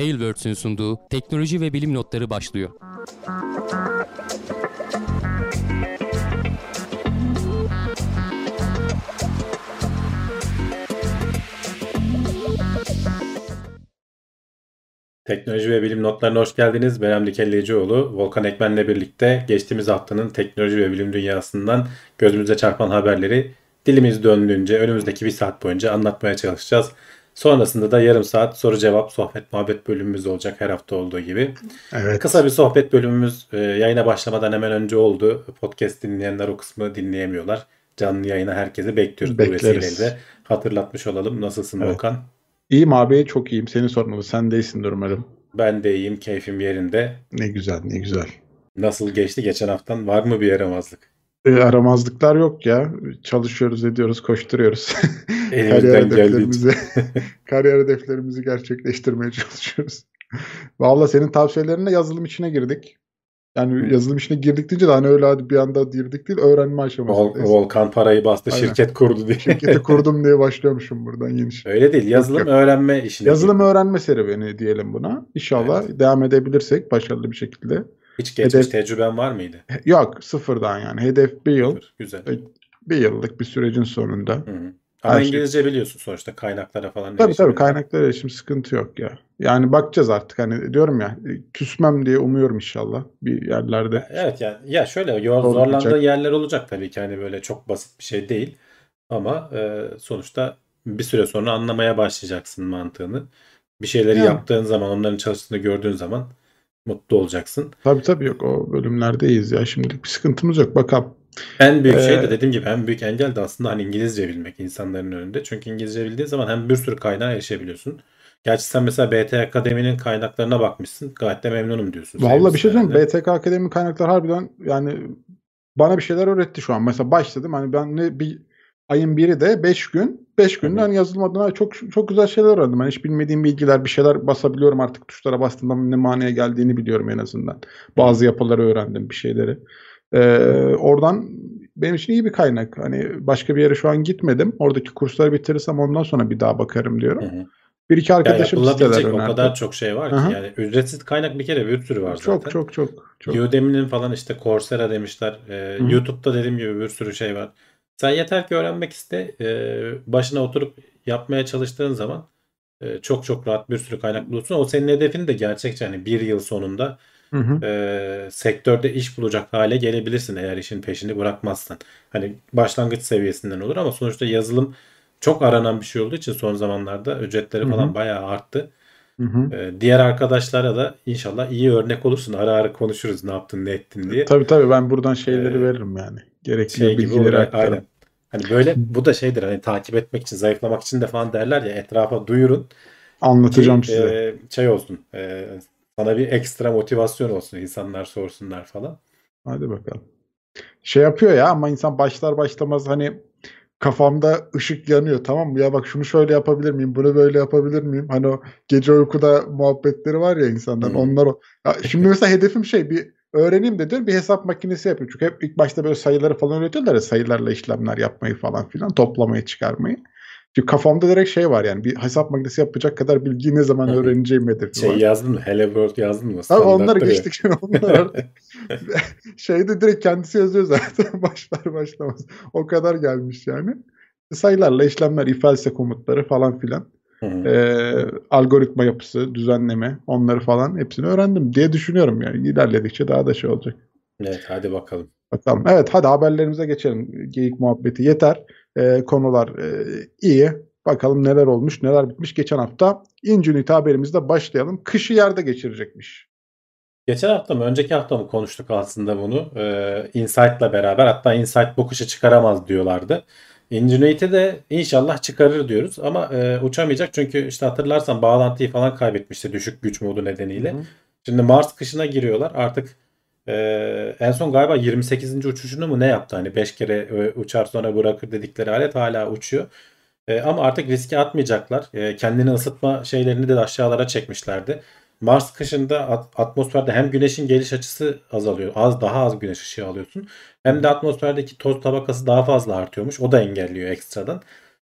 Tailwords'ün sunduğu teknoloji ve bilim notları başlıyor. Teknoloji ve bilim notlarına hoş geldiniz. Ben Hamdi Kellecioğlu. Volkan Ekmen'le birlikte geçtiğimiz haftanın teknoloji ve bilim dünyasından gözümüze çarpan haberleri dilimiz döndüğünce önümüzdeki bir saat boyunca anlatmaya çalışacağız. Sonrasında da yarım saat soru cevap sohbet muhabbet bölümümüz olacak her hafta olduğu gibi. Evet. Kısa bir sohbet bölümümüz e, yayına başlamadan hemen önce oldu. Podcast dinleyenler o kısmı dinleyemiyorlar. Canlı yayına herkesi bekliyoruz Bekleriz. bu vesileyle de. Hatırlatmış olalım. Nasılsın evet. Volkan? İyiyim abi çok iyiyim. Seni sormalı. Sen de umarım. Ben de iyiyim. Keyfim yerinde. Ne güzel ne güzel. Nasıl geçti geçen haftan? Var mı bir yaramazlık? E, aramazlıklar yok ya. Çalışıyoruz, ediyoruz, koşturuyoruz. kariyer hedeflerimizi, kariyer hedeflerimizi gerçekleştirmeye çalışıyoruz. Valla senin tavsiyelerine yazılım içine girdik. Yani yazılım işine girdik deyince de hani öyle hadi bir anda girdik değil öğrenme aşaması. Vol Volkan parayı bastı Aynen. şirket kurdu diye. Şirketi kurdum diye başlıyormuşum buradan yeni şey. Öyle değil yazılım yok, öğrenme işine. Yazılım girdim. öğrenme serüveni diyelim buna. İnşallah evet. devam edebilirsek başarılı bir şekilde. Hiç geçmiş hedef... tecrüben var mıydı? Yok sıfırdan yani hedef bir yıl. Sıfır. Güzel. Bir yıllık bir sürecin sonunda. Hı hı. Ama Her şey- İngilizce şey... biliyorsun sonuçta kaynaklara falan. Tabii tabii kaynaklara erişim sıkıntı yok ya. Yani bakacağız artık hani diyorum ya küsmem diye umuyorum inşallah bir yerlerde. Evet yani ya şöyle zorlandığı yerler olacak tabii ki hani böyle çok basit bir şey değil. Ama e, sonuçta bir süre sonra anlamaya başlayacaksın mantığını. Bir şeyleri yani. yaptığın zaman onların çalıştığını gördüğün zaman mutlu olacaksın. Tabii tabii yok o bölümlerdeyiz ya şimdilik bir sıkıntımız yok bakalım. En büyük şey de dediğim gibi en büyük engel de aslında hani İngilizce bilmek insanların önünde. Çünkü İngilizce bildiğin zaman hem bir sürü kaynağa erişebiliyorsun. Gerçi sen mesela BT Akademi'nin kaynaklarına bakmışsın. Gayet de memnunum diyorsun. Valla bir şey diyeyim BTK Akademi kaynakları harbiden yani bana bir şeyler öğretti şu an. Mesela başladım hani ben ne bir ayın biri de 5 gün 5 günden hani yazılım adına çok çok güzel şeyler öğrendim. Yani hiç bilmediğim bilgiler bir şeyler basabiliyorum artık tuşlara bastığımda ne manaya geldiğini biliyorum en azından. Bazı yapıları öğrendim bir şeyleri. Ee, oradan benim için iyi bir kaynak. Hani başka bir yere şu an gitmedim. Oradaki kursları bitirirsem ondan sonra bir daha bakarım diyorum. Hı hı. Bir iki arkadaşım ya siteler önerdi. O kadar çok şey var ki Aha. yani ücretsiz kaynak bir kere bir sürü var zaten. Çok çok çok. çok. Udemy'nin falan işte Coursera demişler. Ee, YouTube'da dediğim gibi bir sürü şey var. Sen yeter ki öğrenmek iste. E, başına oturup yapmaya çalıştığın zaman e, çok çok rahat bir sürü kaynak bulursun. O senin hedefin de gerçekçi. Hani bir yıl sonunda Hı hı. E, sektörde iş bulacak hale gelebilirsin eğer işin peşini bırakmazsan. Hani başlangıç seviyesinden olur ama sonuçta yazılım çok aranan bir şey olduğu için son zamanlarda ücretleri falan hı hı. bayağı arttı. Hı hı. E, diğer arkadaşlara da inşallah iyi örnek olursun. Ara ara konuşuruz ne yaptın ne ettin diye. Tabii tabii ben buradan şeyleri ee, veririm yani. Gerekli şey bilgileri aktarırım. Aynen. Hani böyle bu da şeydir hani takip etmek için zayıflamak için de falan derler ya etrafa duyurun. Anlatacağım ki, size. E, şey olsun e, sana bir ekstra motivasyon olsun insanlar sorsunlar falan. Hadi bakalım. Şey yapıyor ya ama insan başlar başlamaz hani kafamda ışık yanıyor tamam mı? Ya bak şunu şöyle yapabilir miyim? Bunu böyle yapabilir miyim? Hani o gece uykuda muhabbetleri var ya insanların. Hmm. Onlar o. Ya şimdi mesela hedefim şey bir öğreneyim de diyor bir hesap makinesi yapıyor. Çünkü hep ilk başta böyle sayıları falan öğretiyorlar ya sayılarla işlemler yapmayı falan filan toplamayı çıkarmayı. Çünkü kafamda direkt şey var yani bir hesap makinesi yapacak kadar bilgiyi ne zaman öğreneceğim hedefi şey var. yazdın mı? Hello World yazdın mı? Tabii onları geçtik şimdi onlar şeyde direkt kendisi yazıyor zaten başlar başlamaz. O kadar gelmiş yani. Sayılarla işlemler, ifelse komutları falan filan. Ee, algoritma yapısı, düzenleme onları falan hepsini öğrendim diye düşünüyorum yani. İlerledikçe daha da şey olacak. Evet hadi bakalım. Bakalım. Evet hadi haberlerimize geçelim. Geyik muhabbeti yeter. Ee, konular e, iyi. Bakalım neler olmuş, neler bitmiş. Geçen hafta Ingenuity haberimizde başlayalım. Kışı yerde geçirecekmiş. Geçen hafta mı, önceki hafta mı konuştuk aslında bunu? Ee, Insight'la beraber. Hatta Insight bu kışı çıkaramaz diyorlardı. Ingenuity de inşallah çıkarır diyoruz ama e, uçamayacak çünkü işte hatırlarsan bağlantıyı falan kaybetmişti düşük güç modu nedeniyle. Hı hı. Şimdi Mars kışına giriyorlar. Artık e, en son galiba 28. uçuşunu mu ne yaptı? Hani 5 kere e, uçar sonra bırakır dedikleri alet hala uçuyor. E, ama artık riske atmayacaklar. E, kendini ısıtma şeylerini de aşağılara çekmişlerdi. Mars kışında atmosferde hem güneşin geliş açısı azalıyor. Az daha az güneş ışığı alıyorsun. Hem de atmosferdeki toz tabakası daha fazla artıyormuş. O da engelliyor ekstradan.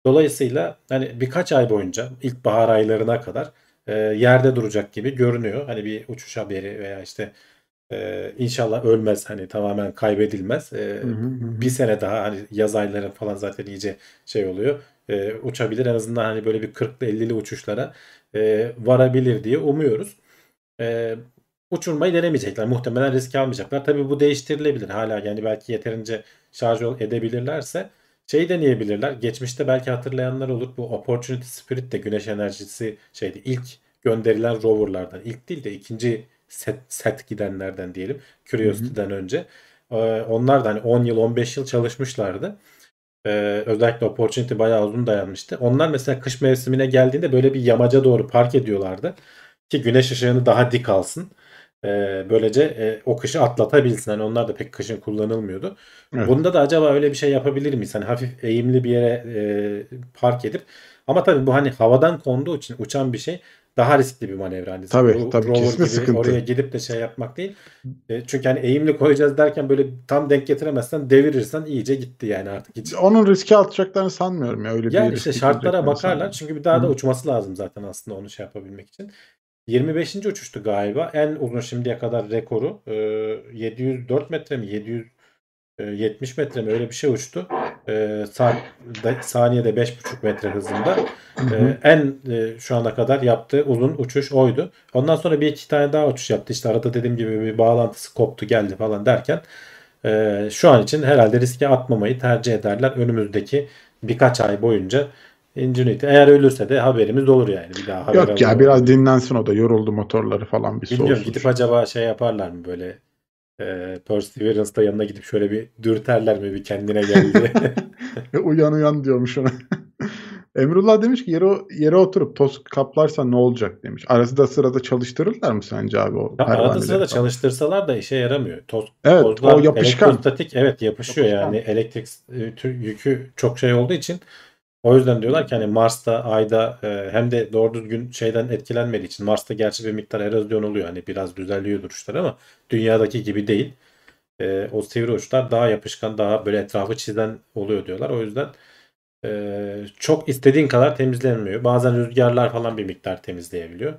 Dolayısıyla hani birkaç ay boyunca ilk bahar aylarına kadar e, yerde duracak gibi görünüyor. Hani bir uçuş haberi veya işte e, inşallah ölmez hani tamamen kaybedilmez. E, Hı hı hı. bir sene daha hani yaz ayları falan zaten iyice şey oluyor. E, uçabilir en azından hani böyle bir 40'lı 50'li uçuşlara e, varabilir diye umuyoruz. E, uçurmayı denemeyecekler. Muhtemelen risk almayacaklar. Tabii bu değiştirilebilir hala yani belki yeterince şarj ol- edebilirlerse şey deneyebilirler. Geçmişte belki hatırlayanlar olur. Bu Opportunity Spirit de güneş enerjisi şeydi. ilk gönderilen roverlardan. İlk değil de ikinci set, set gidenlerden diyelim. Curiosity'den önce. Ee, onlar da hani 10 yıl 15 yıl çalışmışlardı. Ee, özellikle Opportunity bayağı uzun dayanmıştı. Onlar mesela kış mevsimine geldiğinde böyle bir yamaca doğru park ediyorlardı. Ki güneş ışığını daha dik alsın. Ee, böylece e, o kışı atlatabilsin. Hani onlar da pek kışın kullanılmıyordu. Evet. Bunda da acaba öyle bir şey yapabilir miyiz? Hani hafif eğimli bir yere e, park edip ama tabii bu hani havadan konduğu için uçan bir şey daha riskli bir manevra. Hani Tabii, ro- tabii, rover gibi sıkıntı. oraya gidip de şey yapmak değil. E, çünkü hani eğimli koyacağız derken böyle tam denk getiremezsen devirirsen iyice gitti yani artık hiç. Onun riski atacaklarını sanmıyorum ya. Öyle bir Yani işte şartlara bakarlar. sanmıyorum. Çünkü bir daha da Hı. uçması lazım zaten aslında onu şey yapabilmek için. 25. uçuştu galiba. En uzun şimdiye kadar rekoru. e, 704 metre mi? 770 metre mi? Öyle bir şey uçtu. E, saat, da- saniyede 5,5 metre hızında. Hı E, en e, şu ana kadar yaptığı uzun uçuş oydu. Ondan sonra bir iki tane daha uçuş yaptı. İşte arada dediğim gibi bir bağlantısı koptu geldi falan derken e, şu an için herhalde riske atmamayı tercih ederler. Önümüzdeki birkaç ay boyunca Ingenuity eğer ölürse de haberimiz olur yani. Bir daha haber Yok ya alalım. biraz dinlensin o da. Yoruldu motorları falan bir Bilmiyorum soğusun. gidip acaba şey yaparlar mı böyle e, Perseverance'da yanına gidip şöyle bir dürterler mi bir kendine geldi. uyan uyan diyormuş ona. Emrullah demiş ki yere, yere oturup toz kaplarsa ne olacak demiş. Arasında sırada çalıştırırlar mı sence abi o Ya arada sırada falan? çalıştırsalar da işe yaramıyor. Toz, Evet tozlar o yapışkan. elektrostatik evet yapışıyor Yapışkan. yani elektrik e, yükü çok şey olduğu için o yüzden diyorlar ki hani Mars'ta Ay'da e, hem de doğru düzgün şeyden etkilenmediği için Mars'ta gerçi bir miktar erozyon oluyor hani biraz düzeliyor duruşlar ama dünyadaki gibi değil. E, o sivri uçlar daha yapışkan daha böyle etrafı çizen oluyor diyorlar. O yüzden e, çok istediğin kadar temizlenmiyor. Bazen rüzgarlar falan bir miktar temizleyebiliyor.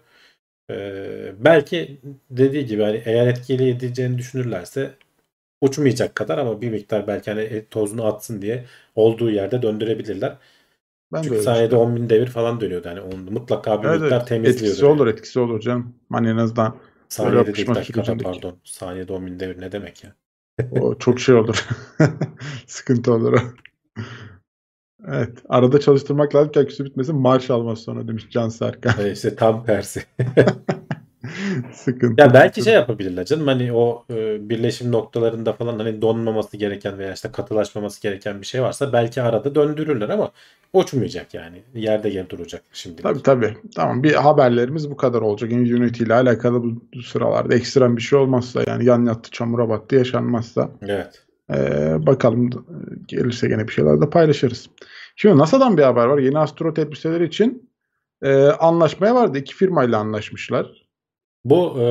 E, belki dediği gibi hani eğer etkili edeceğini düşünürlerse uçmayacak kadar ama bir miktar belki hani e, tozunu atsın diye olduğu yerde döndürebilirler. Ben Çünkü öyle saniyede düşünüyorum. 10 bin devir falan dönüyordu. Hani onu mutlaka bir Evet, miktar evet. temizliyordu. Etkisi olur etkisi olur canım. Hani en azından Saniyede değil yapışma dakikada sürecindeki. pardon. Saniyede 10 bin devir ne demek ya? o çok şey olur. Sıkıntı olur o. Evet. Arada çalıştırmak lazım ki aküsü bitmesin. Marş almaz sonra demiş Can Serkan. E, işte tam tersi. Sıkıntı. Ya belki şey yapabilirler canım hani o e, birleşim noktalarında falan hani donmaması gereken veya işte katılaşmaması gereken bir şey varsa belki arada döndürürler ama uçmayacak yani. Yerde gel duracak şimdilik. Tabii tabii. Tamam bir haberlerimiz bu kadar olacak. Yani Unity ile alakalı bu sıralarda ekstrem bir şey olmazsa yani yan yattı çamura battı yaşanmazsa Evet. Ee, bakalım e, gelirse gene bir şeyler de paylaşırız. Şimdi NASA'dan bir haber var. Yeni astronot elbiseleri için e, anlaşmaya vardı. İki firmayla anlaşmışlar. Bu e,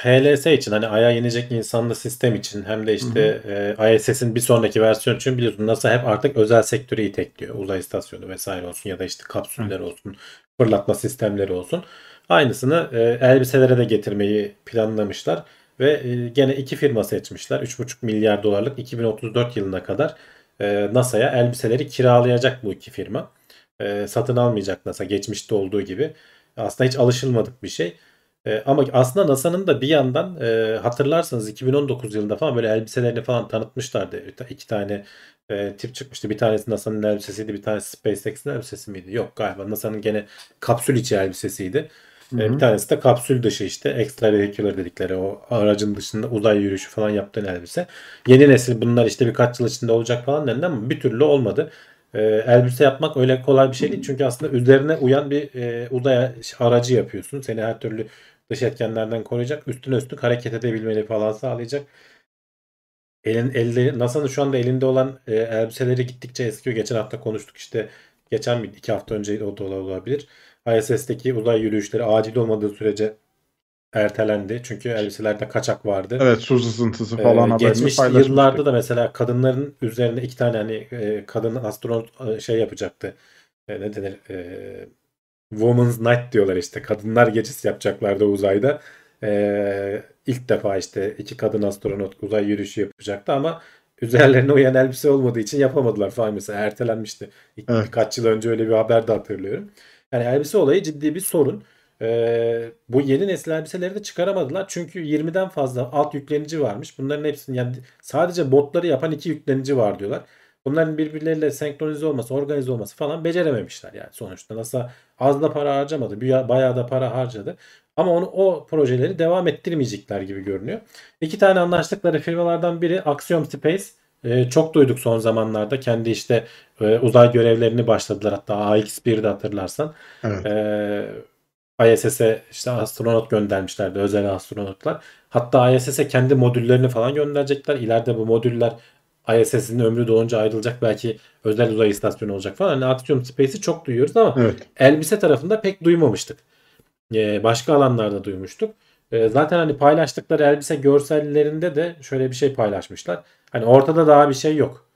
HLS için hani Ay'a inecek insanlı sistem için hem de işte e, ISS'in bir sonraki versiyonu için biliyorsun NASA hep artık özel sektörü itekliyor. Uzay istasyonu vesaire olsun ya da işte kapsüller olsun, fırlatma sistemleri olsun. Aynısını e, elbiselere de getirmeyi planlamışlar ve e, gene iki firma seçmişler. 3,5 milyar dolarlık 2034 yılına kadar e, NASA'ya elbiseleri kiralayacak bu iki firma. E, satın almayacak NASA geçmişte olduğu gibi. Aslında hiç alışılmadık bir şey. E, ama aslında NASA'nın da bir yandan e, hatırlarsanız 2019 yılında falan böyle elbiselerini falan tanıtmışlardı. İki tane e, tip çıkmıştı. Bir tanesi NASA'nın elbisesiydi, bir tanesi SpaceX'in elbisesi miydi? Yok galiba NASA'nın gene kapsül içi elbisesiydi. Hı E, bir tanesi de kapsül dışı işte extra vehicular dedikleri o aracın dışında uzay yürüyüşü falan yaptığın elbise. Yeni nesil bunlar işte birkaç yıl içinde olacak falan dendi ama bir türlü olmadı. E, elbise yapmak öyle kolay bir şey değil. Çünkü aslında üzerine uyan bir e, uzay aracı yapıyorsun. Seni her türlü dış etkenlerden koruyacak. Üstüne üstlük hareket edebilmeni falan sağlayacak. Elin, elde, NASA'nın şu anda elinde olan e, elbiseleri gittikçe eskiyor. Geçen hafta konuştuk işte. Geçen bir iki hafta önce o da olabilir. ISS'teki uzay yürüyüşleri acil olmadığı sürece ertelendi. Çünkü elbiselerde kaçak vardı. Evet su sızıntısı Ee, falan haberini geçmiş yıllarda da mesela kadınların üzerine iki tane hani e, kadın astronot e, şey yapacaktı. E, ne denir? E, Women's Night diyorlar işte. Kadınlar gecesi yapacaklardı uzayda. Ee, ilk defa işte iki kadın astronot uzay yürüyüşü yapacaktı ama üzerlerine uyan elbise olmadığı için yapamadılar falan mesela ertelenmişti. İlk Evet. Birkaç yıl önce öyle bir haber de hatırlıyorum. Yani elbise olayı ciddi bir sorun. Ee, bu yeni nesil elbiseleri de çıkaramadılar. Çünkü 20'den fazla alt yüklenici varmış. Bunların hepsini yani sadece botları yapan iki yüklenici var diyorlar. Bunların birbirleriyle senkronize olması, organize olması falan becerememişler yani sonuçta. NASA az da para harcamadı. Bayağı da para harcadı. Ama onu o projeleri devam ettirmeyecekler gibi görünüyor. İki tane anlaştıkları firmalardan biri Axiom Space. Ee, çok duyduk son zamanlarda. Kendi işte e, uzay görevlerini başladılar. Hatta AX-1'de hatırlarsan. Evet. Ee, ISS'e işte astronot göndermişlerdi. Özel astronotlar. Hatta ISS'e kendi modüllerini falan gönderecekler. İleride bu modüller ISS'in ömrü dolunca ayrılacak. Belki özel uzay istasyonu olacak falan. Hani Axiom Space'i çok duyuyoruz ama Evet. elbise tarafında pek duymamıştık. Ee, başka alanlarda duymuştuk. Ee, zaten hani paylaştıkları elbise görsellerinde de şöyle bir şey paylaşmışlar. Hani ortada daha bir şey yok.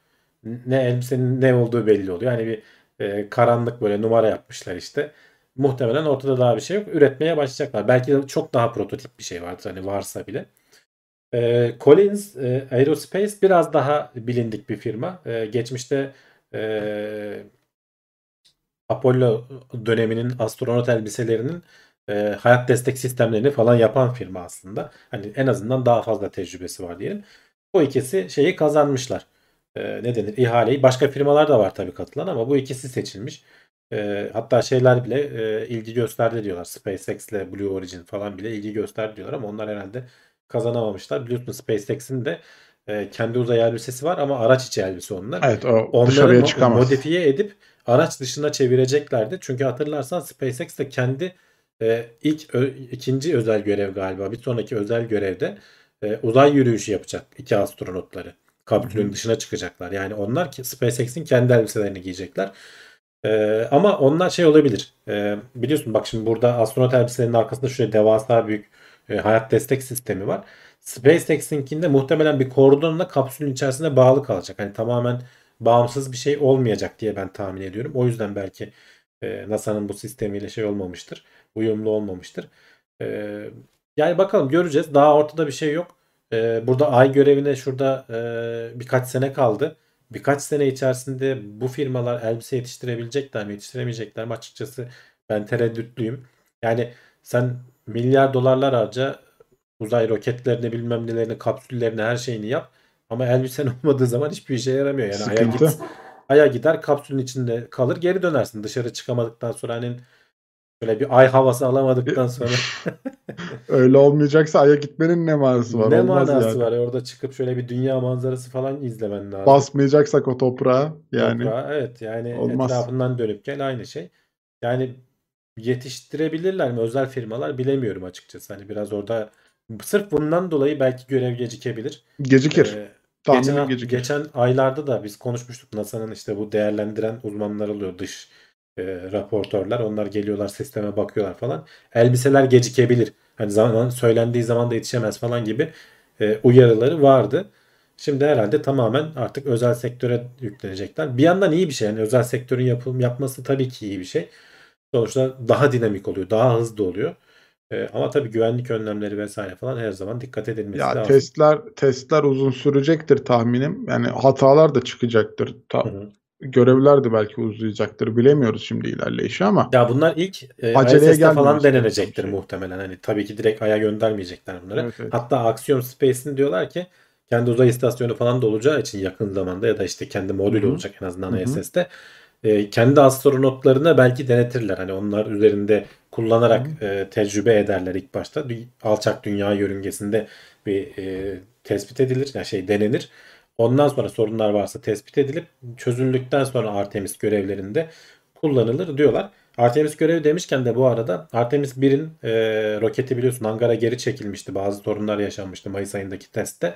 Ne elbisenin ne olduğu belli oluyor. Hani bir e, karanlık böyle numara yapmışlar işte. Muhtemelen ortada daha bir şey yok. Üretmeye başlayacaklar. Belki de çok daha prototip bir şey vardır hani varsa bile. Ee, Collins e, Aerospace biraz daha bilindik bir firma. Ee, geçmişte e, Apollo döneminin astronot elbiselerinin e, hayat destek sistemlerini falan yapan firma aslında. Hani en azından daha fazla tecrübesi var diyelim. Bu ikisi şeyi kazanmışlar. E, ne denir? İhaleyi. Başka firmalar da var tabii katılan ama bu ikisi seçilmiş. E, hatta şeyler bile e, ilgi gösterdi diyorlar. SpaceX ile Blue Origin falan bile ilgi gösterdi diyorlar ama onlar herhalde kazanamamışlar. Biliyorsun SpaceX'in de e, kendi uzay elbisesi var ama araç içi elbise onlar. Evet o Onları dışarıya mo- çıkamaz. modifiye edip araç dışına çevireceklerdi. Çünkü hatırlarsan SpaceX de kendi e, ilk ö- ikinci özel görev galiba bir sonraki özel görevde e, uzay yürüyüşü yapacak iki astronotları. Kapsülün dışına çıkacaklar. Yani onlar SpaceX'in kendi elbiselerini giyecekler. E, ama onlar şey olabilir. E, biliyorsun bak şimdi burada astronot elbiselerinin arkasında şöyle devasa büyük e, hayat destek sistemi var. SpaceX'inkinde muhtemelen bir kordonla kapsülün içerisinde bağlı kalacak. Hani tamamen bağımsız bir şey olmayacak diye ben tahmin ediyorum. O yüzden belki e, NASA'nın bu sistemiyle şey olmamıştır. Uyumlu olmamıştır. E, yani bakalım göreceğiz. Daha ortada bir şey yok. Burada ay görevine şurada birkaç sene kaldı. Birkaç sene içerisinde bu firmalar elbise yetiştirebilecekler mi, yetiştiremeyecekler mi açıkçası ben tereddütlüyüm. Yani sen milyar dolarlar harca uzay roketlerini bilmem nelerini, kapsüllerini her şeyini yap. Ama elbisen olmadığı zaman hiçbir işe yaramıyor. Yani aya, git, aya gider kapsülün içinde kalır geri dönersin. Dışarı çıkamadıktan sonra hani böyle bir ay havası alamadıktan sonra Öyle olmayacaksa Ay'a gitmenin ne manası var? ne Olmaz manası yani. var? Orada çıkıp şöyle bir dünya manzarası falan izlemen lazım. Basmayacaksak o toprağa yani. Toprağa, evet yani Olmaz. etrafından dönüp gel aynı şey. Yani yetiştirebilirler mi özel firmalar bilemiyorum açıkçası. Hani biraz orada sırf bundan dolayı belki görev gecikebilir. Gecikir. Ee, Tahminim geçen, gecikir. geçen aylarda da biz konuşmuştuk NASA'nın işte bu değerlendiren uzmanlar oluyor dış e, raportörler. Onlar geliyorlar sisteme bakıyorlar falan. Elbiseler gecikebilir. Hani zaman söylendiği zaman da yetişemez falan gibi e, uyarıları vardı. Şimdi herhalde tamamen artık özel sektöre yüklenecekler. Bir yandan iyi bir şey. Yani özel sektörün yapım yapması tabii ki iyi bir şey. Sonuçta daha dinamik oluyor, daha hızlı oluyor. E, ama tabii güvenlik önlemleri vesaire falan her zaman dikkat edilmesi Ya lazım. testler testler uzun sürecektir tahminim. Yani hatalar da çıkacaktır. Ta- Hı hı. görevler de belki uzayacaktır. Bilemiyoruz şimdi ilerleyişi ama Ya bunlar ilk e, Aceleye falan denenecektir şey. muhtemelen. Hani tabii ki direkt Ay'a göndermeyecekler bunları. Evet, evet. Hatta Axiom Space'in diyorlar ki kendi uzay istasyonu falan da olacağı için yakın zamanda ya da işte kendi modül olacak en azından Hı hı. ISS'te. E, kendi astronotlarına belki denetirler. Hani onlar üzerinde kullanarak e, tecrübe ederler ilk başta. Bir alçak dünya yörüngesinde bir e, tespit edilir. Yani şey denenir. Ondan sonra sorunlar varsa tespit edilip çözüldükten sonra Artemis görevlerinde kullanılır diyorlar. Artemis görevi demişken de bu arada Artemis 1'in e, roketi biliyorsun hangara geri çekilmişti. Bazı sorunlar yaşanmıştı Mayıs ayındaki testte.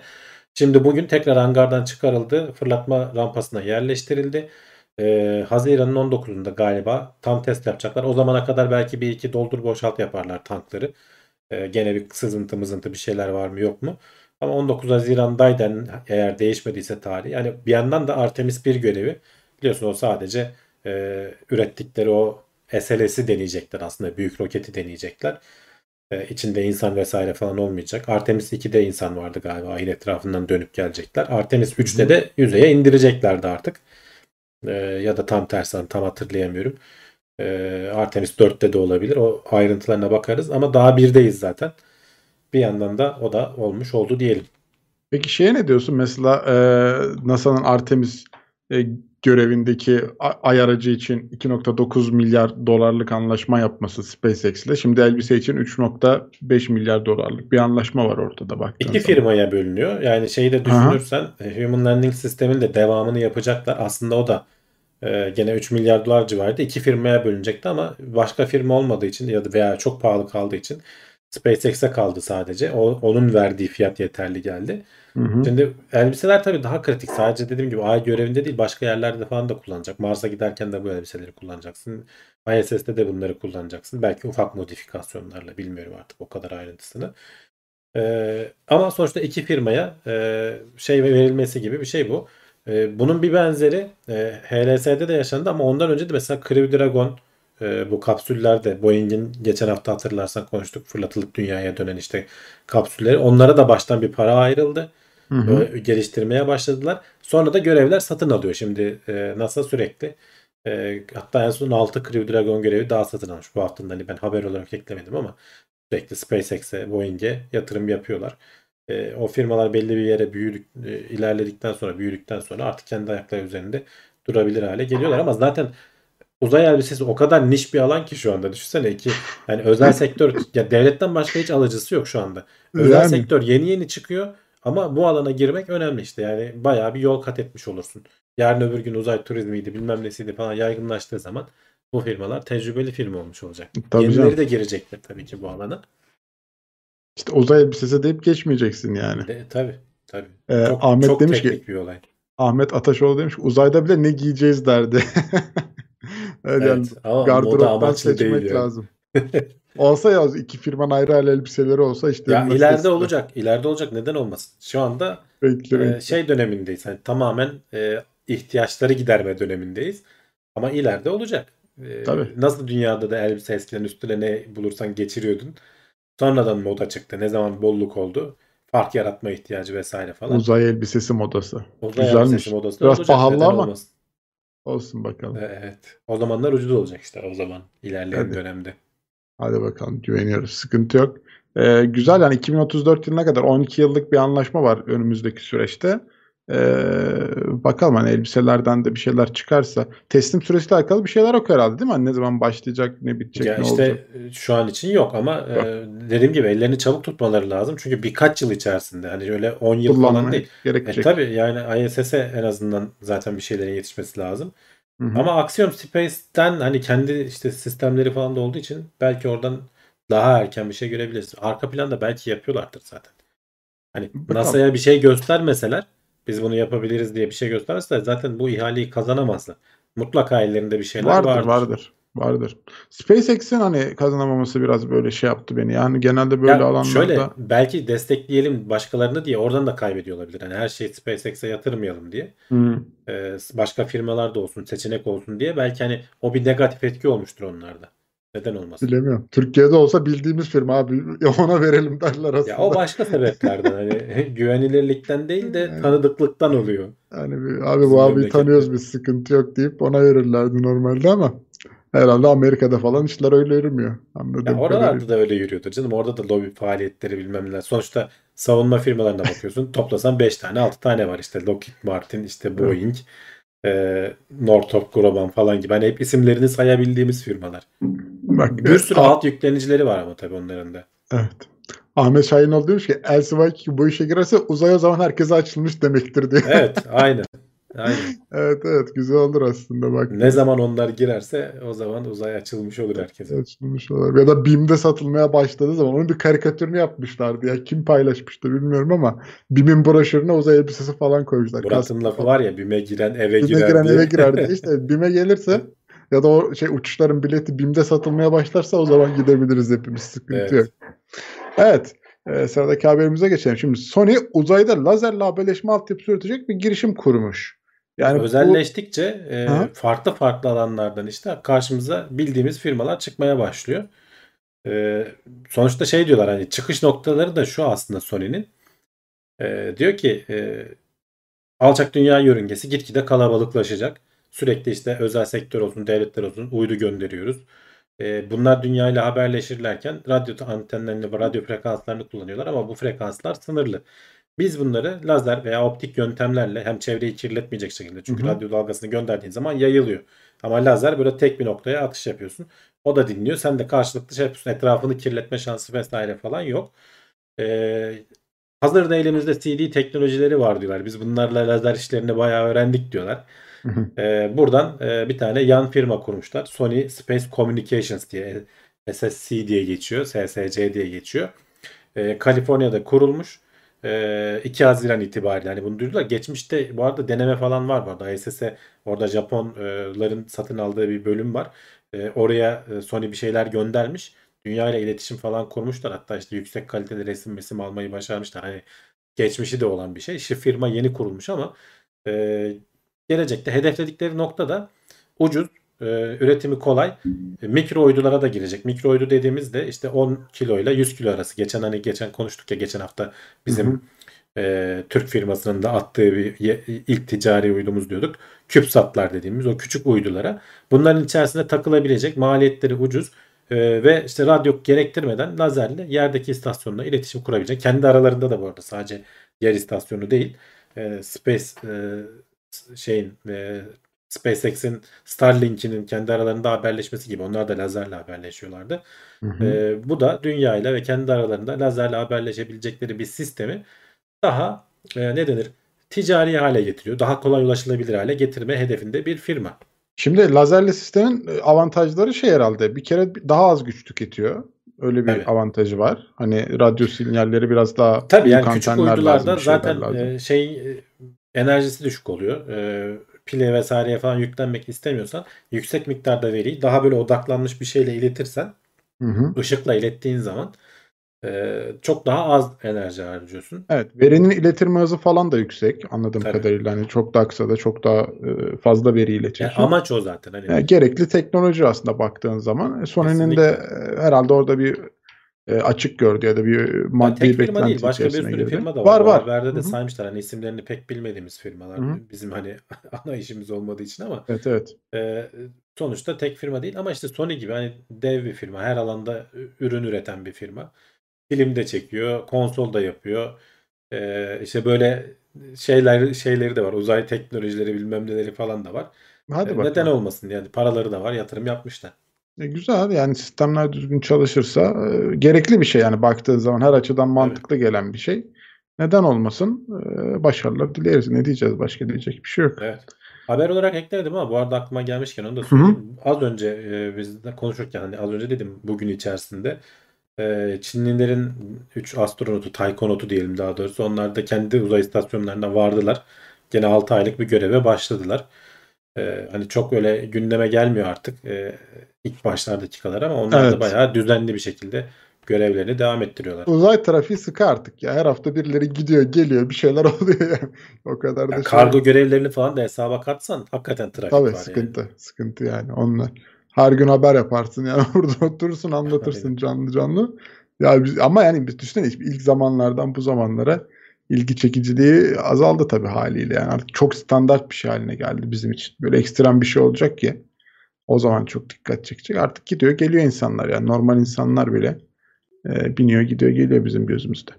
Şimdi bugün tekrar hangardan çıkarıldı. Fırlatma rampasına yerleştirildi. E, Haziran'ın 19'unda galiba tam test yapacaklar. O zamana kadar belki bir iki doldur boşalt yaparlar tankları. E, gene bir sızıntı mızıntı bir şeyler var mı yok mu? Ama 19 Haziran'daydı eğer değişmediyse tarih. Yani bir yandan da Artemis 1 görevi biliyorsun o sadece e, ürettikleri o SLS'i deneyecekler aslında. Büyük roketi deneyecekler. E, içinde insan vesaire falan olmayacak. Artemis 2'de insan vardı galiba. Ayın etrafından dönüp gelecekler. Artemis 3'te de yüzeye indireceklerdi artık. E, ya da tam tersi tam hatırlayamıyorum. E, Artemis 4'te de olabilir. O ayrıntılarına bakarız ama daha birdeyiz zaten. Bir yandan da o da olmuş oldu diyelim. Peki şeye ne diyorsun? Mesela e, NASA'nın Artemis e, görevindeki ay aracı için 2.9 milyar dolarlık anlaşma yapması SpaceX ile. Şimdi elbise için 3.5 milyar dolarlık bir anlaşma var ortada baktığın İki zaman. firmaya bölünüyor. Yani şeyi de düşünürsen e, Human Landing sistemin de devamını yapacaklar. Aslında o da e, gene 3 milyar dolar civarında iki firmaya bölünecekti ama başka firma olmadığı için ya da veya çok pahalı kaldığı için SpaceX'e kaldı sadece. O, onun verdiği fiyat yeterli geldi. Hı hı. Şimdi elbiseler tabii daha kritik. Sadece dediğim gibi ay görevinde değil başka yerlerde falan da kullanacak. Mars'a giderken de bu elbiseleri kullanacaksın. ISS'te de bunları kullanacaksın. Belki ufak modifikasyonlarla bilmiyorum artık o kadar ayrıntısını. Ee, ama sonuçta iki firmaya e, şey verilmesi gibi bir şey bu. E, bunun bir benzeri e, HLS'de de yaşandı ama ondan önce de mesela Crew Dragon e, bu kapsüllerde Boeing'in geçen hafta hatırlarsan konuştuk fırlatılıp dünyaya dönen işte kapsülleri. Onlara da baştan bir para ayrıldı. Hı hı. Geliştirmeye başladılar. Sonra da görevler satın alıyor. Şimdi e, NASA sürekli e, hatta en son 6 Crew Dragon görevi daha satın almış. Bu haftanın hani ben haber olarak eklemedim ama sürekli SpaceX'e, Boeing'e yatırım yapıyorlar. E, o firmalar belli bir yere büyüdük, e, ilerledikten sonra, büyüdükten sonra artık kendi ayakları üzerinde durabilir hale geliyorlar ama zaten uzay elbisesi o kadar niş bir alan ki şu anda. Düşünsene ki yani özel sektör ya devletten başka hiç alıcısı yok şu anda. Özel Yani. sektör yeni yeni çıkıyor ama bu alana girmek önemli işte. Yani bayağı bir yol kat etmiş olursun. Yarın öbür gün uzay turizmiydi bilmem nesiydi falan yaygınlaştığı zaman bu firmalar tecrübeli firma olmuş olacak. Tabii Yenileri canım. de girecekler tabii ki bu alana. İşte uzay elbisesi deyip geçmeyeceksin yani. De, tabii tabii. Ee, Çok, Ahmet çok demiş ki bir olay. Ahmet Ataşoğlu demiş ki uzayda bile ne giyeceğiz derdi. evet, yani Evet ama moda amaçlı değil yani. lazım. olsa ya iki firmanın ayrı ayrı elbiseleri olsa işte Ya ileride olacak. ileride olacak. Neden olmasın? Şu anda Renkli e, renkli. şey dönemindeyiz. Hani tamamen e, ihtiyaçları giderme dönemindeyiz. Ama ileride olacak. E, Tabii. Nasıl dünyada da elbise eskiden üstüne ne bulursan geçiriyordun. Sonradan moda çıktı. Ne zaman bolluk oldu. Fark yaratma ihtiyacı vesaire falan. Uzay elbisesi modası. Uzay Güzelmiş. elbisesi modası da Biraz olacak. pahalı Neden ama. olmasın? Olsun bakalım. Evet. O zamanlar ucuz olacak işte o zaman. ilerleyen Hadi. dönemde. Hadi bakalım güveniyoruz. Sıkıntı yok. Ee, güzel yani 2034 yılına kadar 12 yıllık bir anlaşma var önümüzdeki süreçte. Ee, bakalım hani elbiselerden de bir şeyler çıkarsa. Teslim süresiyle alakalı bir şeyler yok herhalde değil mi? Hani ne zaman başlayacak, ne bitecek, Ya ne işte olacak? e, şu an için yok ama e, dediğim gibi ellerini çabuk tutmaları lazım. Çünkü birkaç yıl içerisinde hani öyle 10 yıl falan Kullanmaya değil. E gerekecek. tabii yani ISS'e en azından zaten bir şeylerin yetişmesi lazım. Hı hı. Ama Axiom Space'ten hani kendi işte sistemleri falan da olduğu için belki oradan daha erken bir şey görebiliriz. Arka planda belki yapıyorlardır zaten. Hani. NASA'ya bir şey göstermeseler biz bunu yapabiliriz diye bir şey gösterseler zaten bu ihaleyi kazanamazlar. Mutlaka ellerinde bir şeyler vardır, vardır. vardır, vardır. SpaceX'in hani kazanamaması biraz böyle şey yaptı beni. Yani genelde böyle Ya alanlarda şöyle belki destekleyelim başkalarını diye oradan da kaybediyor olabilir. Hani her şeyi SpaceX'e yatırmayalım diye. Hı, Ee, başka firmalar da olsun, seçenek olsun diye belki hani o bir negatif etki olmuştur onlarda. Neden olmasın? bilemiyorum. Türkiye'de olsa bildiğimiz firma abi ona verelim derler aslında. Ya o başka sebeplerden hani güvenilirlikten değil de Yani. tanıdıklıktan oluyor. Yani abi bu memlekette. tanıyoruz biz sıkıntı yok deyip ona verirlerdi normalde ama herhalde Amerika'da falan işler öyle yürümüyor. Anladığım Ya kadarıyla. oralarda da öyle yürüyordur canım. Orada da lobi faaliyetleri bilmem neler. Sonuçta savunma firmalarına bakıyorsun. Toplasan 5 tane 6 tane var işte. Lockheed Martin, işte Boeing, e, Northrop Grumman falan gibi. Hani hep isimlerini sayabildiğimiz firmalar. Bak, Bir sürü Ah- alt yüklenicileri var ama tabii onların da. Evet. Ahmet Şahinoğlu demiş ki Elsevier bu işe girerse uzay o zaman herkese açılmış demektir diye. Evet, aynen. Aynen. evet evet güzel olur aslında bak. Ne zaman onlar girerse o zaman uzay açılmış olur herkese. Açılmış olur. Ya da BİM'de satılmaya başladığı zaman onun bir karikatürünü yapmışlardı ya. Kim paylaşmıştı bilmiyorum ama BİM'in broşürüne uzay elbisesi falan koymuşlar. Murat'ın lafı var ya BİM'e giren eve BİM'e girer giren eve girer diye. İşte BİM'e gelirse ya da o şey uçuşların bileti BİM'de satılmaya başlarsa o zaman gidebiliriz hepimiz. Sıkıntı Evet. yok. Evet. E, sıradaki haberimize geçelim. Şimdi Sony uzayda lazerle haberleşme altyapısı üretecek bir girişim kurmuş. Yani bu Özelleştikçe e, Hı. farklı farklı alanlardan işte karşımıza bildiğimiz firmalar çıkmaya başlıyor. E, sonuçta şey diyorlar hani çıkış noktaları da şu aslında Sony'nin. E, diyor ki e, alçak dünya yörüngesi gitgide kalabalıklaşacak. Sürekli işte özel sektör olsun, devletler olsun uydu gönderiyoruz. E, bunlar dünyayla haberleşirlerken radyo antenlerini ve radyo frekanslarını kullanıyorlar ama bu frekanslar sınırlı. Biz bunları lazer veya optik yöntemlerle hem çevreyi kirletmeyecek şekilde çünkü Hı hı. radyo dalgasını gönderdiğin zaman yayılıyor. Ama lazer böyle tek bir noktaya atış yapıyorsun. O da dinliyor. Sen de karşılıklı şey yapıyorsun. Etrafını kirletme şansı vesaire falan yok. Ee, hazırda elimizde CD teknolojileri var diyorlar. Biz bunlarla lazer işlerini bayağı öğrendik diyorlar. Ee, buradan e, bir tane yan firma kurmuşlar. Sony Space Communications diye SSC diye geçiyor. SSC diye geçiyor. Ee, Kaliforniya'da kurulmuş. Ee, 2 Haziran itibariyle hani bunu duyurdular. Geçmişte bu arada deneme falan var bu arada. ISS orada Japonların satın aldığı bir bölüm var. Ee, oraya e, Sony bir şeyler göndermiş. Dünya ile iletişim falan kurmuşlar. Hatta işte yüksek kaliteli resim resim almayı başarmışlar. Hani geçmişi de olan bir şey. İşte firma yeni kurulmuş ama e, gelecekte hedefledikleri noktada ucuz, e, üretimi kolay, e, mikro uydulara da girecek. Mikro uydu dediğimizde işte 10 kilo ile 100 kilo arası. Geçen hani geçen konuştuk ya geçen hafta bizim Hı hı. e, Türk firmasının da attığı bir ye- ilk ticari uydumuz diyorduk. CubeSat'lar dediğimiz o küçük uydulara. Bunların içerisinde takılabilecek maliyetleri ucuz e, ve işte radyo gerektirmeden lazerle yerdeki istasyonla iletişim kurabilecek. Kendi aralarında da bu arada sadece yer istasyonu değil. E, Space e, şeyin e, SpaceX'in Starlink'inin kendi aralarında haberleşmesi gibi onlar da lazerle haberleşiyorlardı. Hı hı. E, bu da dünyayla ve kendi aralarında lazerle haberleşebilecekleri bir sistemi daha e, ne denir ticari hale getiriyor. Daha kolay ulaşılabilir hale getirme hedefinde bir firma. Şimdi lazerli sistemin avantajları şey herhalde. Bir kere daha az güç tüketiyor. Öyle bir Tabii. avantajı var. Hani radyo sinyalleri biraz daha Tabii yani küçük lazım, uydularda şeyler zaten lazım. şey enerjisi düşük oluyor. E, pile vesaireye falan yüklenmek istemiyorsan yüksek miktarda veriyi daha böyle odaklanmış bir şeyle iletirsen Hı hı. ışıkla ilettiğin zaman e, çok daha az enerji harcıyorsun. Evet, verinin iletirme hızı falan da yüksek anladığım Tabii. kadarıyla. Hani çok daha kısa da çok daha e, fazla veri Yani iletiyorsun. amaç o zaten. Hani E, gerekli teknoloji aslında baktığın zaman. E, Sony'nin Kesinlikle. e, herhalde orada bir e, açık gördü ya da bir Yani maddi tek firma değil. Başka bir sürü girdi. firma da Var var. Var. Haberde de saymışlar. Hani isimlerini pek bilmediğimiz firmalar. Hı hı. Bizim hani ana işimiz olmadığı için ama Evet evet. e, sonuçta tek firma değil. Ama işte Sony gibi hani dev bir firma. Her alanda ürün üreten bir firma. Film de çekiyor. Konsol da yapıyor. E, işte böyle şeyler şeyleri de var. Uzay teknolojileri bilmem neleri falan da var. Hadi E, bakalım. neden olmasın? Yani paraları da var. Yatırım yapmışlar. E, güzel yani sistemler düzgün çalışırsa e, gerekli bir şey yani baktığın zaman her açıdan mantıklı gelen bir şey. Neden olmasın? E, başarılar dileriz. Ne diyeceğiz? Başka diyecek bir şey yok. Evet. Haber olarak eklemedim ama bu arada aklıma gelmişken onu da söyleyeyim. Az önce e, biz de konuşurken hani az önce dedim bugün içerisinde e, Çinlilerin 3 astronotu, taikonotu diyelim daha doğrusu onlar da kendi uzay istasyonlarına vardılar. Gene 6 aylık bir göreve başladılar. E, hani çok öyle gündeme gelmiyor artık e, ilk başlardaki kadar ama onlar da Evet. bayağı düzenli bir şekilde görevlerini devam ettiriyorlar. Uzay trafiği sıkı artık ya. Her hafta birileri gidiyor, geliyor, bir şeyler oluyor yani. O kadar da Ya şey kargo yok. görevlerini falan da hesaba katsan hakikaten trafik Tabii var yani. sıkıntı. Sıkıntı yani onlar. Her gün haber yaparsın yani burada oturursun anlatırsın canlı canlı. Ya biz, ama yani biz düşünsene ilk zamanlardan bu zamanlara ilgi çekiciliği azaldı tabii haliyle. Yani artık çok standart bir şey haline geldi bizim için. Böyle ekstrem bir şey olacak ki o zaman çok dikkat çekecek. Artık gidiyor geliyor insanlar yani normal insanlar bile e, biniyor gidiyor geliyor bizim gözümüzde.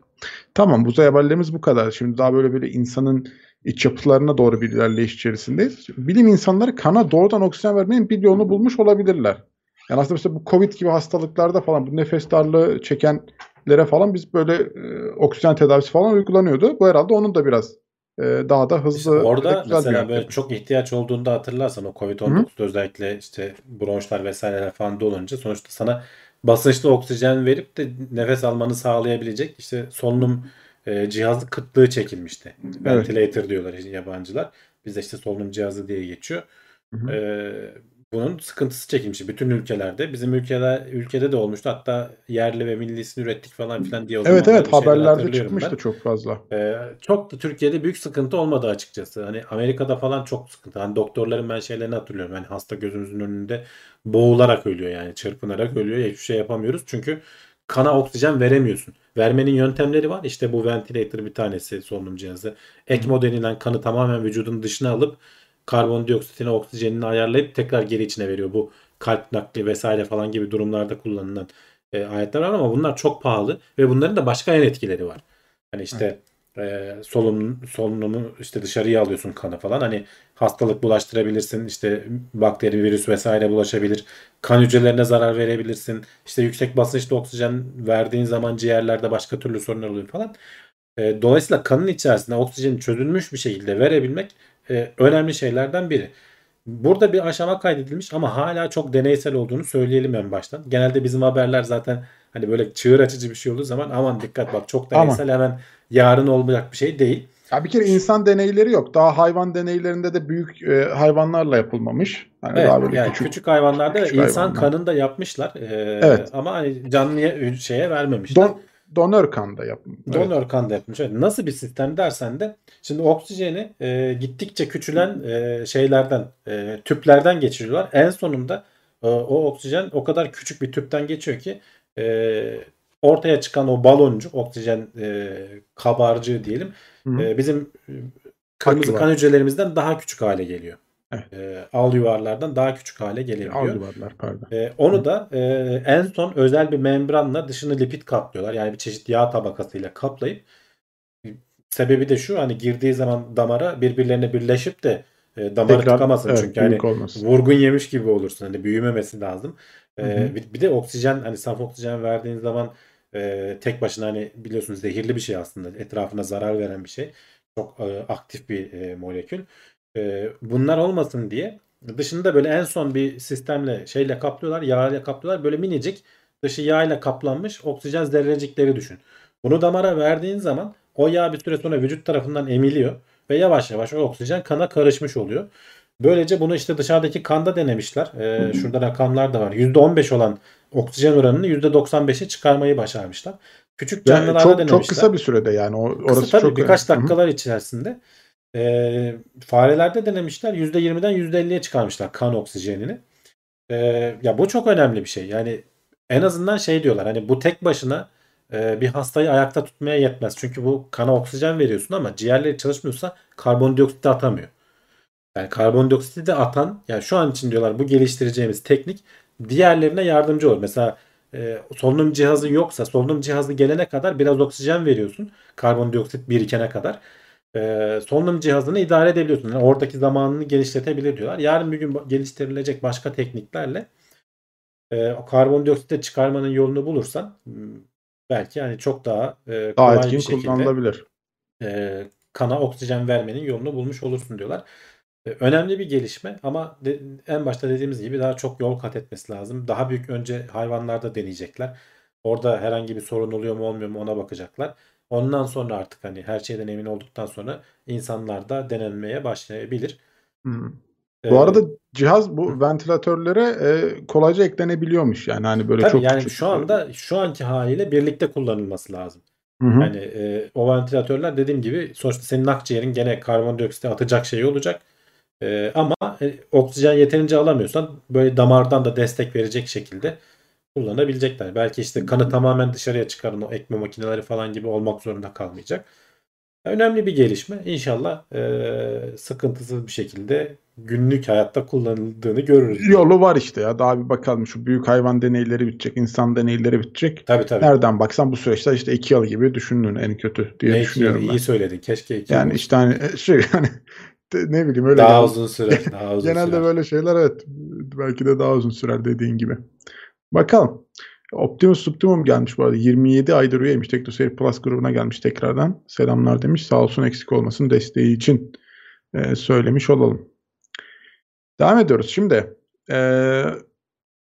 Tamam uzay haberlerimiz bu kadar. Şimdi daha böyle böyle insanın iç yapılarına doğru bir ilerleyiş içerisindeyiz. Bilim insanları kana doğrudan oksijen vermenin bir yolunu bulmuş olabilirler. Yani aslında mesela bu Covid gibi hastalıklarda falan bu nefes darlığı çekenlere falan biz böyle e, oksijen tedavisi falan uygulanıyordu. Bu herhalde onun da biraz e, daha da hızlı İşte orada güzel bir mesela böyle yöntem. çok ihtiyaç olduğunda hatırlarsan o Covid-19'da özellikle işte bronşlar vesaireler falan dolunca sonuçta sana basınçlı oksijen verip de nefes almanı sağlayabilecek işte solunum e, cihazı kıtlığı çekilmişti. Ventilator diyorlar yabancılar. Bizde işte solunum cihazı diye geçiyor. Hı hı. E, bunun sıkıntısı çekilmiş bütün ülkelerde. Bizim ülkede ülkede de olmuştu. Hatta yerli ve millisini ürettik falan filan diye Evet evet haberlerde çıkmıştı ben. çok fazla. Ee, çok da Türkiye'de büyük sıkıntı olmadı açıkçası. Hani Amerika'da falan çok sıkıntı. Hani doktorların ben şeylerini hatırlıyorum. Hani hasta gözümüzün önünde boğularak ölüyor yani çırpınarak ölüyor. Hiçbir şey yapamıyoruz. Çünkü kana oksijen veremiyorsun. Vermenin yöntemleri var. İşte bu ventilator bir tanesi solunum cihazı. ECMO denilen kanı tamamen vücudun dışına alıp karbondioksitini, oksijenini ayarlayıp tekrar geri içine veriyor. Bu kalp nakli vesaire falan gibi durumlarda kullanılan e, aletler var ama bunlar çok pahalı ve bunların da başka yan etkileri var. Hani işte e, solunum solunumu işte dışarıya alıyorsun kanı falan. Hani hastalık bulaştırabilirsin. işte bakteri, virüs vesaire bulaşabilir. Kan hücrelerine zarar verebilirsin. İşte yüksek basınçlı oksijen verdiğin zaman ciğerlerde başka türlü sorunlar oluyor falan. E, dolayısıyla kanın içerisinde oksijeni çözülmüş bir şekilde verebilmek e, önemli şeylerden biri. Burada bir aşama kaydedilmiş ama hala çok deneysel olduğunu söyleyelim en baştan. Genelde bizim haberler zaten hani böyle çığır açıcı bir şey olduğu zaman aman dikkat bak çok deneysel hemen yarın olmayacak bir şey değil. Ya bir kere insan deneyleri yok. Daha hayvan deneylerinde de büyük e, hayvanlarla yapılmamış. Hani Evet, daha böyle yani küçük. küçük, hayvanlarda küçük insan hayvanlar. kanında yapmışlar. Ee, Evet. Ama hani canlıya şeye vermemişler. Don, donör kanda yapılmış. Evet. Donör kan da yapmış. Evet, Nasıl bir sistem dersen de şimdi oksijeni e, gittikçe küçülen e, şeylerden e, tüplerden geçiriyorlar. En sonunda e, o oksijen o kadar küçük bir tüpten geçiyor ki e, ortaya çıkan o baloncuk oksijen e, kabarcığı diyelim e, bizim e, kırmızı kan hücrelerimizden daha küçük hale geliyor. Evet. E, al yuvarlardan daha küçük hale gelebiliyor. Al yuvarlar pardon. E, onu da e, en son özel bir membranla dışını lipid kaplıyorlar. Yani bir çeşit yağ tabakasıyla kaplayıp sebebi de şu hani girdiği zaman damara birbirlerine birleşip de e, damarı Tekrar, tıkamasın. evet, Çünkü hani olmasın. vurgun yemiş gibi olursun. Hani büyümemesi lazım. E, Hı hı. bir, bir de oksijen hani saf oksijen verdiğin zaman e, tek başına hani biliyorsunuz zehirli bir şey aslında. Etrafına zarar veren bir şey. Çok e, aktif bir e, molekül. E, bunlar olmasın diye dışında böyle en son bir sistemle şeyle kaplıyorlar. Yağ ile kaplıyorlar. Böyle minicik dışı yağ ile kaplanmış oksijen zerrecikleri düşün. Bunu damara verdiğin zaman o yağ bir süre sonra vücut tarafından emiliyor ve yavaş yavaş o oksijen kana karışmış oluyor. Böylece bunu işte dışarıdaki kanda denemişler. Ee, şurada rakamlar da var. %15 olan oksijen oranını %95'e çıkarmayı başarmışlar. Küçük Yani canlılarda çok, denemişler. çok kısa bir sürede yani. O, Kısa orası tabii çok birkaç hı. dakikalar içerisinde. Ee, farelerde denemişler. %20'den %50'ye çıkarmışlar kan oksijenini. Ee, ya bu çok önemli bir şey. Yani en azından şey diyorlar. Hani bu tek başına e, bir hastayı ayakta tutmaya yetmez. Çünkü bu kana oksijen veriyorsun ama ciğerleri çalışmıyorsa karbondioksit de atamıyor. Yani karbondioksiti de atan yani şu an için diyorlar bu geliştireceğimiz teknik diğerlerine yardımcı olur. Mesela e, solunum cihazı yoksa solunum cihazı gelene kadar biraz oksijen veriyorsun. Karbondioksit birikene kadar. E, solunum cihazını idare edebiliyorsun. Yani oradaki zamanını geliştirebilir diyorlar. Yarın bir gün geliştirilecek başka tekniklerle e, o karbondioksiti çıkarmanın yolunu bulursan m, belki yani çok daha e, Daha kolay etkin bir şekilde kullanılabilir. e, kana oksijen vermenin yolunu bulmuş olursun diyorlar. E, önemli bir gelişme ama de- en başta dediğimiz gibi daha çok yol kat etmesi lazım. Daha büyük önce hayvanlarda deneyecekler. Orada herhangi bir sorun oluyor mu olmuyor mu ona bakacaklar. Ondan sonra artık hani her şeyden emin olduktan sonra insanlarda denenmeye başlayabilir. Hı. E, Bu arada cihaz bu ventilatörlere e, kolayca eklenebiliyormuş. Yani hani böyle tabii çok yani küçük. şu anda şu anki haliyle birlikte kullanılması lazım. Hı hı. Yani e, o ventilatörler dediğim gibi sonuçta senin akciğerin gene karbondioksiti atacak şey olacak. E, ama e, oksijen yeterince alamıyorsan böyle damardan da destek verecek şekilde kullanabilecekler. Belki işte kanı tamamen dışarıya çıkarın o ekme makineleri falan gibi olmak zorunda kalmayacak. Önemli bir gelişme. İnşallah e, sıkıntısız bir şekilde günlük hayatta kullanıldığını görürüz. Yolu var işte ya. Daha bir bakalım şu büyük hayvan deneyleri bitecek, insan deneyleri bitecek. Tabii tabii. Nereden baksan bu süreçte işte iki yıl gibi düşündün en kötü diye Ne iki düşünüyorum yıl, ben. iyi söyledin. Keşke iki Yani yıl işte hani şey yani de- ne bileyim öyle daha gel- uzun sürer. Daha uzun Genelde sürer. böyle şeyler evet belki de daha uzun sürer dediğin gibi. Bakalım. Optimus Optimum gelmiş bu arada. 27 aydır üyeymiş. TeknoSeyir Plus grubuna gelmiş tekrardan. Selamlar demiş. Sağ olsun eksik olmasın desteği için e, söylemiş olalım. Devam ediyoruz. Şimdi e,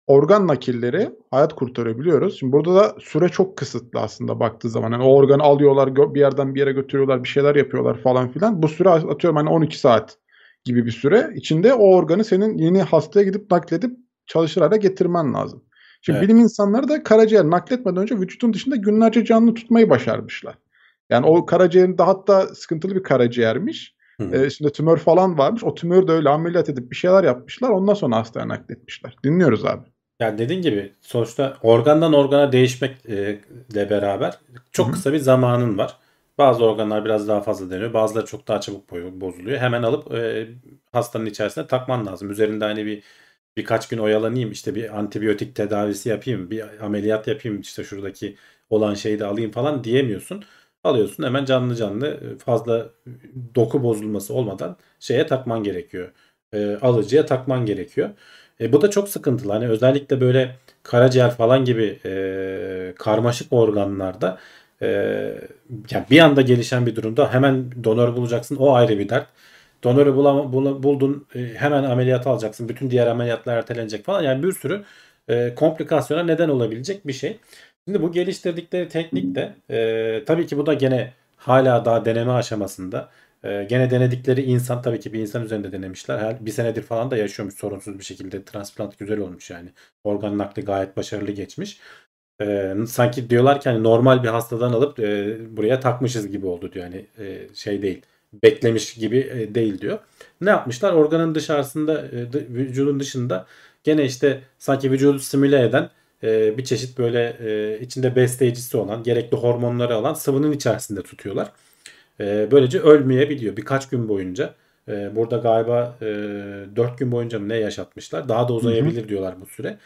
organ nakilleri hayat kurtarıyor. Şimdi burada da süre çok kısıtlı aslında baktığı zaman. Yani o organı alıyorlar bir yerden bir yere götürüyorlar bir şeyler yapıyorlar falan filan. Bu süre atıyorum hani 12 saat gibi bir süre içinde o organı senin yeni hastaya gidip nakledip çalışır hale getirmen lazım. Şimdi Evet. bilim insanları da karaciğer nakletmeden önce vücudun dışında günlerce canlı tutmayı başarmışlar. Yani o karaciğerin de hatta sıkıntılı bir karaciğermiş. Hı. Ee, içinde tümör falan varmış. O tümörü de öyle ameliyat edip bir şeyler yapmışlar. Ondan sonra hastaya nakletmişler. Dinliyoruz abi. Yani dediğin gibi sonuçta organdan organa değişmekle beraber çok Hı hı. kısa bir zamanın var. Bazı organlar biraz daha fazla deniyor. Bazıları çok daha çabuk bozuluyor. Hemen alıp e, hastanın içerisine takman lazım. Üzerinde hani bir birkaç gün oyalanayım işte bir antibiyotik tedavisi yapayım, bir ameliyat yapayım işte şuradaki olan şeyi de alayım falan diyemiyorsun. Alıyorsun hemen canlı canlı e, fazla doku bozulması olmadan şeye takman gerekiyor. E, alıcıya takman gerekiyor. E, bu da çok sıkıntılı. Hani özellikle böyle karaciğer falan gibi e, karmaşık organlarda e, yani bir anda gelişen bir durumda hemen donör bulacaksın. O ayrı bir dert. Donörü bulama, bula- buldun e, hemen ameliyat alacaksın. Bütün diğer ameliyatlar ertelenecek falan. Yani bir sürü e, komplikasyona neden olabilecek bir şey. Şimdi bu geliştirdikleri teknik de e, tabii ki bu da gene hala daha deneme aşamasında. E, gene denedikleri insan tabii ki bir insan üzerinde denemişler. Her, bir senedir falan da yaşıyormuş sorunsuz bir şekilde. Transplant güzel olmuş yani. Organ nakli gayet başarılı geçmiş. E, sanki diyorlar ki hani normal bir hastadan alıp e, buraya takmışız gibi oldu diyor. Yani e, şey değil. Beklemiş gibi e, değil diyor. Ne yapmışlar? Organın dışarısında, e, vücudun dışında gene işte sanki vücudu simüle eden e, bir çeşit böyle içinde besleyicisi olan, gerekli hormonları alan sıvının içerisinde tutuyorlar. Böylece ölmeyebiliyor birkaç gün boyunca. Burada galiba e, 4 gün boyunca mı ne yaşatmışlar? Daha da uzayabilir diyorlar bu süre.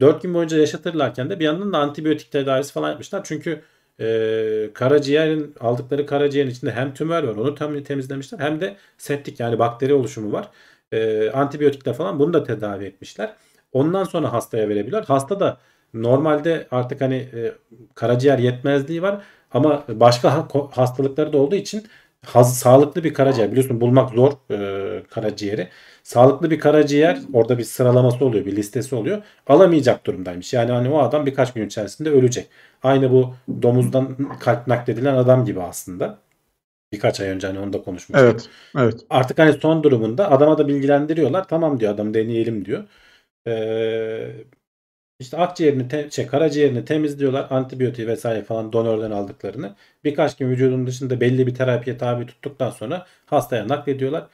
4 gün boyunca yaşatırlarken de bir yandan da antibiyotik tedavisi falan yapmışlar. Çünkü e, karaciğerin aldıkları karaciğerin içinde hem tümör var onu tam temizlemişler hem de septik yani bakteri oluşumu var. E, antibiyotikler falan bunu da tedavi etmişler. Ondan sonra hastaya verebiliyor. Hasta da normalde artık hani e, karaciğer yetmezliği var ama başka hastalıkları da olduğu için haz- sağlıklı bir karaciğer biliyorsun bulmak zor e, karaciğeri. Sağlıklı bir karaciğer orada bir sıralaması oluyor, bir listesi oluyor. Alamayacak durumdaymış. Yani hani o adam birkaç gün içerisinde ölecek. Aynı bu domuzdan kalp nakledilen adam gibi aslında. Birkaç ay önce hani onu da konuşmuştuk. Evet. Evet. Artık hani son durumunda adama da bilgilendiriyorlar. Tamam diyor adam deneyelim diyor. Ee, işte akciğerini, te- şey, karaciğerini temizliyorlar. Antibiyotiği vesaire falan donörden aldıklarını. Birkaç gün vücudun dışında belli bir terapiye tabi tuttuktan sonra hastaya naklediyorlar.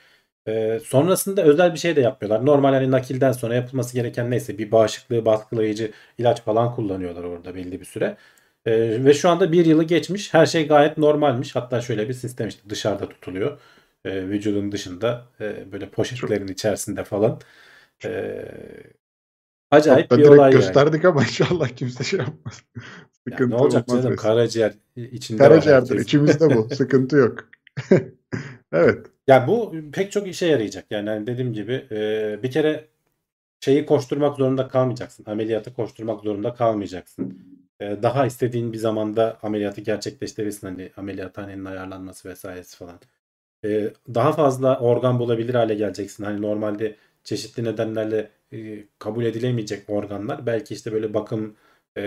Ee, sonrasında özel bir şey de yapmıyorlar. Normal hani nakilden sonra yapılması gereken neyse bir bağışıklığı baskılayıcı ilaç falan kullanıyorlar orada belli bir süre. Ee, ve şu anda bir yılı geçmiş. Her şey gayet normalmiş. Hatta şöyle bir sistem işte dışarıda tutuluyor. Ee, vücudun dışında e, böyle poşetlerin içerisinde falan. Ee, acayip Hatta bir olay yani. gösterdik ama inşallah kimse şey yapmaz. Ya Sıkıntı ne olacak olmaz canım karaciğer içinde Karaciğerdir. İçimizde bu. Sıkıntı yok. evet. Ya bu pek çok işe yarayacak. Yani hani dediğim gibi e, bir kere şeyi koşturmak zorunda kalmayacaksın. Ameliyatı koşturmak zorunda kalmayacaksın. E, daha istediğin bir zamanda ameliyatı gerçekleştirirsin. Hani ameliyathanenin ayarlanması vesairesi falan. E, daha fazla organ bulabilir hale geleceksin. Hani normalde çeşitli nedenlerle e, kabul edilemeyecek organlar. Belki işte böyle bakım e,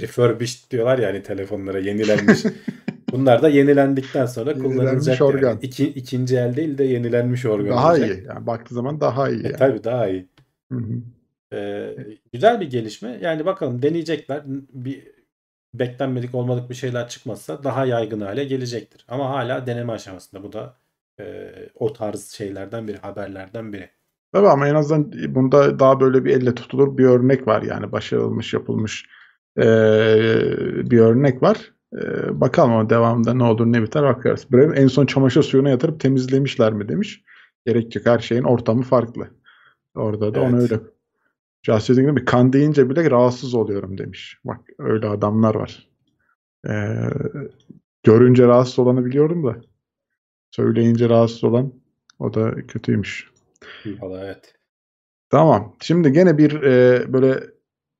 refurbished diyorlar ya hani telefonlara yenilenmiş. Bunlar da yenilendikten sonra kullanılacak. organ. Yani. İki, ikinci el değil de yenilenmiş organ Daha olacak. iyi. Yani baktığı zaman daha iyi. E, Yani. tabii daha iyi. Hı hı. Ee, güzel bir gelişme. Yani bakalım deneyecekler. Bir beklenmedik olmadık bir şeyler çıkmazsa daha yaygın hale gelecektir. Ama hala deneme aşamasında. Bu da e, o tarz şeylerden biri, haberlerden biri. Tabii ama en azından bunda daha böyle bir elle tutulur bir örnek var yani başarılmış yapılmış eee, bir örnek var. Eee, bakalım ama devamında ne olur ne biter bakarız. Bremen en son çamaşır suyuna yatırıp temizlemişler mi demiş. Gerek yok her şeyin ortamı farklı. Orada da onu Evet. öyle. Şahsi dediğim gibi kan deyince bile rahatsız oluyorum demiş. Bak öyle adamlar var. Eee, görünce rahatsız olanı biliyorum da söyleyince rahatsız olan o da kötüymüş. Valla evet. Tamam. Şimdi gene bir e, böyle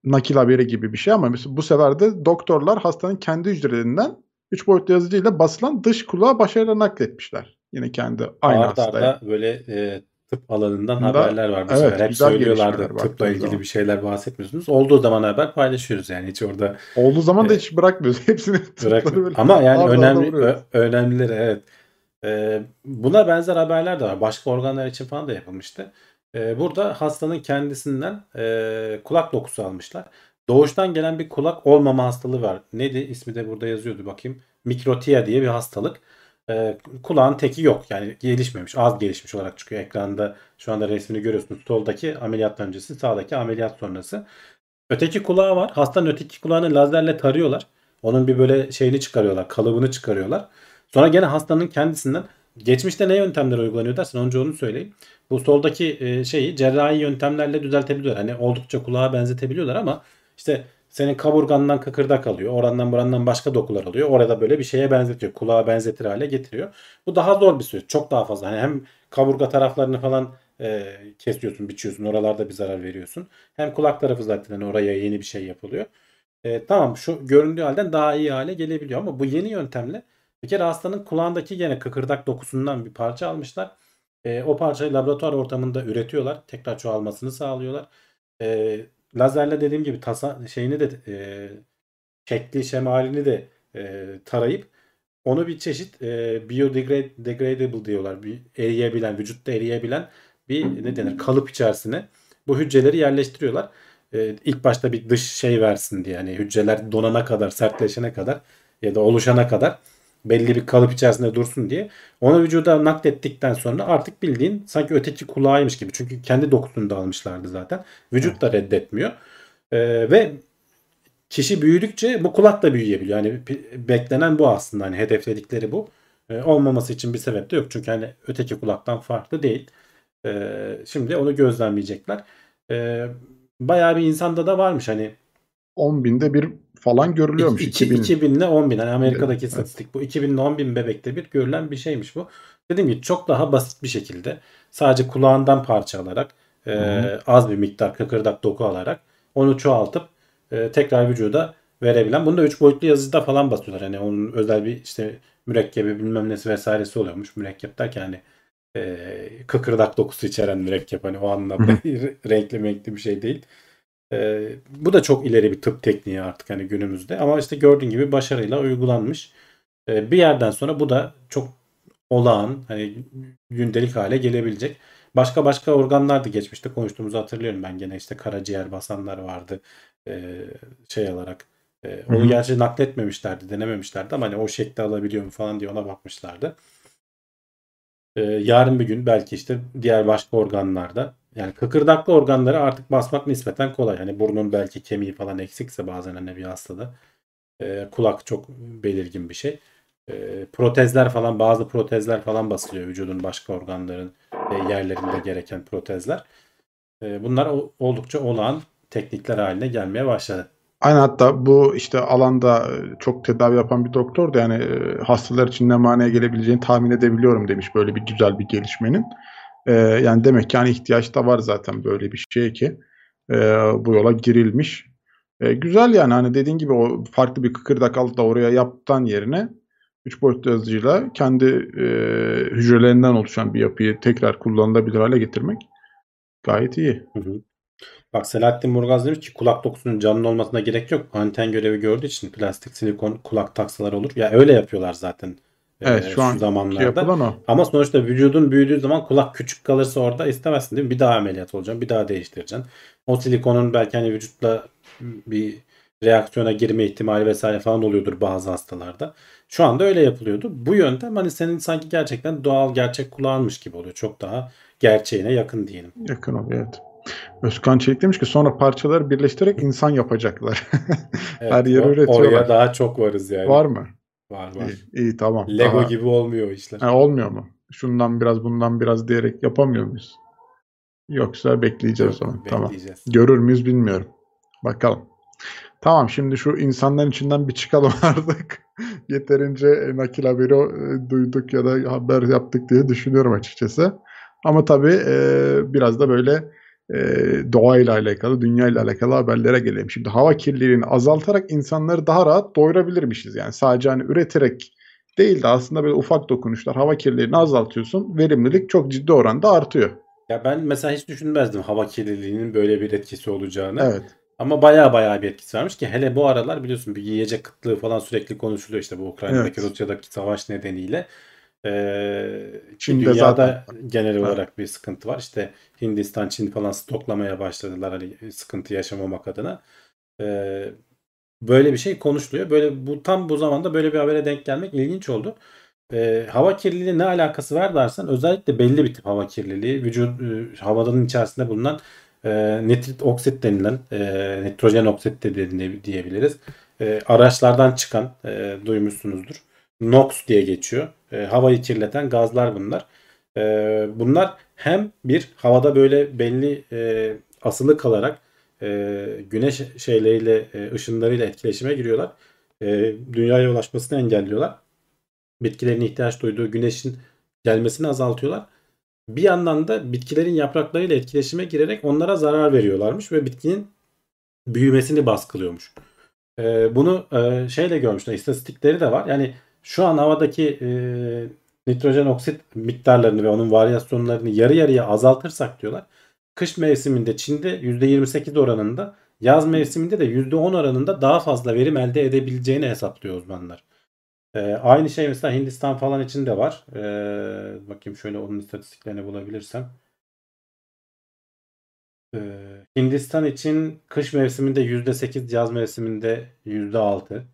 nakil haberi gibi bir şey ama mesela bu sefer de doktorlar hastanın kendi hücrelerinden 3 boyutlu yazıcıyla basılan dış kulağı başarıyla nakletmişler. Yine kendi aynı Arda hastaya. böyle e, tıp alanından Bunda- haberler var. Bu evet, sefer hep söylüyorlardı. Tıpla ilgili zaman. bir şeyler bahsetmiyorsunuz. Olduğu zaman haber paylaşıyoruz yani. Hiç orada Olduğu zaman da Evet. hiç bırakmıyoruz. Hepsini Bırak. böyle Ama yani arda önemli ö- önemlileri evet. Ee, buna benzer haberler de var. Başka organlar için falan da yapılmıştı. Ee, burada hastanın kendisinden e, kulak dokusu almışlar. Doğuştan gelen bir kulak olmama hastalığı var. Neydi? İsmi de burada yazıyordu bakayım. Mikrotia diye bir hastalık. Ee, kulağın teki yok. Yani gelişmemiş. Az gelişmiş olarak çıkıyor ekranda. Şu anda resmini görüyorsunuz. Soldaki ameliyat öncesi, sağdaki ameliyat sonrası. Öteki kulağı var. Hastanın öteki kulağını lazerle tarıyorlar. Onun bir böyle şeyini çıkarıyorlar. Kalıbını çıkarıyorlar. Sonra gene hastanın kendisinden geçmişte ne yöntemler uygulanıyor dersen önce onu söyleyeyim. Bu soldaki e, şeyi cerrahi yöntemlerle düzeltebiliyorlar. Hani oldukça kulağa benzetebiliyorlar ama işte senin kaburgandan kıkırdak alıyor. Orandan burandan başka dokular alıyor. Orada böyle bir şeye benzetiyor. Kulağa benzetir hale getiriyor. Bu daha zor bir süreç. Çok daha fazla. Hani hem kaburga taraflarını falan e, kesiyorsun, biçiyorsun. Oralarda bir zarar veriyorsun. Hem kulak tarafı zaten hani oraya yeni bir şey yapılıyor. E, tamam şu göründüğü halden daha iyi hale gelebiliyor ama bu yeni yöntemle bir kere hastanın kulağındaki gene kıkırdak dokusundan bir parça almışlar. E, o parçayı laboratuvar ortamında üretiyorlar. Tekrar çoğalmasını sağlıyorlar. E, lazerle dediğim gibi tasa şeyini de e, şekli şemalini de e, tarayıp onu bir çeşit e, biodegradable diyorlar. Bir eriyebilen, vücutta eriyebilen bir ne denir kalıp içerisine bu hücreleri yerleştiriyorlar. E, ilk başta bir dış şey versin diye yani hücreler donana kadar, sertleşene kadar ya da oluşana kadar belli bir kalıp içerisinde dursun diye. Onu vücuda naklettikten sonra artık bildiğin sanki öteki kulağıymış gibi. Çünkü kendi dokusunu da almışlardı zaten. Vücut da reddetmiyor. Ee, ve kişi büyüdükçe bu kulak da büyüyebiliyor. Yani beklenen bu aslında. Hani hedefledikleri bu. Ee, olmaması için bir sebep de yok. Çünkü hani öteki kulaktan farklı değil. Ee, şimdi onu gözlemleyecekler. Ee, bayağı bir insanda da varmış hani 10 binde bir falan görülüyormuş. 2000. 2000 ile 10 bin. Yani Amerika'daki evet. istatistik bu. 2000 ile 10 bin bebekte bir görülen bir şeymiş bu. Dediğim gibi çok daha basit bir şekilde sadece kulağından parça alarak e, az bir miktar kıkırdak doku alarak onu çoğaltıp e, tekrar vücuda verebilen. Bunu da 3 boyutlu yazıda falan basıyorlar. Hani onun özel bir işte mürekkebi bilmem nesi vesairesi oluyormuş. Mürekkep derken hani e, kıkırdak dokusu içeren mürekkep hani o anlamda renkli renkli bir şey değil. E, bu da çok ileri bir tıp tekniği artık hani günümüzde. Ama işte gördüğün gibi başarıyla uygulanmış. E, bir yerden sonra bu da çok olağan hani gündelik hale gelebilecek. Başka başka organlar da geçmişte konuştuğumuzu hatırlıyorum ben gene işte karaciğer basanlar vardı e, şey olarak. E, onu Hı-hı. gerçi nakletmemişlerdi, denememişlerdi ama hani o şekli alabiliyor mu falan diye ona bakmışlardı. E, yarın bir gün belki işte diğer başka organlarda yani kıkırdaklı organları artık basmak nispeten kolay. Hani burnun belki kemiği falan eksikse bazen hani bir hastada. E, kulak çok belirgin bir şey. E, protezler falan bazı protezler falan basılıyor vücudun başka organların e, yerlerinde gereken protezler. E, bunlar oldukça olağan teknikler haline gelmeye başladı. Aynen hatta bu işte alanda çok tedavi yapan bir doktor da yani hastalar için ne manaya gelebileceğini tahmin edebiliyorum demiş böyle bir güzel bir gelişmenin. Ee, yani demek ki yani ihtiyaç da var zaten böyle bir şey ki e, bu yola girilmiş. E, güzel yani hani dediğin gibi o farklı bir kıkırdak alıp da oraya yaptan yerine 3 boyutlu yazıcıyla kendi e, hücrelerinden oluşan bir yapıyı tekrar kullanılabilir hale getirmek gayet iyi. Hı hı. Bak Selahattin Murgaz demiş ki kulak dokusunun canlı olmasına gerek yok. Anten görevi gördüğü için plastik silikon kulak taksalar olur. Ya öyle yapıyorlar zaten. Evet şu, şu an zamanlarda. O. Ama sonuçta vücudun büyüdüğü zaman kulak küçük kalırsa orada istemezsin değil mi? Bir daha ameliyat olacaksın. Bir daha değiştireceksin. O silikonun belki hani vücutla bir reaksiyona girme ihtimali vesaire falan oluyordur bazı hastalarda. Şu anda öyle yapılıyordu. Bu yöntem hani senin sanki gerçekten doğal gerçek kulağınmış gibi oluyor. Çok daha gerçeğine yakın diyelim. Yakın oluyor evet. Özkan Çelik demiş ki sonra parçaları birleştirerek insan yapacaklar. evet, Her yeri üretiyorlar. Oraya daha çok varız yani. Var mı? Var var. İyi, iyi tamam. Lego Daha... gibi olmuyor işler. Ha, olmuyor mu? Şundan biraz bundan biraz diyerek yapamıyor muyuz? Yoksa bekleyeceğiz Yok, o zaman. Tamam. Görür müyüz bilmiyorum. Bakalım. Tamam şimdi şu insanların içinden bir çıkalım artık. Yeterince nakil haberi e, duyduk ya da haber yaptık diye düşünüyorum açıkçası. Ama tabii e, biraz da böyle e, doğayla alakalı, dünyayla alakalı haberlere gelelim. Şimdi hava kirliliğini azaltarak insanları daha rahat doyurabilirmişiz. Yani sadece hani üreterek değil de aslında böyle ufak dokunuşlar hava kirliliğini azaltıyorsun. Verimlilik çok ciddi oranda artıyor. Ya ben mesela hiç düşünmezdim hava kirliliğinin böyle bir etkisi olacağını. Evet. Ama baya baya bir etkisi varmış ki hele bu aralar biliyorsun bir yiyecek kıtlığı falan sürekli konuşuluyor işte bu Ukrayna'daki evet. Rusya'daki savaş nedeniyle. Ee, Çin'de dünyada zaten. genel Evet. olarak bir sıkıntı var. İşte Hindistan, Çin falan stoklamaya başladılar hani sıkıntı yaşamamak adına. Ee, böyle bir şey konuşuluyor. Böyle bu tam bu zamanda böyle bir habere denk gelmek ilginç oldu. Ee, hava kirliliği ne alakası var dersen özellikle belli bir tip hava kirliliği vücut e, havadanın içerisinde bulunan e, nitrit oksit denilen e, nitrojen oksit de diyebiliriz. E, araçlardan çıkan e, duymuşsunuzdur. NOx diye geçiyor. E, havayı kirleten gazlar bunlar. E, bunlar hem bir havada böyle belli e, asılı kalarak e, güneş şeyleriyle e, ışınlarıyla etkileşime giriyorlar. E, dünyaya ulaşmasını engelliyorlar. Bitkilerin ihtiyaç duyduğu güneşin gelmesini azaltıyorlar. Bir yandan da bitkilerin yapraklarıyla etkileşime girerek onlara zarar veriyorlarmış ve bitkinin büyümesini baskılıyormuş. Ee, bunu e, şeyle görmüşler. istatistikleri de var. Yani şu an havadaki e, nitrojen oksit miktarlarını ve onun varyasyonlarını yarı yarıya azaltırsak diyorlar. Kış mevsiminde Çin'de %28 oranında, yaz mevsiminde de %10 oranında daha fazla verim elde edebileceğini hesaplıyor uzmanlar. Ee, aynı şey mesela Hindistan falan için de var. Ee, bakayım şöyle onun istatistiklerini bulabilirsem. Ee, Hindistan için kış mevsiminde %8, yaz mevsiminde %6.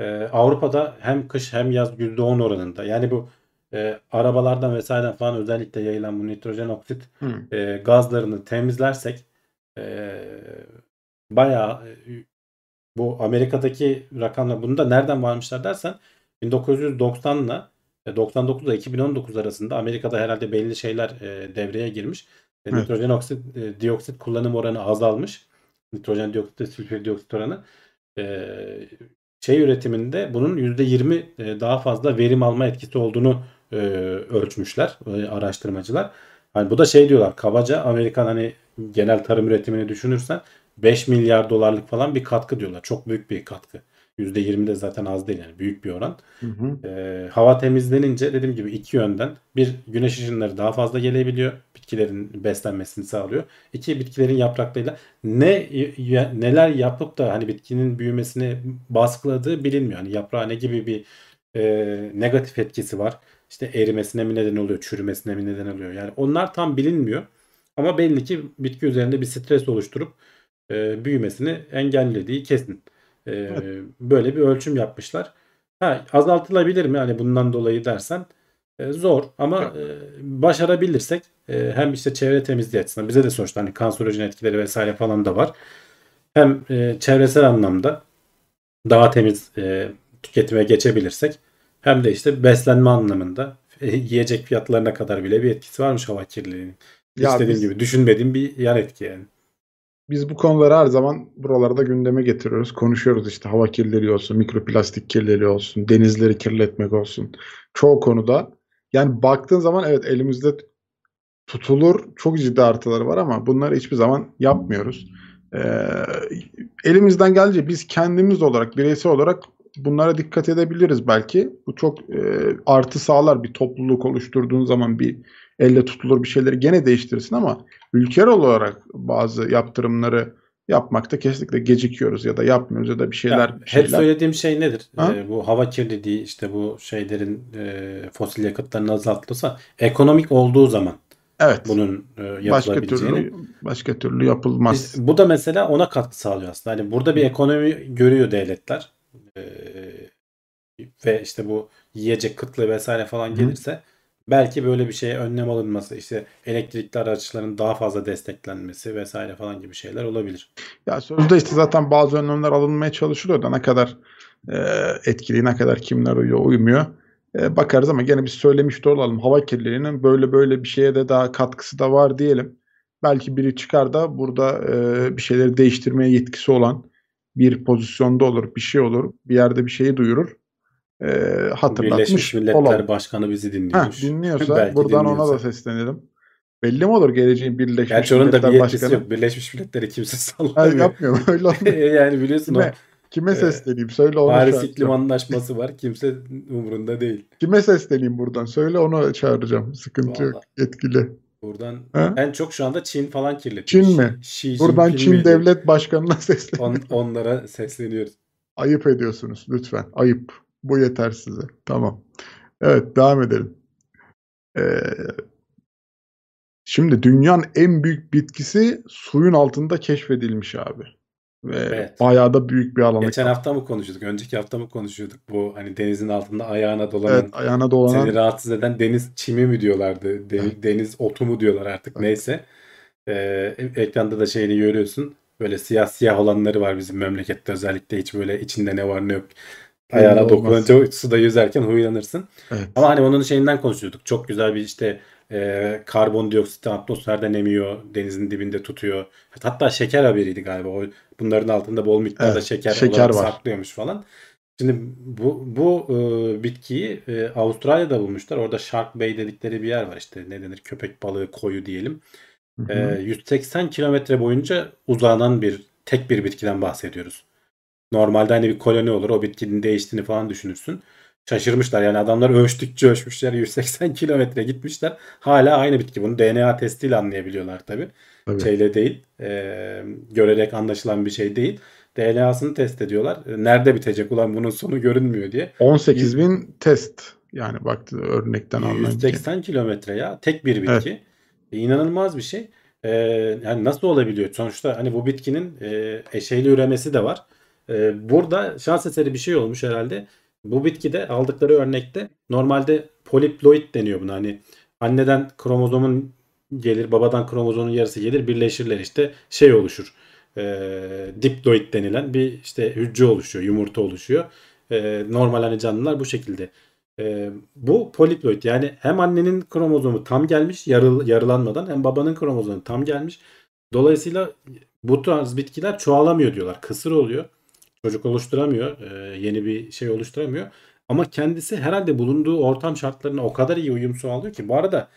Ee, Avrupa'da hem kış hem yaz %10 oranında. Yani bu e, arabalardan vesaire falan özellikle yayılan bu nitrojen oksit Hı. e, gazlarını temizlersek e, bayağı e, bu Amerika'daki rakamlar bunu da nereden varmışlar dersen 1990 ile 99 ile 2019 arasında Amerika'da herhalde belli şeyler e, devreye girmiş. E, Evet. Nitrojen oksit, e, dioksit kullanım oranı azalmış. Nitrojen dioksit ve sülfür dioksit oranı. E, şey üretiminde bunun %20 e, daha fazla verim alma etkisi olduğunu e, ölçmüşler e, araştırmacılar. Hani bu da şey diyorlar kabaca Amerikan hani genel tarım üretimini düşünürsen 5 milyar dolarlık falan bir katkı diyorlar. Çok büyük bir katkı. %20 de zaten az değil yani büyük bir oran. Hı hı. Ee, hava temizlenince dediğim gibi iki yönden bir güneş ışınları daha fazla gelebiliyor. Bitkilerin beslenmesini sağlıyor. İki bitkilerin yapraklarıyla ne ya- neler yapıp da hani bitkinin büyümesini baskıladığı bilinmiyor. Hani yaprağa ne gibi bir e, negatif etkisi var. İşte erimesine mi neden oluyor, çürümesine mi neden oluyor. Yani onlar tam bilinmiyor. Ama belli ki bitki üzerinde bir stres oluşturup e, büyümesini engellediği kesin. E, Böyle bir ölçüm yapmışlar. Ha, azaltılabilir mi hani bundan dolayı dersen e, zor ama e, başarabilirsek e, hem işte çevre temizliği açısından bize de sonuçta hani kanserojen etkileri vesaire falan da var. Hem e, çevresel anlamda daha temiz e, tüketime geçebilirsek hem de işte beslenme anlamında e, yiyecek fiyatlarına kadar bile bir etkisi varmış hava kirliliğinin. Ya İstediğim biz- gibi düşünmediğim bir yan etki yani. Biz bu konuları her zaman buralarda gündeme getiriyoruz. Konuşuyoruz işte hava kirliliği olsun, mikroplastik kirliliği olsun, denizleri kirletmek olsun. Çoğu konuda. Yani baktığın zaman evet elimizde tutulur çok ciddi artıları var ama bunları hiçbir zaman yapmıyoruz. Ee, elimizden gelince biz kendimiz olarak, bireysel olarak bunlara dikkat edebiliriz belki. Bu çok e, artı sağlar bir topluluk oluşturduğun zaman bir elle tutulur bir şeyleri gene değiştirsin ama ülkeler olarak bazı yaptırımları yapmakta kesinlikle gecikiyoruz ya da yapmıyoruz ya da bir şeyler Ya, bir hep şeyler. söylediğim şey nedir? Ha? Ee, bu hava kirliliği işte bu şeylerin e, fosil yakıtların azaltılırsa ekonomik olduğu zaman Evet. bunun e, Başka yapılabileceğini. türlü başka türlü yapılmaz. Biz- bu da mesela ona katkı sağlıyor aslında. Hani burada bir ekonomi görüyor devletler. Ee, ve işte bu yiyecek kıtlığı vesaire falan Hı. Belki böyle bir şeye önlem alınması, işte elektrikli araçların daha fazla desteklenmesi vesaire falan gibi şeyler olabilir. Ya sözde işte zaten bazı önlemler alınmaya çalışılıyor da ne kadar e, etkili, ne kadar kimler uyuyor, uymuyor. E, bakarız ama gene biz söylemiş de olalım. Hava kirliliğinin böyle böyle bir şeye de daha katkısı da var diyelim. Belki biri çıkar da burada e, bir şeyleri değiştirmeye yetkisi olan bir pozisyonda olur, bir şey olur, bir yerde bir şeyi duyurur. E, hatırlatmış Birleşmiş Milletler olalım. Başkanı bizi Heh, dinliyormuş. dinliyorsa Belki buradan ona dinliyorsa. da seslenelim. Belli mi olur geleceğin Birleşmiş Gerçi onun da bir yetkisi Başkanı? yok. Birleşmiş Milletleri kimse sallamıyor. yapmıyor mu? Öyle olmuyor. yani biliyorsun o Kime, kime e, sesleneyim? Söyle onu Paris çağıracağım. İklim Anlaşması var. Kimse umurunda değil. Kime sesleneyim buradan? Söyle onu çağıracağım. Sıkıntı yok. Vallahi. Yetkili. Buradan Ha? en çok şu anda Çin falan kirletiyor. Çin mi? Xi Buradan Çin devlet başkanına seslen. On- onlara sesleniyoruz. Ayıp ediyorsunuz lütfen. Ayıp. Bu yeter size. Tamam. Evet devam edelim. Ee, şimdi dünyanın en büyük bitkisi suyun altında keşfedilmiş abi. Ve Evet. bayağı da büyük bir alanda. Geçen hafta mı konuşuyorduk? Önceki hafta mı konuşuyorduk? Bu hani denizin altında ayağına dolanan Evet ayağına dolanan seni rahatsız eden deniz çimi mi diyorlardı? De- Evet. Deniz otu mu diyorlar artık Evet. neyse. Ee, ekranda da şeyini görüyorsun. Böyle siyah siyah olanları var bizim memlekette özellikle hiç böyle içinde ne var ne yok. Ayağına dokununca suda yüzerken huylanırsın. Evet. Ama hani onun şeyinden konuşuyorduk. Çok güzel bir işte e, karbondioksit atmosferden emiyor. Denizin dibinde tutuyor. Hatta şeker haberiydi galiba. O, bunların altında bol miktarda Evet, şeker, şeker var. saklıyormuş falan. Şimdi bu bu e, bitkiyi e, Avustralya'da bulmuşlar. Orada Shark Bay dedikleri bir yer var işte. Ne denir? Köpek balığı koyu diyelim. Hı hı. E, 180 kilometre boyunca uzanan bir tek bir bitkiden bahsediyoruz. Normalde hani bir koloni olur. O bitkinin değiştiğini falan düşünürsün. Şaşırmışlar yani adamlar ölçtükçe ölçmüşler 180 kilometre gitmişler. Hala aynı bitki. Bunu DNA testiyle anlayabiliyorlar tabii. Tabii. Şeyle değil. e, görerek anlaşılan bir şey değil. DNA'sını test ediyorlar. E, Nerede bitecek ulan bunun sonu görünmüyor diye. 18 bin test. Yani baktı örnekten alınan. 180 kilometre ya tek bir bitki. E, İnanılmaz bir şey. E, yani nasıl olabiliyor? Sonuçta hani bu bitkinin e, eşeyli üremesi de var. E, burada şans eseri bir şey olmuş herhalde. Bu bitkide aldıkları örnekte normalde poliploid deniyor buna. Hani anneden kromozomun gelir, babadan kromozomun yarısı gelir, birleşirler işte şey oluşur. E, diploid denilen bir işte hücre oluşuyor, yumurta oluşuyor. E, normal hani canlılar bu şekilde. E, bu poliploid yani hem annenin kromozomu tam gelmiş yarıl, yarılanmadan hem babanın kromozomu tam gelmiş. Dolayısıyla bu tarz bitkiler çoğalamıyor diyorlar. Kısır oluyor. Çocuk oluşturamıyor. e, yeni bir şey oluşturamıyor. Ama kendisi herhalde bulunduğu ortam şartlarına o kadar iyi uyum sağlıyor ki. Bu arada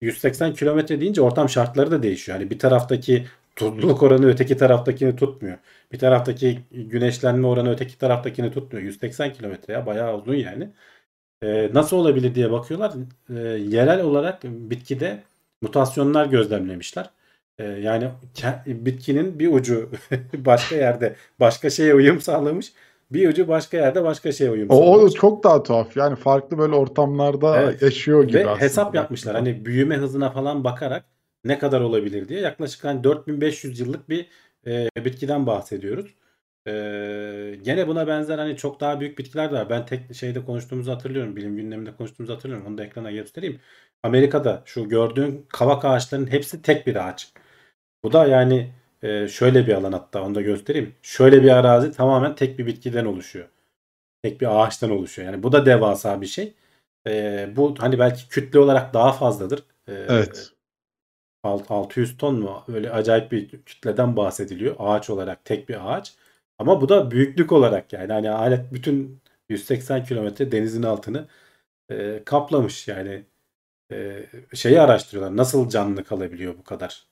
180 kilometre deyince ortam şartları da değişiyor. Hani bir taraftaki tuzluluk oranı öteki taraftakini tutmuyor. Bir taraftaki güneşlenme oranı öteki taraftakini tutmuyor. 180 kilometre ya bayağı uzun yani. Ee, nasıl olabilir diye bakıyorlar. Ee, yerel olarak bitkide mutasyonlar gözlemlemişler. Ee, yani bitkinin bir ucu başka yerde başka şeye uyum sağlamış. Bir ucu başka yerde başka şeye uyum O, o sağlamış. çok daha tuhaf. Yani farklı böyle ortamlarda Evet. yaşıyor gibi Ve aslında. hesap yapmışlar. Hani büyüme hızına falan bakarak ne kadar olabilir diye. Yaklaşık hani 4500 yıllık bir e, bitkiden bahsediyoruz. E, gene buna benzer hani çok daha büyük bitkiler de var. Ben tek şeyde konuştuğumuzu hatırlıyorum. Bilim gündeminde konuştuğumuzu hatırlıyorum. Onu da ekrana göstereyim. Amerika'da şu gördüğün kavak ağaçlarının hepsi tek bir ağaç. Bu da yani e, şöyle bir alan hatta onu da göstereyim. Şöyle bir arazi tamamen tek bir bitkiden oluşuyor. Tek bir ağaçtan oluşuyor. Yani bu da devasa bir şey. E, bu hani belki kütle olarak daha fazladır. E, Evet. alt- 600 ton mu? Öyle acayip bir kütleden bahsediliyor. Ağaç olarak tek bir ağaç. Ama bu da büyüklük olarak yani hani alet bütün 180 kilometre denizin altını e, kaplamış yani e, şeyi araştırıyorlar. Nasıl canlı kalabiliyor bu kadar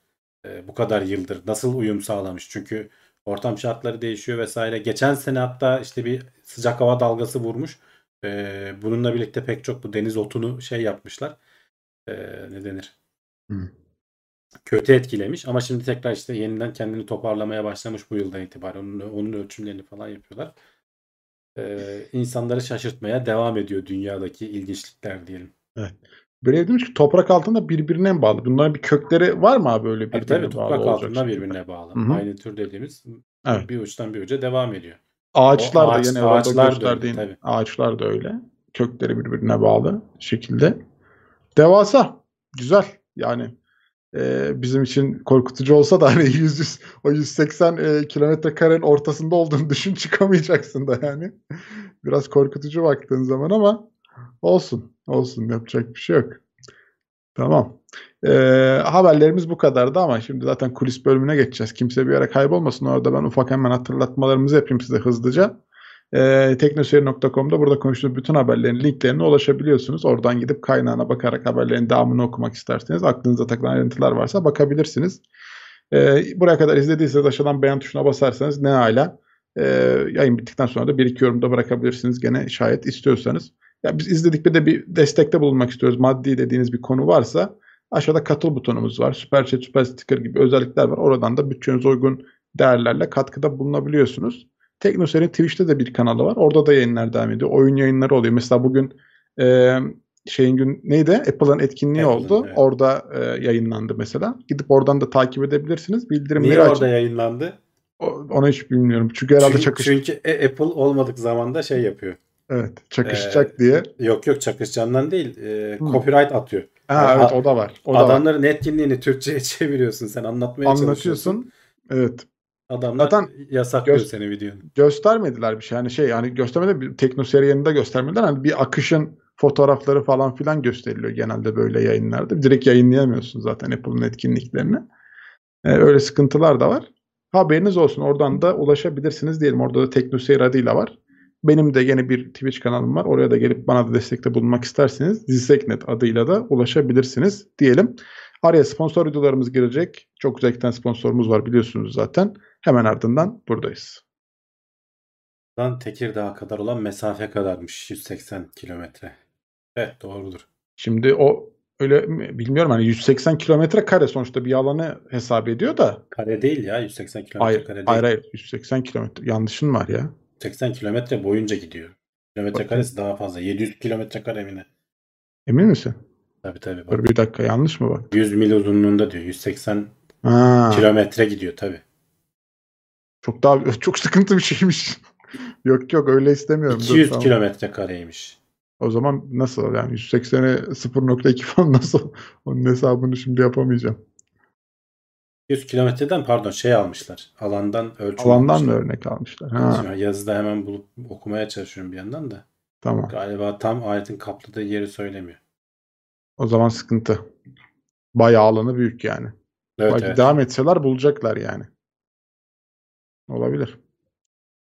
e, bu kadar yıldır? Nasıl uyum sağlamış? Çünkü ortam şartları değişiyor vesaire. Geçen sene hatta işte bir sıcak hava dalgası vurmuş. E, bununla birlikte pek çok bu deniz otunu şey yapmışlar. E, ne denir? Hı. kötü etkilemiş ama şimdi tekrar işte yeniden kendini toparlamaya başlamış bu yıldan itibaren. Onun, onun ölçümlerini falan yapıyorlar. Ee, insanları şaşırtmaya devam ediyor dünyadaki ilginçlikler diyelim. Böyle demiş ki toprak altında birbirine bağlı. Bunların bir kökleri var mı abi öyle Tabii birbirine tabii bağlı toprak altında şekilde? birbirine bağlı. Hı hı. Aynı tür dediğimiz Evet. bir uçtan bir uca devam ediyor. Ağaçlar O da ağaç- yine orada ağaçlar da öyle, tabii. ağaçlar da öyle. Kökleri birbirine bağlı şekilde. Devasa. Güzel. Yani e, bizim için korkutucu olsa da hani 100, 100 o 180 e, kilometre karenin ortasında olduğunu düşün çıkamayacaksın da yani. Biraz korkutucu baktığın zaman ama olsun. Olsun. Yapacak bir şey yok. Tamam. E, haberlerimiz bu kadardı ama şimdi zaten kulis bölümüne geçeceğiz. Kimse bir yere kaybolmasın. Orada ben ufak hemen hatırlatmalarımızı yapayım size hızlıca. E, teknoseyir.com'da burada konuştuğumuz bütün haberlerin linklerine ulaşabiliyorsunuz. Oradan gidip kaynağına bakarak haberlerin devamını okumak isterseniz aklınıza takılan ayrıntılar varsa bakabilirsiniz. E, buraya kadar izlediyseniz aşağıdan beğen tuşuna basarsanız ne hala e, yayın bittikten sonra da bir iki yorumda bırakabilirsiniz gene şayet istiyorsanız. Ya biz izledik bir de bir destekte bulunmak istiyoruz. Maddi dediğiniz bir konu varsa aşağıda katıl butonumuz var. Süper chat, süper sticker gibi özellikler var. Oradan da bütçenize uygun değerlerle katkıda bulunabiliyorsunuz. Teknoser'in Twitch'te de bir kanalı var. Orada da yayınlar devam ediyor. Oyun yayınları oluyor. Mesela bugün e, şeyin gün neydi? Apple'ın etkinliği Apple'ın, oldu. evet. Orada e, yayınlandı mesela. Gidip oradan da takip edebilirsiniz. Bildirimleri Niye açın. orada yayınlandı? O- Onu hiç bilmiyorum. Çünkü herhalde Çünkü, çakış çünkü e- Apple olmadık zamanda şey yapıyor. Evet çakışacak diye. Yok yok çakışcandan değil. e, Hmm. copyright atıyor. Ha, evet o da var. O da var. Adamların etkinliğini Türkçe'ye çeviriyorsun. Sen anlatmaya çalışıyorsun. Anlatıyorsun. Evet. Adamlar Zaten yasaklıyor göz- seni videonu. göstermediler bir şey. Hani şey hani göstermedi bir teknoseri yanında göstermediler. Hani bir akışın fotoğrafları falan filan gösteriliyor genelde böyle yayınlarda. Direkt yayınlayamıyorsun zaten Apple'ın etkinliklerini. Ee, öyle sıkıntılar da var. Haberiniz olsun. Oradan da ulaşabilirsiniz diyelim. Orada da Teknoseyir adıyla var. Benim de yine bir Twitch kanalım var. Oraya da gelip bana da destekte bulunmak isterseniz Dizseknet adıyla da ulaşabilirsiniz diyelim. Araya sponsor videolarımız girecek. Çok güzel sponsorumuz var biliyorsunuz zaten. Hemen ardından buradayız. Lan Tekirdağ'a kadar olan mesafe kadarmış. 180 kilometre. Evet doğrudur. Şimdi o öyle mi? bilmiyorum hani 180 kilometre kare sonuçta bir alanı hesap ediyor da Kare değil ya. 180 kilometre kare değil. hayır hayır 180 kilometre yanlışın var ya. 80 kilometre boyunca gidiyor. Kilometre karesi daha fazla. 700 kilometre kare mi ne? Emin misin? Tabii tabii. Bak. Dur bir dakika yanlış mı bak? 100 mil uzunluğunda diyor. 180 Ha, kilometre gidiyor tabii. çok daha çok sıkıntı bir şeymiş. yok yok öyle istemiyorum. Dur, 200 tamam. kilometre kareymiş. O zaman nasıl yani 180'e 0.2 falan nasıl? Onun hesabını şimdi yapamayacağım. 100 kilometreden pardon şey almışlar. Alandan ölçüm Alandan mı almışlar. örnek almışlar? Ha, Şimdi Yazıda hemen bulup okumaya çalışıyorum bir yandan da. tamam. Galiba tam ayetin kapladığı yeri söylemiyor. O zaman sıkıntı. Bayağı alanı büyük yani. Evet, Belki evet. devam etseler bulacaklar yani. Olabilir.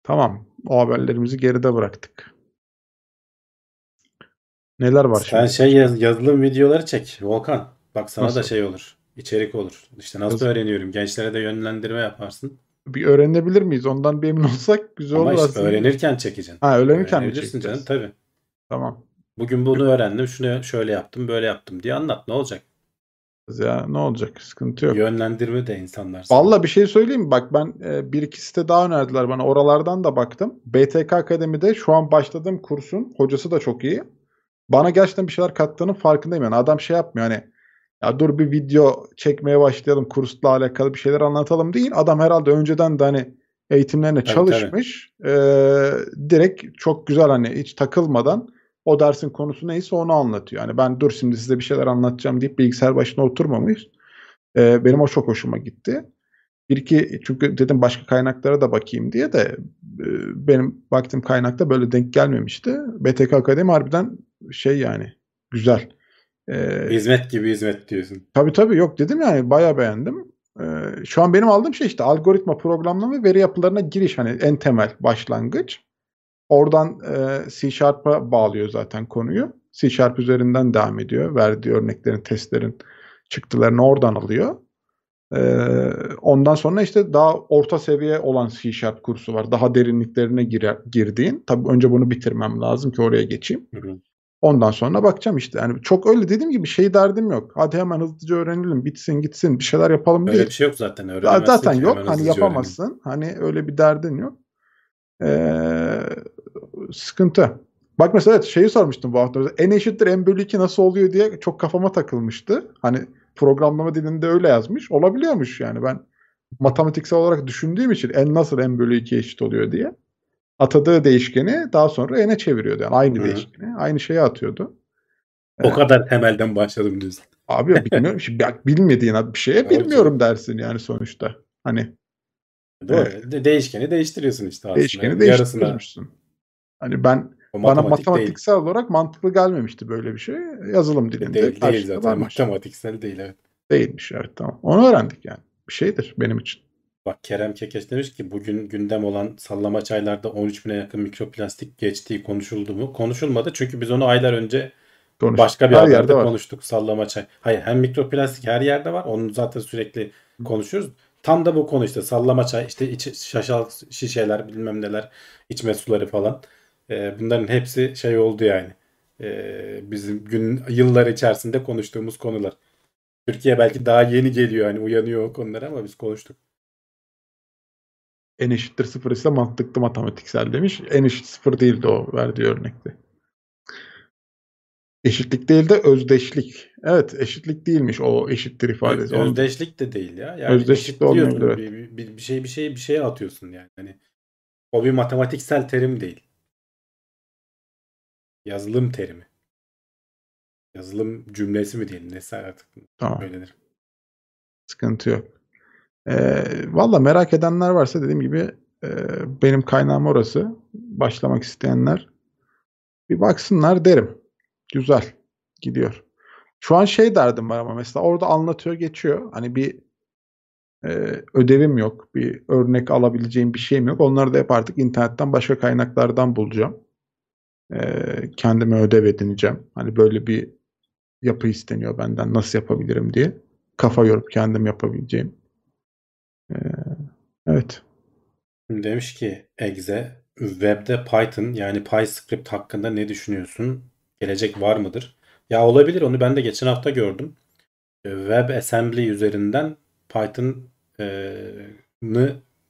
Tamam. O haberlerimizi geride bıraktık. Neler var Sen şimdi? şey yaz, yazılım videoları çek Volkan. Bak sana da Nasıl? şey olur. İçerik olur. İşte nasıl Nasıl? öğreniyorum. Gençlere de yönlendirme yaparsın. Bir öğrenebilir miyiz? Ondan bir emin olsak güzel Ama olur işte aslında. öğrenirken çekeceksin. Ha öğrenirken mi Öğrenebilirsin canım tabii. Tamam. Bugün bunu öğrendim. Şunu şöyle yaptım, böyle yaptım diye anlat. Ne olacak? Ya ne olacak? Sıkıntı yok. Yönlendirme de insanlar. sana. Valla bir şey söyleyeyim mi? Bak ben e, bir iki site daha önerdiler bana. Oralardan da baktım. BTK Akademi'de şu an başladığım kursun hocası da çok iyi. Bana gerçekten bir şeyler kattığının farkındayım. Yani adam şey yapmıyor hani ya dur bir video çekmeye başlayalım kursla alakalı bir şeyler anlatalım değil. Adam herhalde önceden de hani eğitimlerine Tabii, çalışmış. E, direkt çok güzel hani hiç takılmadan o dersin konusu neyse onu anlatıyor. Yani ben dur şimdi size bir şeyler anlatacağım deyip bilgisayar başına oturmamış. E, benim o çok hoşuma gitti. Bir iki çünkü dedim başka kaynaklara da bakayım diye de e, benim baktığım kaynakta böyle denk gelmemişti. BTK Akademi harbiden şey yani güzel. E, Hizmet gibi hizmet diyorsun. tabii tabii yok dedim yani bayağı beğendim. E, şu an benim aldığım şey işte algoritma programlama ve veri yapılarına giriş hani en temel başlangıç. Oradan e, C Sharp'a bağlıyor zaten konuyu. C Sharp üzerinden devam ediyor. Verdiği örneklerin, testlerin çıktılarını oradan alıyor. Ee, ondan sonra işte daha orta seviye olan C Sharp kursu var. Daha derinliklerine girer, girdiğin. Tabii önce bunu bitirmem lazım ki oraya geçeyim. Hı hı. Ondan sonra bakacağım işte. Yani çok öyle dediğim gibi şey derdim yok. Hadi hemen hızlıca öğrenelim, bitsin gitsin, bir şeyler yapalım Öyle değil. bir şey yok zaten. Öğrenemezsin Zaten yok. Hani yapamazsın. Hani öyle bir derdin yok. Ee, sıkıntı. Bak mesela evet, şeyi sormuştum bu hafta. N eşittir n bölü 2 nasıl oluyor diye çok kafama takılmıştı. Hani programlama dilinde öyle yazmış. Olabiliyormuş yani ben matematiksel olarak düşündüğüm için n nasıl n bölü 2 eşit oluyor diye. Atadığı değişkeni daha sonra n'e çeviriyordu. Yani aynı Hı. değişkeni. Aynı şeyi atıyordu. O kadar temelden başladım diyorsun. Abi bilmiyorum. Şimdi bilmediğin bir şeye bilmiyorum dersin yani sonuçta. Hani Doğru. De- değişkeni değiştiriyorsun işte aslında. değişkeni Yarısına. değiştiriyormuşsun. Hani ben O bana matematik değil. matematiksel olarak mantıklı gelmemişti böyle bir şey. Yazılım dilinde Değil, değil zaten. varmış. Matematiksel değil evet. Değilmiş evet tamam. Onu öğrendik yani. Bir şeydir benim için. Bak Kerem Kekeç demiş ki bugün gündem olan sallama çaylarda 13 bine yakın mikroplastik geçtiği konuşuldu mu? Konuşulmadı çünkü biz onu aylar önce Konuş. başka bir Her haberde yerde var. konuştuk. Sallama çay. Hayır hem mikroplastik her yerde var. Onu zaten sürekli konuşuyoruz. Tam da bu konu işte sallama çay işte iç, şaşal şişeler bilmem neler içme suları falan. Ee, bunların hepsi şey oldu yani. Ee, bizim gün yıllar içerisinde konuştuğumuz konular. Türkiye belki daha yeni geliyor hani uyanıyor o konulara ama biz konuştuk. N eşittir sıfır ise mantıklı matematiksel demiş. N eşit sıfır değildi o verdiği örnekte. Eşitlik değil de özdeşlik. Evet eşitlik değilmiş o eşittir ifadesi. Özdeşlik de değil ya. Yani Özdeşlik de olmayabilir, Bir, bir, bir şey bir şey bir şeye atıyorsun yani. Hani o bir matematiksel terim değil. Yazılım terimi. Yazılım cümlesi mi diyelim neyse artık Tamam. öyledir. Sıkıntı yok. Ee, Valla merak edenler varsa dediğim gibi e, benim kaynağım orası. Başlamak isteyenler bir baksınlar derim. Güzel. Gidiyor. Şu an şey derdim var ama mesela orada anlatıyor geçiyor. Hani bir e, ödevim yok. Bir örnek alabileceğim bir şeyim yok. Onları da hep artık internetten başka kaynaklardan bulacağım. E, kendime ödev edineceğim. Hani böyle bir yapı isteniyor benden. Nasıl yapabilirim diye. Kafa yorup kendim yapabileceğim. E, evet. Demiş ki Exe webde Python yani PyScript hakkında ne düşünüyorsun? Gelecek var mıdır? Ya olabilir onu ben de geçen hafta gördüm. E, WebAssembly üzerinden Python'ı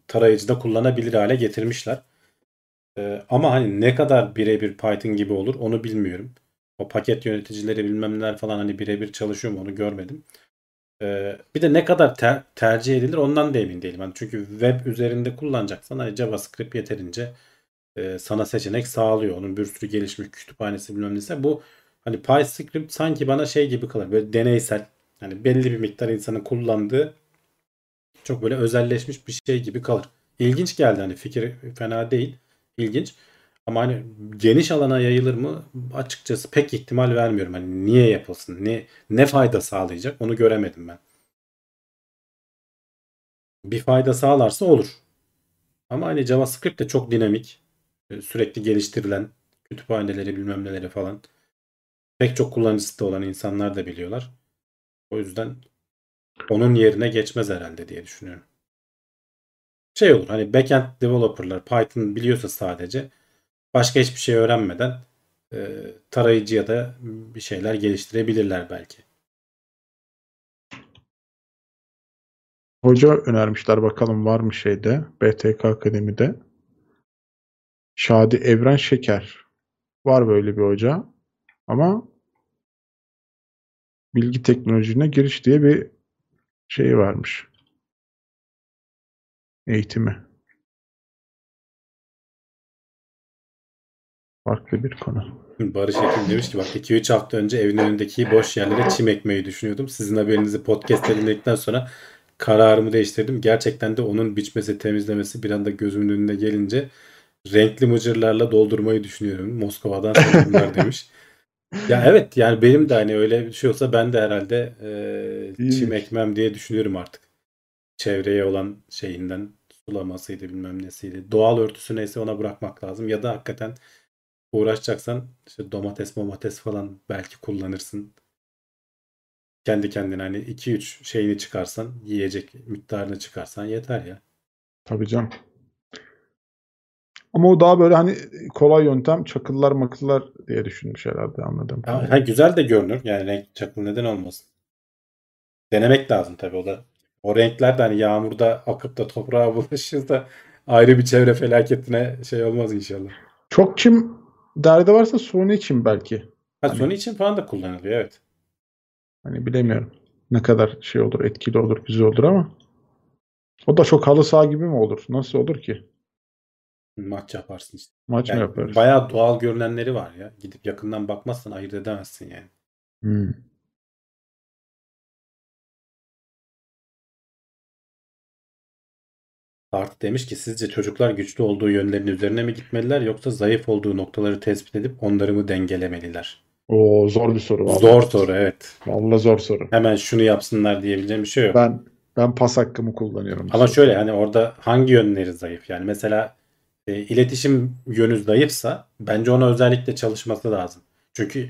tarayıcıda kullanabilir hale getirmişler. E, ama hani ne kadar birebir Python gibi olur onu bilmiyorum. O paket yöneticileri bilmem neler falan hani birebir çalışıyor mu onu görmedim. Ee, bir de ne kadar ter- tercih edilir ondan da emin değilim. Hani çünkü web üzerinde kullanacaksan hani JavaScript yeterince e, sana seçenek sağlıyor. Onun bir sürü gelişmiş kütüphanesi bilmem neyse. Bu hani PyScript sanki bana şey gibi kalır. Böyle deneysel. hani belli bir miktar insanın kullandığı çok böyle özelleşmiş bir şey gibi kalır. İlginç geldi hani fikir fena değil. İlginç. Ama hani geniş alana yayılır mı? Açıkçası pek ihtimal vermiyorum. Hani niye yapılsın? Ne ne fayda sağlayacak? Onu göremedim ben. Bir fayda sağlarsa olur. Ama hani JavaScript de çok dinamik. e, Sürekli geliştirilen kütüphaneleri bilmem neleri falan. Pek çok kullanıcısı da olan insanlar da biliyorlar. O yüzden onun yerine geçmez herhalde diye düşünüyorum. Şey olur hani backend developerlar Python biliyorsa sadece başka hiçbir şey öğrenmeden e, tarayıcıya da bir şeyler geliştirebilirler belki. Hoca önermişler bakalım var mı şeyde BTK Akademi'de. Şadi Evren Şeker. Var böyle bir hoca. Ama bilgi teknolojisine giriş diye bir şey varmış. Eğitimi. Farklı bir konu. Barış Ekim demiş ki bak 2-3 hafta önce evin önündeki boş yerlere çim ekmeyi düşünüyordum. Sizin haberinizi podcast dinledikten sonra kararımı değiştirdim. Gerçekten de onun biçmesi, temizlemesi bir anda gözümün önüne gelince renkli mıcırlarla doldurmayı düşünüyorum. Moskova'dan selamlar demiş. Ya evet yani benim de hani öyle bir şey olsa ben de herhalde e, çim ekmem diye düşünüyorum artık. Çevreye olan şeyinden sulamasıydı bilmem nesiydi. Doğal örtüsü neyse ona bırakmak lazım. Ya da hakikaten uğraşacaksan işte domates domates falan belki kullanırsın. Kendi kendine hani 2-3 şeyini çıkarsan yiyecek miktarını çıkarsan yeter ya. Tabii canım. Ama o daha böyle hani kolay yöntem çakıllar makıllar diye düşünmüş herhalde anladım. Ha, ha, güzel de görünür. Yani renk çakıl neden olmasın. Denemek lazım tabii o da. O renkler de hani yağmurda akıp da toprağa bulaşır da ayrı bir çevre felaketine şey olmaz inşallah. Çok çim derdi varsa Sony için belki. Ha Hani- Sony için falan da kullanılıyor evet. Hani bilemiyorum. Ne kadar şey olur, etkili olur, güzel olur ama. O da çok halı saha gibi mi olur? Nasıl olur ki? Maç yaparsın işte. Maç mı Yani yaparız? bayağı doğal görünenleri var ya. Gidip yakından bakmazsan ayırt edemezsin yani. Hmm. Artı demiş ki sizce çocuklar güçlü olduğu yönlerin üzerine mi gitmeliler yoksa zayıf olduğu noktaları tespit edip onları mı dengelemeliler? O zor bir soru vallahi. Zor soru evet. Vallahi zor soru. Hemen şunu yapsınlar diyebileceğim bir şey yok. Ben ben pas hakkımı kullanıyorum. Ama soruda. şöyle hani orada hangi yönleri zayıf? Yani mesela e, iletişim yönü zayıfsa bence ona özellikle çalışması lazım. Çünkü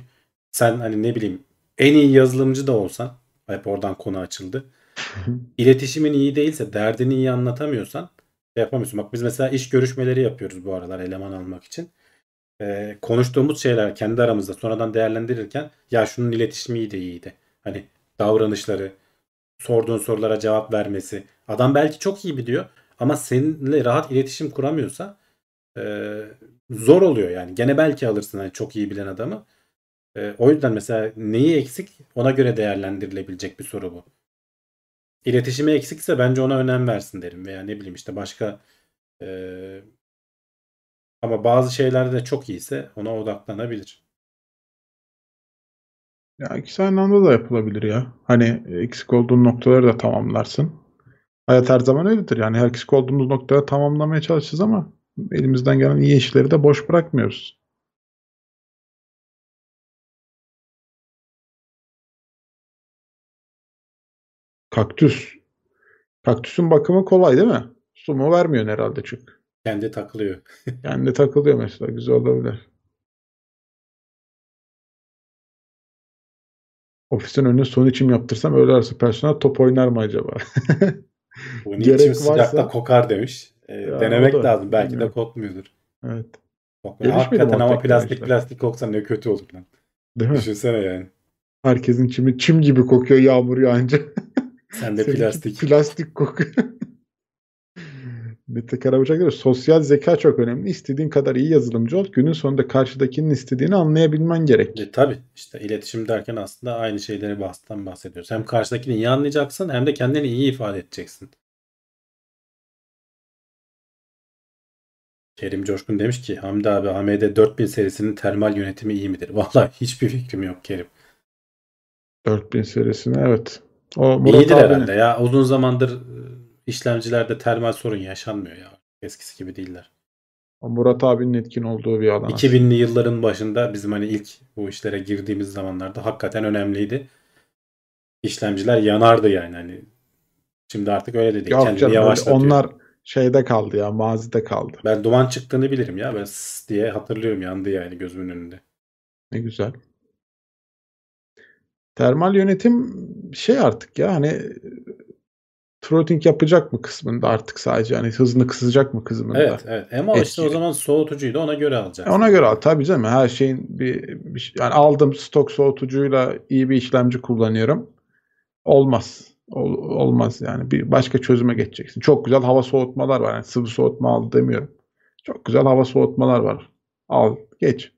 sen hani ne bileyim en iyi yazılımcı da olsan hep oradan konu açıldı. İletişimin iyi değilse derdini iyi anlatamıyorsan şey yapamıyorsun. Bak biz mesela iş görüşmeleri yapıyoruz bu aralar eleman almak için. Ee, konuştuğumuz şeyler kendi aramızda sonradan değerlendirirken ya şunun iletişimi iyiydi iyiydi. Hani davranışları, sorduğun sorulara cevap vermesi. Adam belki çok iyi biliyor ama seninle rahat iletişim kuramıyorsa e, zor oluyor yani. Gene belki alırsın hani çok iyi bilen adamı. E, o yüzden mesela neyi eksik ona göre değerlendirilebilecek bir soru bu. İletişimi eksikse bence ona önem versin derim veya ne bileyim işte başka e, ama bazı şeylerde de çok iyiyse ona odaklanabilir. Ya ikisi aynı anda da yapılabilir ya. Hani eksik olduğun noktaları da tamamlarsın. Hayat her zaman öyledir. Yani her eksik olduğumuz noktada tamamlamaya çalışacağız ama elimizden gelen iyi işleri de boş bırakmıyoruz. Kaktüs. Kaktüsün bakımı kolay değil mi? Su mu vermiyorsun herhalde çünkü. Kendi takılıyor. Kendi takılıyor mesela. Güzel olabilir. Ofisin önüne son içim yaptırsam öğle arası personel top oynar mı acaba? Bunun Gerek için sıcakta kokar demiş. E, Ya, denemek da, lazım. Belki de bilmiyorum. kokmuyordur. evet. Kokmuyor. Hakikaten ama plastik plastik koksa ne kötü olur lan. Değil mi? Düşünsene yani. Herkesin çimi çim gibi kokuyor yağmur yağınca. Sen de plastik. Plastik kokuyor. Mete Karabıçak diyor sosyal zeka çok önemli. İstediğin kadar iyi yazılımcı ol. Günün sonunda karşıdakinin istediğini anlayabilmen gerek. E, tabii işte iletişim derken aslında aynı şeyleri bahseden bahsediyoruz. Hem karşıdakini iyi anlayacaksın hem de kendini iyi ifade edeceksin. Kerim Coşkun demiş ki Hamdi abi AMD 4000 serisinin termal yönetimi iyi midir? Vallahi hiçbir fikrim yok Kerim. 4000 serisine evet. O Murat İyidir abinin- herhalde ya. Uzun zamandır e, işlemcilerde termal sorun yaşanmıyor ya. Eskisi gibi değiller. o Murat abinin etkin olduğu bir alan. 2000'li yılların başında bizim hani ilk bu işlere girdiğimiz zamanlarda hakikaten önemliydi. İşlemciler yanardı yani hani. Şimdi artık öyle de değil. Yok Kendini canım, yavaşlatıyor. onlar şeyde kaldı ya mazide kaldı. Ben duman çıktığını bilirim ya. Ben diye hatırlıyorum yandı yani gözümün önünde. Ne güzel. Termal yönetim şey artık ya hani throttling yapacak mı kısmında artık sadece hani hızını kısacak mı kısmında. Evet evet. Ama işte o zaman soğutucuyu da ona göre alacaksın. Ona göre al tabii canım her şeyin bir, bir şey- yani aldım stok soğutucuyla iyi bir işlemci kullanıyorum. Olmaz. Ol- olmaz yani. Bir başka çözüme geçeceksin. Çok güzel hava soğutmalar var. Yani sıvı soğutma al demiyorum. Çok güzel hava soğutmalar var. Al geç.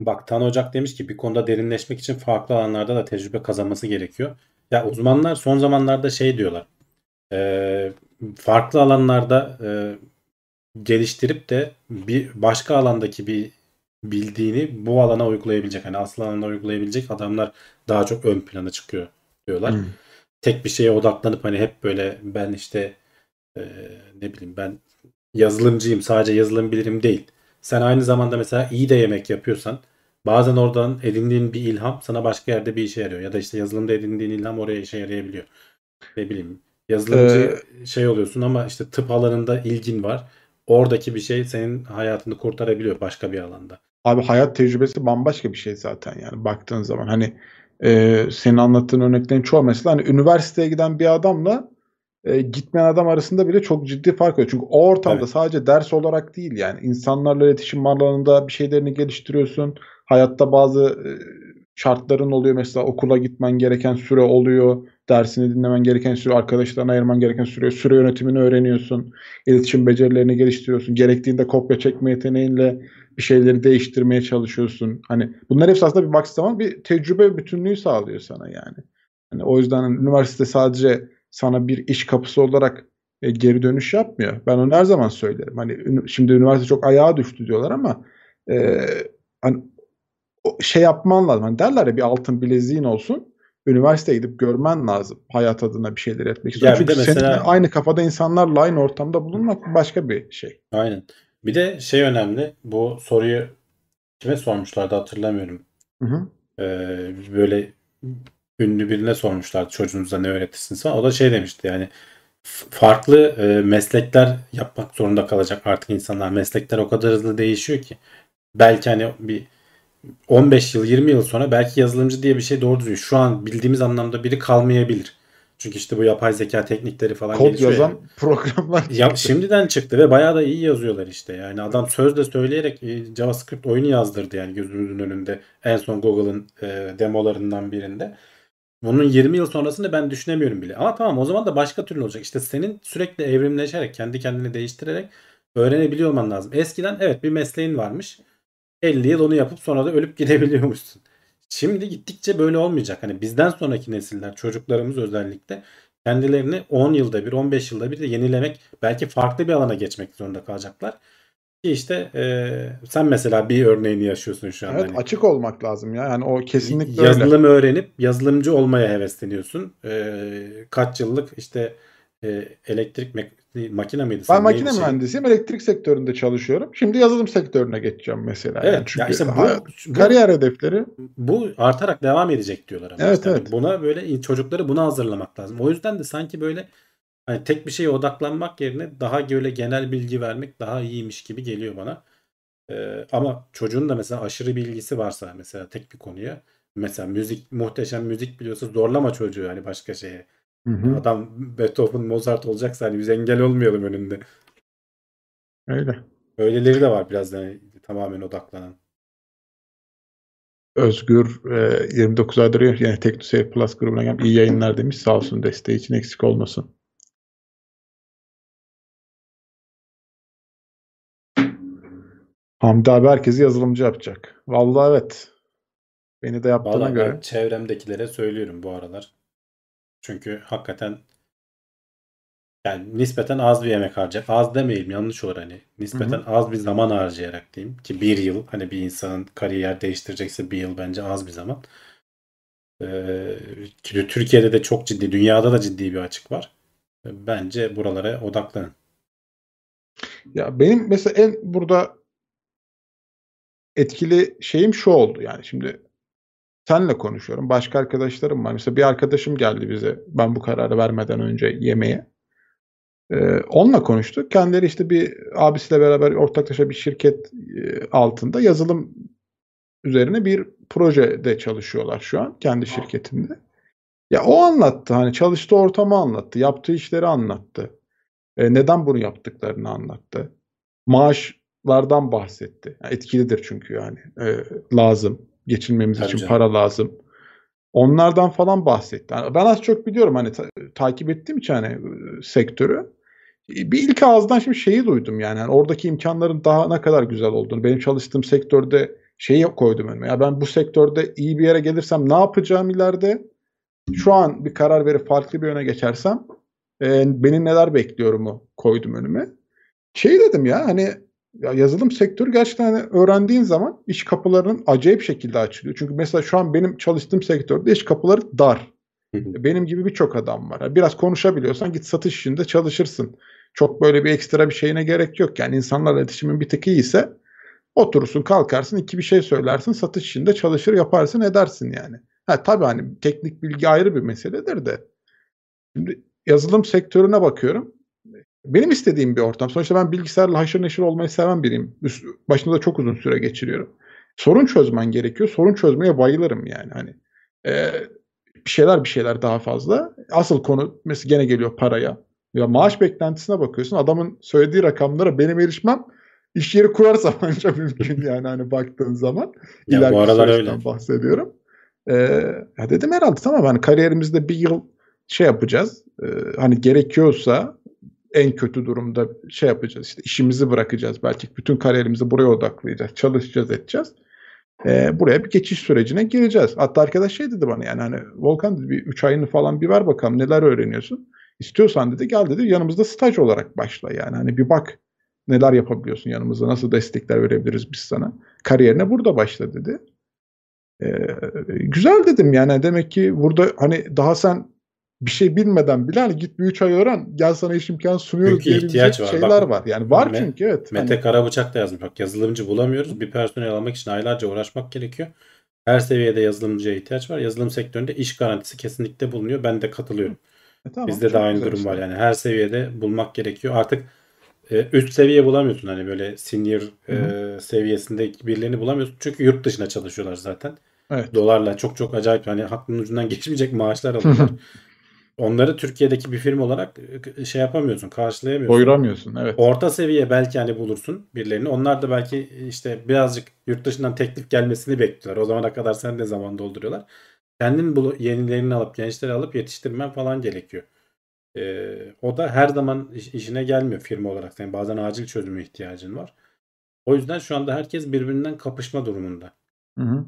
Bak Tan Ocak demiş ki bir konuda derinleşmek için farklı alanlarda da tecrübe kazanması gerekiyor. Ya uzmanlar son zamanlarda şey diyorlar. e, farklı alanlarda e, geliştirip de bir başka alandaki bir bildiğini bu alana uygulayabilecek. Hani asıl alana uygulayabilecek adamlar daha çok ön plana çıkıyor diyorlar. Hmm. Tek bir şeye odaklanıp hani hep böyle ben işte e, ne bileyim ben yazılımcıyım sadece yazılım bilirim değil. Sen aynı zamanda mesela iyi de yemek yapıyorsan bazen oradan edindiğin bir ilham sana başka yerde bir işe yarıyor. Ya da işte yazılımda edindiğin ilham oraya işe yarayabiliyor. Ne bileyim yazılımcı şey oluyorsun ama işte tıp alanında ilgin var. Oradaki bir şey senin hayatını kurtarabiliyor başka bir alanda. Abi hayat tecrübesi bambaşka bir şey zaten yani baktığın zaman hani e, senin anlattığın örneklerin çoğu mesela hani üniversiteye giden bir adamla e, gitmeyen adam arasında bile çok ciddi fark var. Çünkü o ortamda Evet. sadece ders olarak değil yani insanlarla iletişim alanında bir şeylerini geliştiriyorsun. Hayatta bazı e, şartların oluyor mesela okula gitmen gereken süre oluyor. Dersini dinlemen gereken süre, arkadaşlarına ayırman gereken süre, süre yönetimini öğreniyorsun. İletişim becerilerini geliştiriyorsun. Gerektiğinde kopya çekme yeteneğinle bir şeyleri değiştirmeye çalışıyorsun. Hani bunlar hepsi aslında bir baktığı zaman bir tecrübe bütünlüğü sağlıyor sana yani. Hani o yüzden hani üniversite sadece sana bir iş kapısı olarak e, geri dönüş yapmıyor. Ben onu her zaman söylerim. Hani şimdi üniversite çok ayağa düştü diyorlar ama e, hani şey yapman lazım. Hani derler ya bir altın bileziğin olsun. Üniversiteye gidip görmen lazım. Hayat adına bir şeyler etmek Ya istiyorsun. bir de Çünkü mesela- aynı kafada insanlarla aynı ortamda bulunmak başka bir şey. Aynen. Bir de şey önemli. Bu soruyu kime sormuşlardı hatırlamıyorum. Hı hı. Ee, böyle ünlü birine sormuşlardı çocuğunuza ne öğretirsiniz falan. O da şey demişti yani farklı e, meslekler yapmak zorunda kalacak artık insanlar. Meslekler o kadar hızlı değişiyor ki. Belki hani bir 15 yıl 20 yıl sonra belki yazılımcı diye bir şey doğru düzgün şu an bildiğimiz anlamda biri kalmayabilir. Çünkü işte bu yapay zeka teknikleri falan Kod gelişiyor yazan yani. programlar. Ya şimdiden çıktı ve bayağı da iyi yazıyorlar işte. Yani adam sözle söyleyerek e, JavaScript oyunu yazdırdı yani gözümüzün önünde. En son Google'ın e, demolarından birinde. Bunun 20 yıl sonrasını ben düşünemiyorum bile. Ama tamam o zaman da başka türlü olacak. İşte senin sürekli evrimleşerek, kendi kendini değiştirerek öğrenebiliyor olman lazım. Eskiden evet bir mesleğin varmış. 50 yıl onu yapıp sonra da ölüp gidebiliyormuşsun. Şimdi gittikçe böyle olmayacak. Hani bizden sonraki nesiller, çocuklarımız özellikle kendilerini 10 yılda bir, 15 yılda bir de yenilemek, belki farklı bir alana geçmek zorunda kalacaklar. Ki işte eee, sen mesela bir örneğini yaşıyorsun şu an. Evet Hani açık olmak lazım ya. Yani o kesinlikle öyle. yazılım öğrenip yazılımcı olmaya hevesleniyorsun. Eee, kaç yıllık işte eee, elektrik mek- makine miydi? Ben makine şey? mühendisiyim. Elektrik sektöründe çalışıyorum. Şimdi yazılım sektörüne geçeceğim mesela. Evet, Yani ya çünkü işte bu- bu- kariyer hedefleri bu artarak devam edecek diyorlar ama Evet, işte. Hani evet. buna böyle çocukları buna hazırlamak lazım. O yüzden de sanki böyle hani tek bir şeye odaklanmak yerine daha böyle genel bilgi vermek daha iyiymiş gibi geliyor bana. Ee, ama çocuğun da mesela aşırı bilgisi varsa mesela tek bir konuya mesela müzik muhteşem müzik biliyorsa zorlama çocuğu hani başka şeye. Hı hı, Adam Beethoven, Mozart olacaksa hani biz engel olmayalım önünde. öyle. Öyleleri de var biraz da hani tamamen odaklanan. Özgür e, 29 aydır yani TeknoSeyir Plus grubuna gelmiş. İyi yayınlar demiş. Sağ olsun desteği için eksik olmasın. Hamdi abi herkesi yazılımcı yapacak. Vallahi evet. Beni de yaptığına Vallahi göre. ben çevremdekilere söylüyorum bu aralar. Çünkü hakikaten yani nispeten az bir yemek harcayarak, az demeyeyim yanlış olur hani. Nispeten az bir zaman harcayarak diyeyim ki bir yıl hani bir insanın kariyer değiştirecekse bir yıl bence az bir zaman. Ee, ki Türkiye'de de çok ciddi, dünyada da ciddi bir açık var. Bence buralara odaklanın. Ya benim mesela en burada etkili şeyim şu oldu yani şimdi senle konuşuyorum. Başka arkadaşlarım var. Mesela bir arkadaşım geldi bize ben bu kararı vermeden önce yemeğe. Ee, onunla konuştuk. Kendileri işte bir abisiyle beraber ortaklaşa bir şirket e, altında yazılım üzerine bir projede çalışıyorlar şu an kendi şirketinde. Ya o anlattı hani çalıştığı ortamı anlattı, yaptığı işleri anlattı. E, neden bunu yaptıklarını anlattı. Maaşlardan bahsetti. Yani etkilidir çünkü yani e, lazım. Geçinmemiz Tabii için canım. para lazım. Onlardan falan bahsetti. Yani ben az çok biliyorum hani ta- takip ettiğim için hani e, sektörü. E, Bir ilk ağızdan şimdi şeyi duydum yani. Hani oradaki imkanların daha ne kadar güzel olduğunu. Benim çalıştığım sektörde şeyi koydum önüme. Ya ben bu sektörde iyi bir yere gelirsem ne yapacağım ileride? Şu an bir karar verip farklı bir yöne geçersem e, beni neler bekliyorumu koydum önüme. Şey dedim ya hani ya yazılım sektörü gerçekten hani öğrendiğin zaman iş kapılarının acayip şekilde açılıyor. Çünkü mesela şu an benim çalıştığım sektörde iş kapıları dar. Benim gibi birçok adam var. Biraz konuşabiliyorsan git satış işinde çalışırsın. Çok böyle bir ekstra bir şeyine gerek yok. Yani insanlarla iletişimin bir tık iyiyse oturursun kalkarsın iki bir şey söylersin satış işinde çalışır yaparsın edersin yani. Ha tabii hani teknik bilgi ayrı bir meseledir de. Şimdi yazılım sektörüne bakıyorum. Benim istediğim bir ortam. Sonuçta ben bilgisayarla haşır neşir olmayı seven biriyim. Üst, başında çok uzun süre geçiriyorum. Sorun çözmen gerekiyor. Sorun çözmeye bayılırım yani. Hani e, bir şeyler bir şeyler daha fazla. Asıl konu mesela gene geliyor paraya. Ya maaş beklentisine bakıyorsun. Adamın söylediği rakamlara benim erişmem iş yeri kurarsa ancak mümkün yani hani baktığın zaman. Ya bu aralar öyle. bahsediyorum. Ee, ya dedim herhalde tamam hani kariyerimizde bir yıl şey yapacağız. Ee, hani gerekiyorsa en kötü durumda şey yapacağız işte işimizi bırakacağız. Belki bütün kariyerimizi buraya odaklayacağız çalışacağız edeceğiz. Ee, buraya bir geçiş sürecine gireceğiz. Hatta arkadaş şey dedi bana yani hani Volkan dedi bir 3 ayını falan bir ver bakalım neler öğreniyorsun? İstiyorsan dedi gel dedi yanımızda staj olarak başla. Yani hani bir bak neler yapabiliyorsun yanımızda nasıl destekler verebiliriz biz sana? Kariyerine burada başla dedi. Ee, güzel dedim yani demek ki burada hani daha sen bir şey bilmeden bile hani git bir 3 ay öğren gel sana iş imkanı sunuyoruz Çünkü ihtiyaç var. şeyler Bak, var. Yani var Me- çünkü evet. Mete Hani, Karabıçak da yazmış. Bak yazılımcı bulamıyoruz. Bir personel almak için aylarca uğraşmak gerekiyor. Her seviyede yazılımcıya ihtiyaç var. Yazılım sektöründe iş garantisi kesinlikle bulunuyor. Ben de katılıyorum. e, tamam, Bizde de aynı durum var işte. yani. Her seviyede bulmak gerekiyor. Artık e, üst seviye bulamıyorsun. Hani böyle senior e, seviyesinde birilerini bulamıyorsun. Çünkü yurt dışına çalışıyorlar zaten. Evet. Dolarla çok çok acayip hani hakkının ucundan geçmeyecek maaşlar alıyorlar. Onları Türkiye'deki bir firma olarak e, şey yapamıyorsun, karşılayamıyorsun. Doyuramıyorsun evet. Orta seviye belki hani bulursun birilerini. Onlar da belki işte birazcık yurt dışından teklif gelmesini bekliyorlar. O zamana kadar sen de zaman dolduruyorlar. Kendin bulu, yenilerini alıp gençleri alıp yetiştirmen falan gerekiyor. Ee, o da her zaman iş- işine gelmiyor firma olarak. Senin bazen acil çözüme ihtiyacın var. O yüzden şu anda herkes birbirinden kapışma durumunda. Hı hı.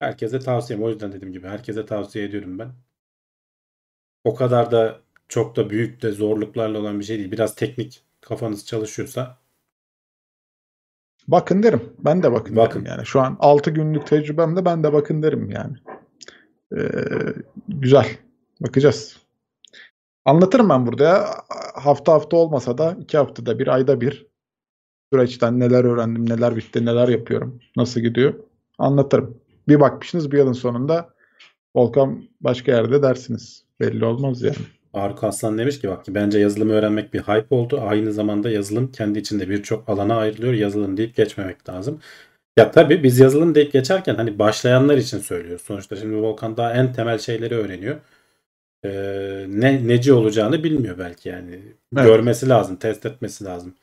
Herkese tavsiyem. O yüzden dediğim gibi herkese tavsiye ediyorum ben. O kadar da çok da büyük de zorluklarla olan bir şey değil. Biraz teknik kafanız çalışıyorsa Bakın derim. Ben de bakın, Bakın. derim yani. Şu an 6 günlük tecrübemle ben de bakın derim yani. Ee, güzel. Bakacağız. Anlatırım ben burada ya. Hafta hafta olmasa da iki haftada bir, ayda bir süreçten neler öğrendim, neler bitti, neler yapıyorum, nasıl gidiyor anlatırım. Bir bakmışsınız bir yılın sonunda Volkan başka yerde dersiniz. Belli olmaz yani. Faruk Aslan demiş ki bak ki bence yazılımı öğrenmek bir hype oldu. Aynı zamanda yazılım kendi içinde birçok alana ayrılıyor. Yazılım deyip geçmemek lazım. Ya tabii biz yazılım deyip geçerken hani başlayanlar için söylüyoruz. Sonuçta şimdi Volkan daha en temel şeyleri öğreniyor. Ee, ne neci olacağını bilmiyor belki yani. Evet. Görmesi lazım, test etmesi lazım.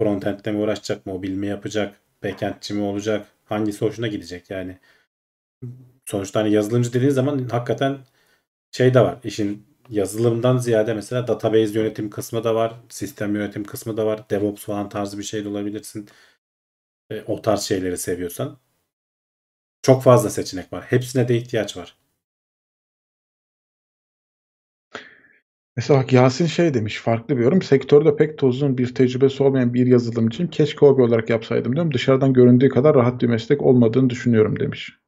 Frontend'de mi uğraşacak, mobil mi yapacak, backend'ci mi olacak, hangisi hoşuna gidecek yani. Sonuçta hani yazılımcı dediğin zaman hakikaten şey de var. İşin yazılımdan ziyade mesela database yönetim kısmı da var. Sistem yönetim kısmı da var. DevOps falan tarzı bir şey de olabilirsin. E, o tarz şeyleri seviyorsan. Çok fazla seçenek var. Hepsine de ihtiyaç var. Mesela bak Yasin şey demiş farklı bir yorum. Sektörde pek tozun bir tecrübesi olmayan bir yazılımcıyım. Keşke hobi olarak yapsaydım diyorum. Dışarıdan göründüğü kadar rahat bir meslek olmadığını düşünüyorum demiş.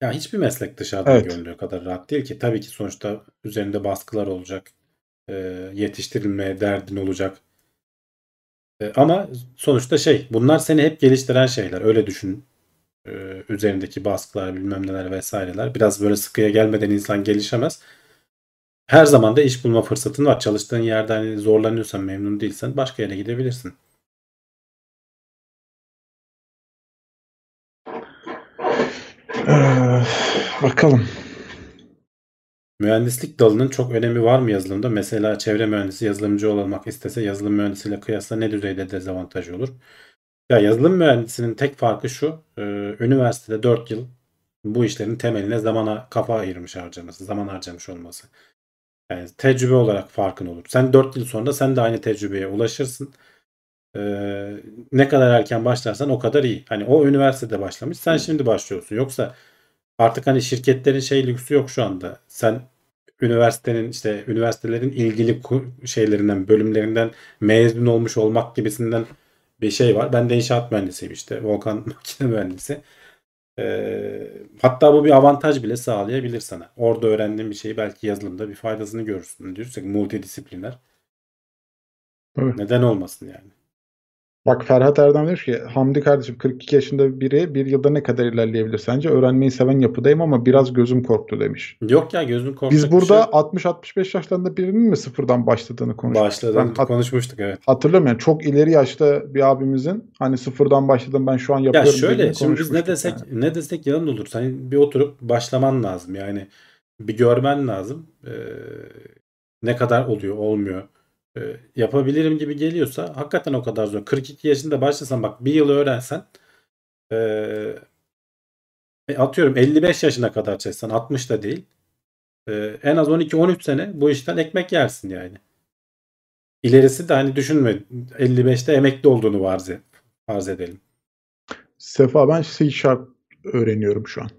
Ya hiçbir meslek dışarıdan Evet. göründüğü kadar rahat değil ki. Tabii ki sonuçta üzerinde baskılar olacak. E, yetiştirilmeye derdin olacak. E, ama sonuçta şey bunlar seni hep geliştiren şeyler. Öyle düşün. E, üzerindeki baskılar bilmem neler vesaireler. Biraz böyle sıkıya gelmeden insan gelişemez. Her zaman da iş bulma fırsatın var. Çalıştığın yerde hani zorlanıyorsan, memnun değilsen başka yere gidebilirsin. Bakalım. Mühendislik dalının çok önemi var mı yazılımda? Mesela çevre mühendisi yazılımcı olmak istese yazılım mühendisiyle kıyasla ne düzeyde dezavantajı olur? Ya yazılım mühendisinin tek farkı şu. e, üniversitede 4 yıl bu işlerin temeline zamana kafa ayırmış harcaması, zaman harcamış olması. Yani tecrübe olarak farkın olur. Sen 4 yıl sonra sen de aynı tecrübeye ulaşırsın. Ee, ne kadar erken başlarsan o kadar iyi. Hani o üniversitede başlamış, sen şimdi başlıyorsun. Yoksa artık hani şirketlerin şey lüksü yok şu anda. Sen üniversitenin işte üniversitelerin ilgili şeylerinden, bölümlerinden mezun olmuş olmak gibisinden bir şey var. Ben de inşaat mühendisiyim işte. Volkan makine mühendisi. Ee, hatta bu bir avantaj bile sağlayabilir sana. Orada öğrendiğin bir şeyi belki yazılımda bir faydasını görürsün. Diyorsak multidisipliner. Evet. Neden olmasın yani? Bak Ferhat Erdem demiş ki Hamdi kardeşim 42 yaşında biri bir yılda ne kadar ilerleyebilir sence? Öğrenmeyi seven yapıdayım ama biraz gözüm korktu demiş. Yok ya gözün korkacak Biz burada şey yok. 60-65 yaşlarında birinin mi sıfırdan başladığını konuştuk. başladı Ben konuşmuştuk evet. hatırlıyorum yani çok ileri yaşta bir abimizin hani sıfırdan başladım ben şu an Ya yapıyorum şöyle dediğini şimdi biz ne desek yani. ne desek yalan olur. Sen bir oturup başlaman lazım. Yani bir görmen lazım. Ee, ne kadar oluyor, olmuyor. Ee, yapabilirim gibi geliyorsa hakikaten o kadar zor. 42 yaşında başlasan bak bir yıl öğrensen e, atıyorum 55 yaşına kadar çalışsan 60 da değil. ee, en az 12-13 sene bu işten ekmek yersin yani. İlerisi de hani düşünme 55'te emekli olduğunu farz, et, farz edelim. Sefa ben C Sharp öğreniyorum şu an.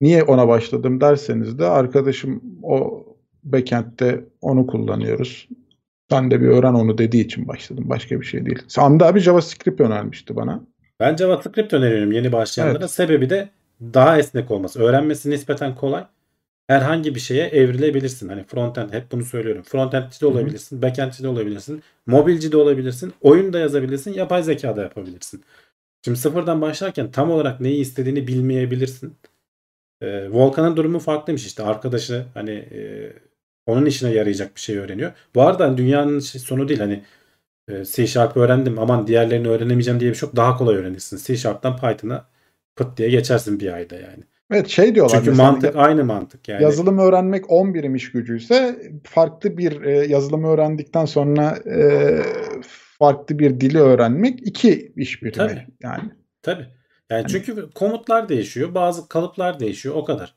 Niye ona başladım derseniz de arkadaşım o backend'de onu kullanıyoruz. Sen de bir öğren onu dediği için başladım. Başka bir şey değil. Hamdi abi JavaScript önermişti bana. Ben JavaScript öneriyorum yeni başlayanlara. Evet. Sebebi de daha esnek olması. Öğrenmesi nispeten kolay. Herhangi bir şeye evrilebilirsin. Hani frontend hep bunu söylüyorum. Frontendci de olabilirsin, backendci de olabilirsin, mobilci de olabilirsin, oyun da yazabilirsin, yapay zeka da yapabilirsin. Şimdi sıfırdan başlarken tam olarak neyi istediğini bilmeyebilirsin. Ee, Volkan'ın durumu farklıymış işte. Arkadaşı hani e, onun işine yarayacak bir şey öğreniyor. Bu arada hani dünyanın sonu değil hani e, C Sharp öğrendim aman diğerlerini öğrenemeyeceğim diye bir şey yok. Daha kolay öğrenirsin. C Sharp'tan Python'a pıt diye geçersin bir ayda yani. Evet şey diyorlar Çünkü mesela mantık aynı mantık yani. yazılım öğrenmek 10 birim iş gücüyse farklı bir e, yazılımı öğrendikten sonra e, farklı bir dili öğrenmek iki iş birimi. Tabii. Yani Tabii. Yani Hani- çünkü komutlar değişiyor, bazı kalıplar değişiyor o kadar.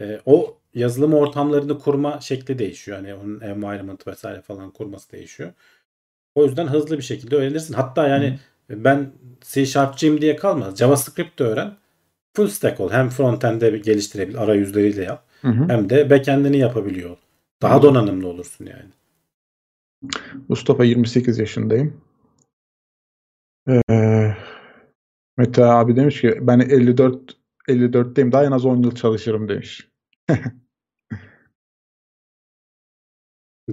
E, o yazılım ortamlarını kurma şekli değişiyor. Hani onun environment vesaire falan kurması değişiyor. O yüzden hızlı bir şekilde öğrenirsin. Hatta yani ben C Sharp'cıyım diye kalma. JavaScript de öğren. full stack ol. Hem frontend'de geliştirebil, arayüzleriyle yap. Hı hı. Hem de backend'ini yapabiliyor. Daha donanımlı olursun yani. Mustafa 28 yaşındayım. Ee, Mete abi demiş ki ben 54 54'teyim daha en az 10 yıl çalışırım demiş.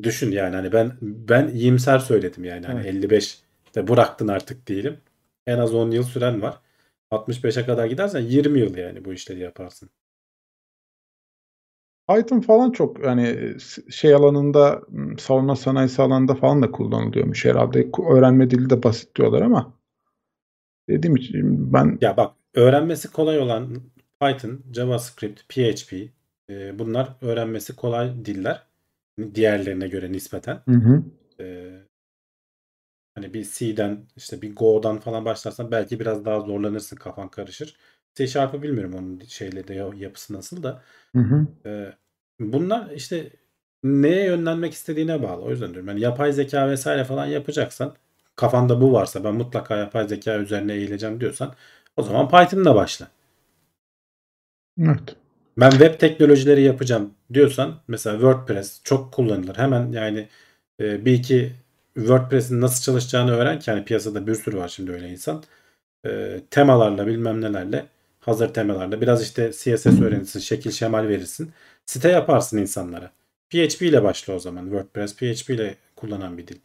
Düşün yani hani ben ben iyimser söyledim yani hani Evet. 55 de bıraktın artık diyelim. En az 10 yıl süren var. 65'e kadar gidersen 20 yıl yani bu işleri yaparsın. Python falan çok yani s- şey alanında m, savunma sanayisi alanında falan da kullanılıyormuş herhalde. Ku- Öğrenme dili de basit diyorlar ama dediğim için ben Ya bak öğrenmesi kolay olan Python, JavaScript, PHP e, bunlar öğrenmesi kolay diller. Diğerlerine göre nispeten. Hı hı. E, hani bir C'den işte bir Go'dan falan başlarsan belki biraz daha zorlanırsın kafan karışır. C Sharp'ı bilmiyorum onun şeyle de ya- yapısı nasıl da. Hı hı. Ee, bunlar işte neye yönlenmek istediğine bağlı. O yüzden diyorum. Yani yapay zeka vesaire falan yapacaksan kafanda bu varsa ben mutlaka yapay zeka üzerine eğileceğim diyorsan o zaman Python'la başla. Evet. Ben web teknolojileri yapacağım diyorsan mesela WordPress çok kullanılır. Hemen yani e, bir iki WordPress'in nasıl çalışacağını öğren ki hani piyasada bir sürü var şimdi öyle insan. E, temalarla bilmem nelerle hazır temalarla biraz işte CSS öğrenirsin, şekil şemal verirsin. Site yaparsın insanlara. PHP ile başla o zaman. WordPress PHP ile kullanan bir dil.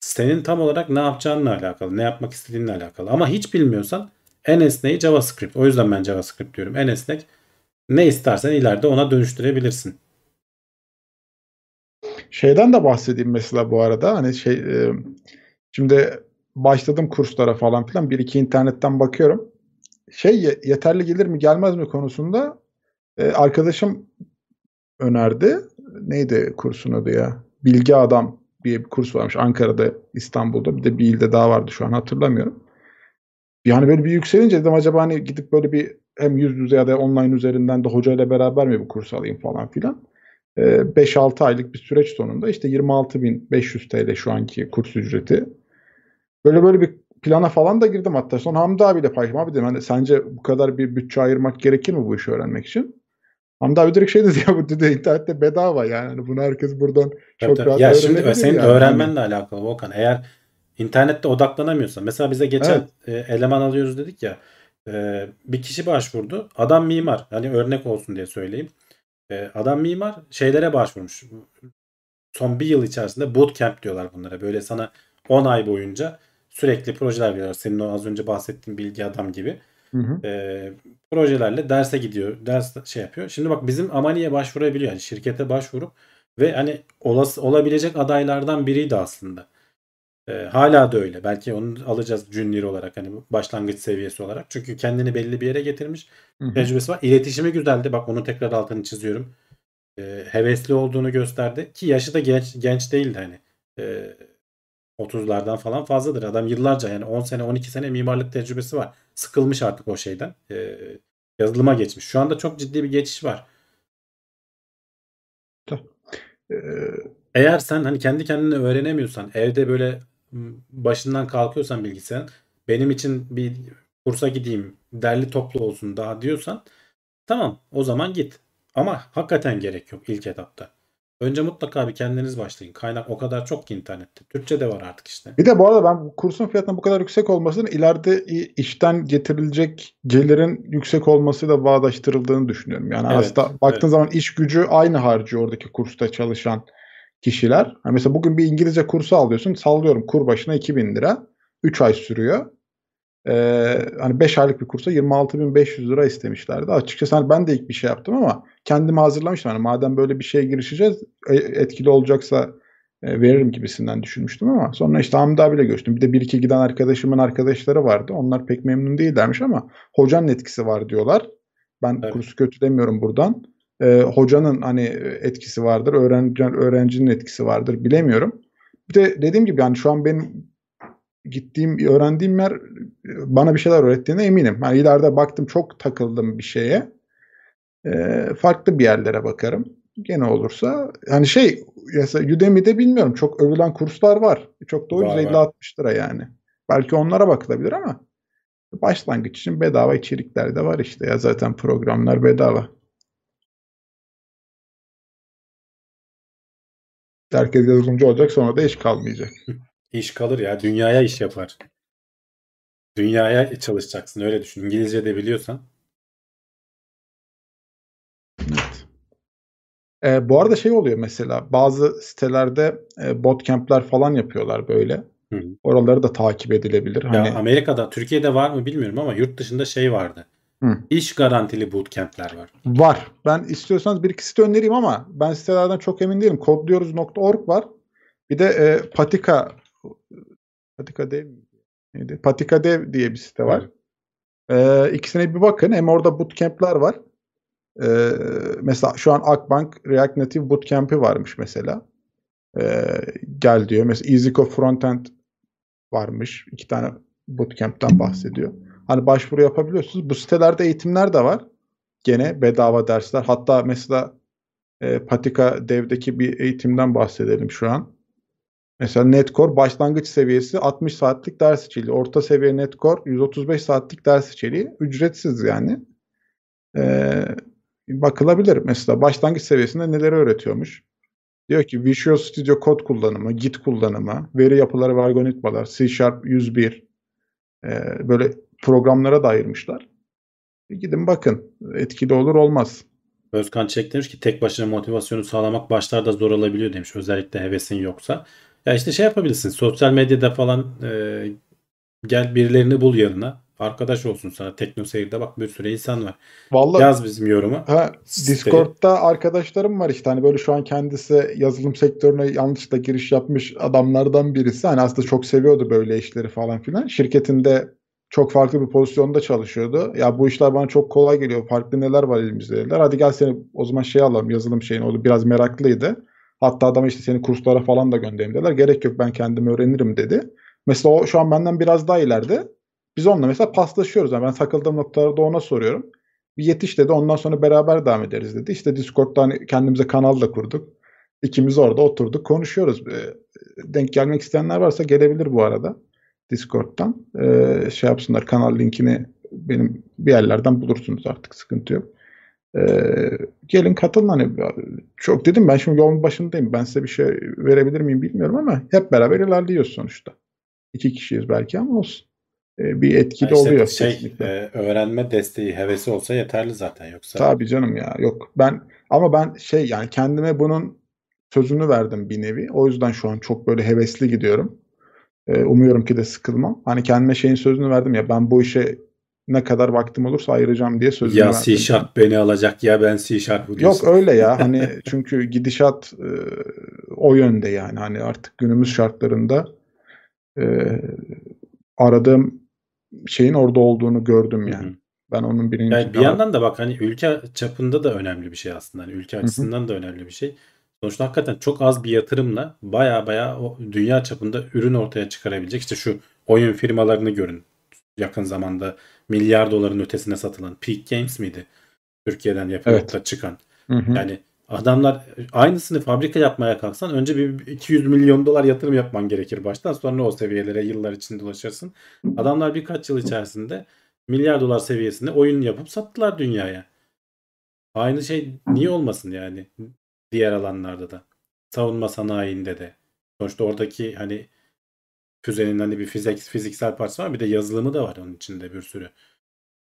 Sitenin tam olarak ne yapacağınla alakalı, ne yapmak istediğinle alakalı. Ama hiç bilmiyorsan en esneği JavaScript. O yüzden ben JavaScript diyorum. En esnek ne istersen ileride ona dönüştürebilirsin. Şeyden de bahsedeyim mesela bu arada hani şey e, şimdi başladım kurslara falan filan bir iki internetten bakıyorum. Şey ye- yeterli gelir mi gelmez mi konusunda e, arkadaşım önerdi. Neydi kursun adı ya? Bilgi Adam diye bir kurs varmış Ankara'da, İstanbul'da. Bir de bir ilde daha vardı şu an hatırlamıyorum. Yani böyle bir yükselince dedim acaba hani gidip böyle bir hem yüz yüze ya da online üzerinden de hocayla beraber mi bu kursu alayım falan filan. Ee, 5-6 aylık bir süreç sonunda işte 26.500 TL şu anki kurs ücreti. Böyle böyle bir plana falan da girdim hatta. Sonra Hamdi abiyle paylaştım. Abi dedim hani sence bu kadar bir bütçe ayırmak gerekir mi bu işi öğrenmek için? Hamdi abi direkt şey dedi ya bu dedi internette bedava yani. Hani bunu herkes buradan çok Tabii, rahat. Ya şimdi senin yani. öğrenmenle alakalı Volkan. Eğer internette odaklanamıyorsan mesela bize geçen e, eleman alıyoruz dedik ya e, bir kişi başvurdu. Adam mimar. Hani örnek olsun diye söyleyeyim. E, adam mimar şeylere başvurmuş. Son bir yıl içerisinde bootcamp diyorlar bunlara. Böyle sana 10 ay boyunca sürekli projeler veriyorlar. Senin o az önce bahsettiğin bilgi adam gibi. Hı hı. e, projelerle derse gidiyor. Ders şey yapıyor. Şimdi bak bizim Amani'ye başvurabiliyor. Yani şirkete başvurup ve hani olası olabilecek adaylardan biriydi aslında. E, hala da öyle. Belki onu alacağız junior olarak hani başlangıç seviyesi olarak. Çünkü kendini belli bir yere getirmiş. Hı hı. Tecrübesi var. İletişimi güzeldi. Bak onu tekrar altını çiziyorum. E, hevesli olduğunu gösterdi ki yaşı da genç genç değildi hani. E, 30'lardan falan fazladır. Adam yıllarca yani 10 sene 12 sene mimarlık tecrübesi var. Sıkılmış artık o şeyden. E, yazılıma geçmiş. Şu anda çok ciddi bir geçiş var. Ee, Eğer sen hani kendi kendine öğrenemiyorsan, evde böyle başından kalkıyorsan bilgisayarın, benim için bir kursa gideyim, derli toplu olsun daha diyorsan, tamam o zaman git. Ama hakikaten gerek yok ilk etapta. Önce mutlaka bir kendiniz başlayın. Kaynak o kadar çok ki internette. Türkçe de var artık işte. Bir de bu arada ben kursun fiyatının bu kadar yüksek olmasının ileride işten getirilecek gelirin yüksek olmasıyla bağdaştırıldığını düşünüyorum. Yani Evet, aslında baktığın evet. zaman iş gücü aynı harcıyor oradaki kursta çalışan kişiler. Hani mesela bugün bir İngilizce kursu alıyorsun. Sallıyorum kur başına 2000 lira. 3 ay sürüyor. Ee, hani 5 aylık bir kursa 26.500 lira istemişlerdi. Açıkçası hani ben de ilk bir şey yaptım ama kendimi hazırlamıştım. Hani madem böyle bir şeye girişeceğiz e, etkili olacaksa e, veririm gibisinden düşünmüştüm ama sonra işte Hamdi abiyle görüştüm. Bir de bir iki giden arkadaşımın arkadaşları vardı. Onlar pek memnun değillermiş ama hocanın etkisi var diyorlar. Ben Tabii. kursu kötü demiyorum buradan. E, hocanın hani etkisi vardır, öğrenci, öğrencinin etkisi vardır bilemiyorum. Bir de dediğim gibi yani şu an benim gittiğim, öğrendiğim yer bana bir şeyler öğrettiğine eminim. Yani ileride baktım çok takıldım bir şeye. E, farklı bir yerlere bakarım. Gene olursa hani şey mesela Udemy'de bilmiyorum çok övülen kurslar var. Çok da Var, ucuz var. 50-60 lira yani. Belki onlara bakılabilir ama Başlangıç için bedava içerikler de var işte ya zaten programlar bedava. Herkes yazılımcı olacak sonra da iş kalmayacak. İş kalır ya. Dünyaya iş yapar. Dünyaya çalışacaksın. Öyle düşün. İngilizce de biliyorsan. Evet. Ee, bu arada şey oluyor mesela bazı sitelerde e, bootcamp'ler falan yapıyorlar böyle. Hı. Oraları da takip edilebilir. Ya Hani Amerika'da, Türkiye'de var mı bilmiyorum ama yurt dışında şey vardı. Hı. İş garantili bootcamp'ler var. var. Ben istiyorsanız bir iki site önereyim ama ben sitelerden çok emin değilim. Kodluyoruz.org var. Bir de e, Patika Patika Dev neydi? Patika Dev diye bir site var. E, ikisine bir bakın. Hem orada bootcamp'ler var. E, mesela şu an Akbank React Native Bootcamp'i varmış mesela. E, gel diyor. Mesela EasyCode Frontend varmış. İki tane bootcamp'ten bahsediyor. Hani başvuru yapabiliyorsunuz. Bu sitelerde eğitimler de var. Gene bedava dersler. Hatta mesela e, Patika Dev'deki bir eğitimden bahsedelim şu an. Mesela Netcore başlangıç seviyesi 60 saatlik ders içeriği. Orta seviye Netcore 135 saatlik ders içeriği. Ücretsiz yani. Ee, bakılabilir. Mesela başlangıç seviyesinde neleri öğretiyormuş? Diyor ki Visual Studio Code kullanımı, Git kullanımı, veri yapıları ve algoritmalar, C Sharp 101 ee, böyle programlara da ayırmışlar. Bir gidin bakın. Etkili olur olmaz. Özkan Çelik demiş ki tek başına motivasyonu sağlamak başlarda zor olabiliyor demiş. Özellikle hevesin yoksa. Ya işte şey yapabilirsin. Sosyal medyada falan e, gel birilerini bul yanına. Arkadaş olsun sana. Tekno Seyir'de bak bir sürü insan var. Vallahi Yaz bizim yorumu. Ha. Discord'da arkadaşlarım var işte hani böyle şu an kendisi yazılım sektörüne yanlışlıkla giriş yapmış adamlardan birisi. Hani aslında çok seviyordu böyle işleri falan filan. Şirketinde çok farklı bir pozisyonda çalışıyordu. Ya bu işler bana çok kolay geliyor. Farklı neler var elimizde dediler. Hadi gel seni o zaman şey alalım yazılım şeyini. O biraz meraklıydı. Hatta adam işte seni kurslara falan da göndereyim dediler. Gerek yok ben kendim öğrenirim dedi. Mesela o şu an benden biraz daha ileride. Biz onunla mesela paslaşıyoruz. Yani ben takıldığım noktalarda ona soruyorum. Bir yetiş dedi. Ondan sonra beraber devam ederiz dedi. İşte Discord'da hani kendimize kanal da kurduk. İkimiz orada oturduk konuşuyoruz. Ee, Denk gelmek isteyenler varsa gelebilir bu arada. Discord'dan. Ee, şey yapsınlar kanal linkini benim bir yerlerden bulursunuz artık sıkıntı yok. Ee, gelin katılın hani çok dedim ben şimdi yolun başındayım. Ben size bir şey verebilir miyim bilmiyorum ama hep beraber ilerliyoruz sonuçta. İki kişiyiz belki ama olsun. Ee, bir etkili Ya işte oluyor şey kesinlikle. e, öğrenme desteği hevesi olsa yeterli zaten yoksa. Tabii canım ya yok ben ama ben şey yani kendime bunun sözünü verdim bir nevi. O yüzden şu an çok böyle hevesli gidiyorum. Ee, umuyorum ki de sıkılmam. Hani kendime şeyin sözünü verdim ya ben bu işe ne kadar vaktim olursa ayıracağım diye sözünü Ya verdim. C Sharp beni alacak ya ben C Sharp'ı Yok öyle ya hani çünkü gidişat e, o yönde yani hani artık günümüz şartlarında e, aradığım şeyin orada olduğunu gördüm yani. hı. Ben onun bilincinde Yani bir yandan da bak hani ülke çapında da önemli bir şey aslında. Hani ülke açısından da önemli bir şey. Sonuçta hakikaten çok az bir yatırımla baya baya o dünya çapında ürün ortaya çıkarabilecek. İşte şu oyun firmalarını görün. Yakın zamanda milyar doların ötesine satılan Peak Games miydi? Türkiye'den yapılıp Evet. da çıkan. Hı hı. Yani adamlar aynısını fabrika yapmaya kalksan önce bir 200 milyon dolar yatırım yapman gerekir baştan. Sonra o seviyelere yıllar içinde ulaşırsın. Adamlar birkaç yıl içerisinde milyar dolar seviyesinde oyun yapıp sattılar dünyaya. Aynı şey niye olmasın yani diğer alanlarda da. Savunma sanayinde de. Sonuçta oradaki hani füzenin hani bir fizik, fiziksel parçası var bir de yazılımı da var onun içinde bir sürü.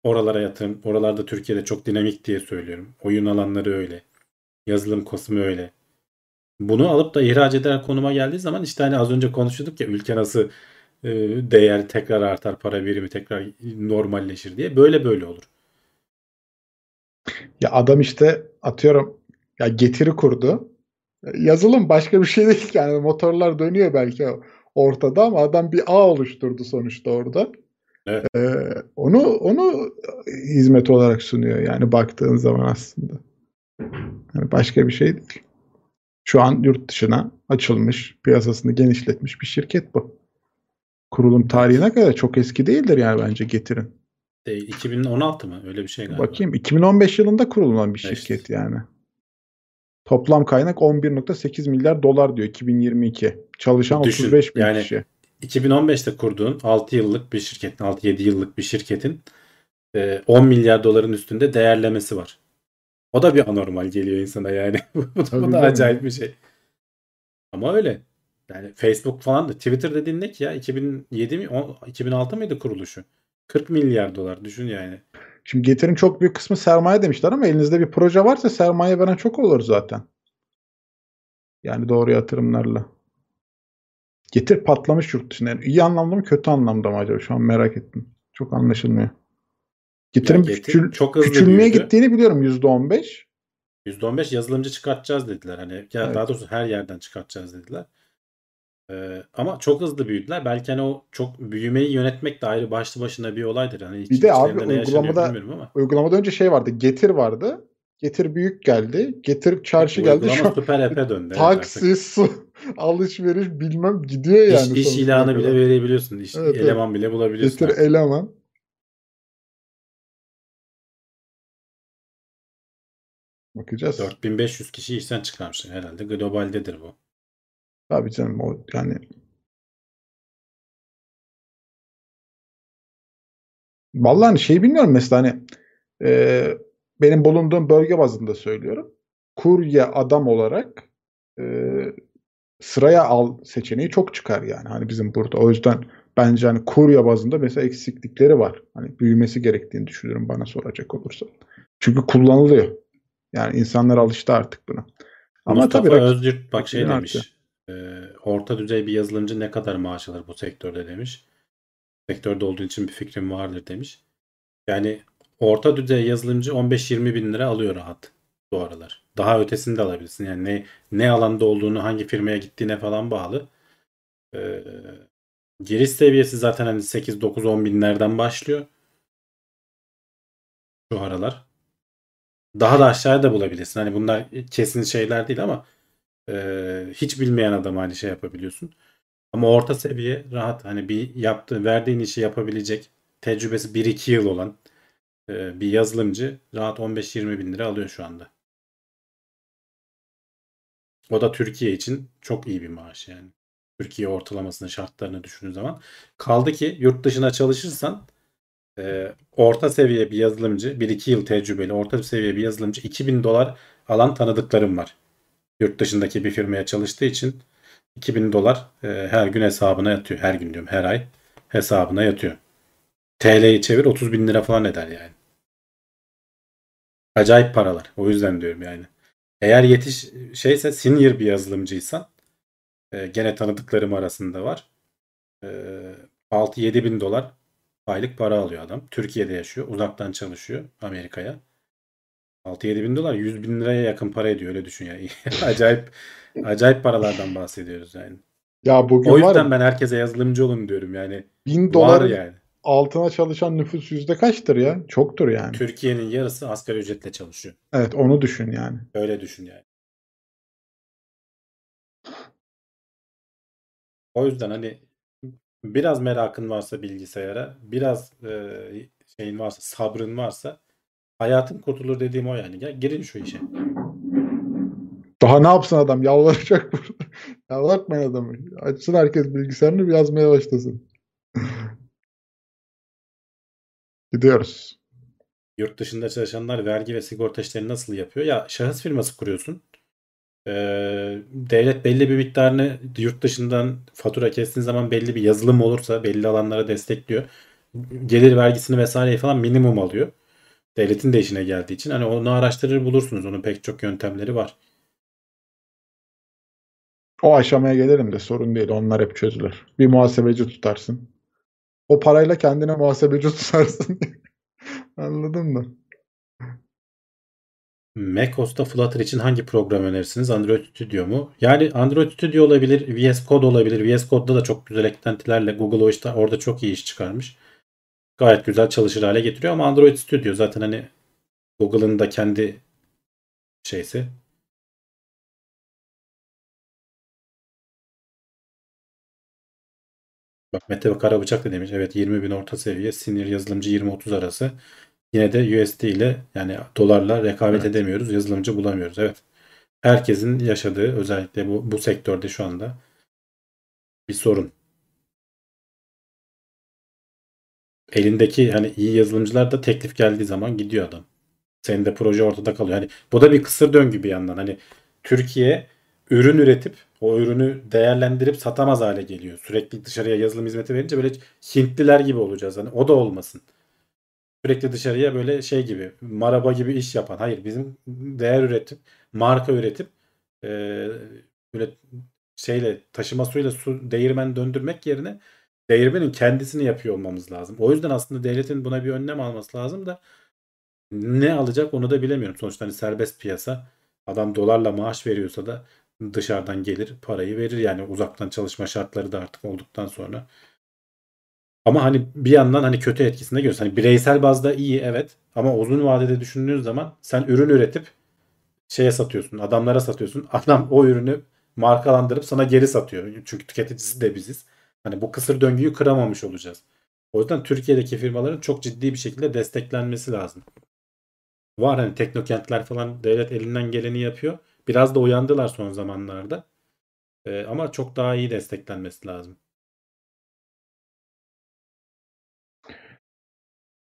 Oralara yatırım, oralarda Türkiye'de çok dinamik diye söylüyorum. Oyun alanları öyle. Yazılım kısmı öyle. Bunu alıp da ihraç eder konuma geldiği zaman işte hani az önce konuşuyorduk ya ülke nasıl e, değer tekrar artar, para birimi tekrar normalleşir diye. Böyle böyle olur. Ya adam işte atıyorum ya getiri kurdu. Yazılım başka bir şey değil yani motorlar dönüyor belki ortada ama adam bir ağ oluşturdu sonuçta orada. Evet. Ee, onu onu hizmet olarak sunuyor yani baktığın zaman aslında. Yani başka bir şey değil. Şu an yurt dışına açılmış, piyasasını genişletmiş bir şirket bu. Kurulum tarihine kadar çok eski değildir yani bence getirin. Değil, 2016 mı? Öyle bir şey galiba. Bakayım 2015 yılında kurulan bir Evet. şirket yani. Toplam kaynak 11.8 milyar dolar diyor 2022. Çalışan Düşün, 35 bin yani kişi. 2015'te kurduğun 6 yıllık bir şirketin, 6-7 yıllık bir şirketin e, 10 milyar doların üstünde değerlemesi var. O da bir anormal geliyor insana yani. bu da, Tabii bu da acayip bir şey. Ama öyle. Yani Facebook falan da Twitter dediğin ne ki ya? 2007 mi? O- 2006 mıydı kuruluşu? 40 milyar dolar düşün yani. Şimdi getirin çok büyük kısmı sermaye demişler ama elinizde bir proje varsa sermaye veren çok olur zaten. Yani doğru yatırımlarla. Getir patlamış yurt dışında. Yani iyi anlamda mı kötü anlamda mı acaba? Şu an merak ettim. Çok anlaşılmıyor. Getir'in Getir küçül, çok hızlı küçülmeye büyüdü. gittiğini biliyorum %15. %15 yazılımcı çıkartacağız dediler. Hani ya Evet. daha doğrusu her yerden çıkartacağız dediler. Ee, ama çok hızlı büyüdüler. Belki hani o çok büyümeyi yönetmek de ayrı başlı başına bir olaydır. Hani iç, Bir de abi uygulamada- ama. Uygulamada önce şey vardı. Getir vardı. Getir büyük geldi. Getir çarşı geldi. Uygulama süper app'e döndü. evet taksi, su, alışveriş bilmem gidiyor yani. İş, iş ilanı kadar. bile verebiliyorsun. İş, Evet, evet. eleman bile bulabiliyorsun. Getir artık. eleman. Bakacağız. 4500 kişi işten çıkarmışlar herhalde. Globaldedir bu. Tabii canım o yani Vallahi hani şey bilmiyorum mesela hani e, benim bulunduğum bölge bazında söylüyorum. Kurye adam olarak e, sıraya al seçeneği çok çıkar yani hani bizim burada. O yüzden bence hani kurye bazında mesela eksiklikleri var. Hani büyümesi gerektiğini düşünüyorum bana soracak olursa. Çünkü kullanılıyor. Yani insanlar alıştı artık buna. Ama Mustafa tabii Özyurt bak şey demiş. E, orta düzey bir yazılımcı ne kadar maaş alır bu sektörde demiş. Sektörde olduğu için bir fikrim vardır demiş. Yani orta düzey yazılımcı 15-20 bin lira alıyor rahat bu aralar. Daha ötesini de alabilirsin. Yani ne, ne alanda olduğunu, hangi firmaya gittiğine falan bağlı. Ee, giriş seviyesi zaten hani 8-9-10 binlerden başlıyor. Şu aralar. Daha da aşağıya da bulabilirsin. Hani bunlar kesin şeyler değil ama e, hiç bilmeyen adam hani şey yapabiliyorsun. Ama orta seviye rahat hani bir yaptığı verdiğin işi yapabilecek tecrübesi 1-2 yıl olan e, bir yazılımcı rahat 15-20 bin lira alıyor şu anda. O da Türkiye için çok iyi bir maaş yani. Türkiye ortalamasının şartlarını düşündüğün zaman. Kaldı ki yurt dışına çalışırsan e, orta seviye bir yazılımcı 1-2 yıl tecrübeli orta seviye bir yazılımcı 2000 dolar alan tanıdıklarım var. Yurt dışındaki bir firmaya çalıştığı için 2000 dolar e, her gün hesabına yatıyor. Her gün diyorum her ay hesabına yatıyor. TL'yi çevir 30 bin lira falan eder yani. Acayip paralar. O yüzden diyorum yani. Eğer yetiş şeyse senior bir yazılımcıysan e, gene tanıdıklarım arasında var. E, 6-7 bin dolar aylık para alıyor adam. Türkiye'de yaşıyor. Uzaktan çalışıyor Amerika'ya. 6-7 bin dolar 100 bin liraya yakın para ediyor öyle düşün yani. acayip acayip paralardan bahsediyoruz yani. ya bugün O var yüzden ya ben herkese yazılımcı olun diyorum yani. 1000 Var doların yani. altına çalışan nüfus yüzde kaçtır ya? Çoktur yani. Türkiye'nin yarısı asgari ücretle çalışıyor. Evet onu düşün yani. Öyle düşün yani. O yüzden hani biraz merakın varsa bilgisayara, biraz e, şeyin varsa, sabrın varsa hayatın kurtulur dediğim o yani. Gel, girin şu işe. Daha ne yapsın adam? Yalvaracak burada. Yalvartmayın adamı. Açsın herkes bilgisayarını bir yazmaya başlasın. Gidiyoruz. Yurt dışında çalışanlar vergi ve sigorta işlerini nasıl yapıyor? Ya şahıs firması kuruyorsun. Ee, devlet belli bir miktarını yurt dışından fatura kestiğin zaman belli bir yazılım olursa belli alanlara destekliyor. Gelir vergisini vesaire falan minimum alıyor. Devletin de işine geldiği için. Hani onu araştırır bulursunuz. Onun pek çok yöntemleri var. O aşamaya gelelim de sorun değil. Onlar hep çözülür. Bir muhasebeci tutarsın. O parayla kendine muhasebeci tutarsın. Anladın mı? macOS'ta Flutter için hangi program önerirsiniz? Android Studio mu? Yani Android Studio olabilir, VS Code olabilir. VS Code'da da çok güzel eklentilerle Google o işte orada çok iyi iş çıkarmış. Gayet güzel çalışır hale getiriyor ama Android Studio zaten hani Google'ın da kendi şeysi. Bak Mete Karabıçak da demiş. Evet 20 bin orta seviye. Senior yazılımcı 20-30 arası. Yine de USD ile yani dolarla rekabet Evet. edemiyoruz. Yazılımcı bulamıyoruz. Evet. Herkesin yaşadığı özellikle bu, bu sektörde şu anda bir sorun. Elindeki hani iyi yazılımcılar da teklif geldiği zaman gidiyor adam. Senin de proje ortada kalıyor. Hani bu da bir kısır döngü bir yandan. Hani Türkiye ürün üretip o ürünü değerlendirip satamaz hale geliyor. Sürekli dışarıya yazılım hizmeti verince böyle Hintliler gibi olacağız. Hani o da olmasın. Sürekli dışarıya böyle şey gibi maraba gibi iş yapan. Hayır bizim değer üretip marka üretip e, böyle şeyle taşıma suyla su değirmen döndürmek yerine değirmenin kendisini yapıyor olmamız lazım. O yüzden aslında devletin buna bir önlem alması lazım da ne alacak onu da bilemiyorum. Sonuçta hani serbest piyasa adam dolarla maaş veriyorsa da dışarıdan gelir parayı verir yani uzaktan çalışma şartları da artık olduktan sonra. Ama hani bir yandan hani kötü etkisini de. Hani bireysel bazda iyi evet ama uzun vadede düşündüğün zaman sen ürün üretip şeye satıyorsun, adamlara satıyorsun. Adam o ürünü markalandırıp sana geri satıyor. Çünkü tüketicisi de biziz. Hani bu kısır döngüyü kıramamış olacağız. O yüzden Türkiye'deki firmaların çok ciddi bir şekilde desteklenmesi lazım. Var hani teknokentler falan devlet elinden geleni yapıyor. Biraz da uyandılar son zamanlarda. Ee, ama çok daha iyi desteklenmesi lazım.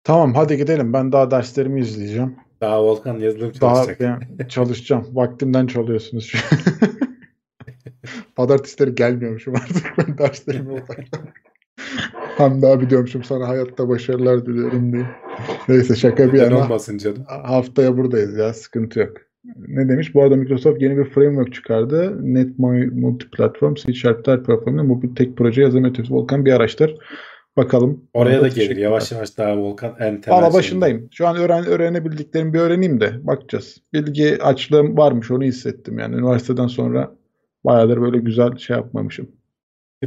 Tamam hadi gidelim. Ben daha derslerimi izleyeceğim. Daha Volkan yazılım Daha çalışacak. ben çalışacağım. Vaktimden çalıyorsunuz şu. Pazartesileri gelmiyormuşum artık. Ben derslerime odaklanıyorum. Hamdi abi diyormuşum sana hayatta başarılar diliyorum diye. Neyse şaka bir yana. olmasın canım. Haftaya buradayız ya sıkıntı yok. Ne demiş? Bu arada Microsoft yeni bir framework çıkardı. Net Multiplatform C Sharp'lar platformunda mobil tek proje yazım ötesi Volkan bir araştır. Bakalım. Oraya da gelir. Yavaş yavaş daha Volkan en temel Valla şeyinde. başındayım. Şu an öğren öğrenebildiklerimi bir öğreneyim de bakacağız. Bilgi açlığım varmış onu hissettim yani. Üniversiteden sonra bayağıdır böyle güzel şey yapmamışım.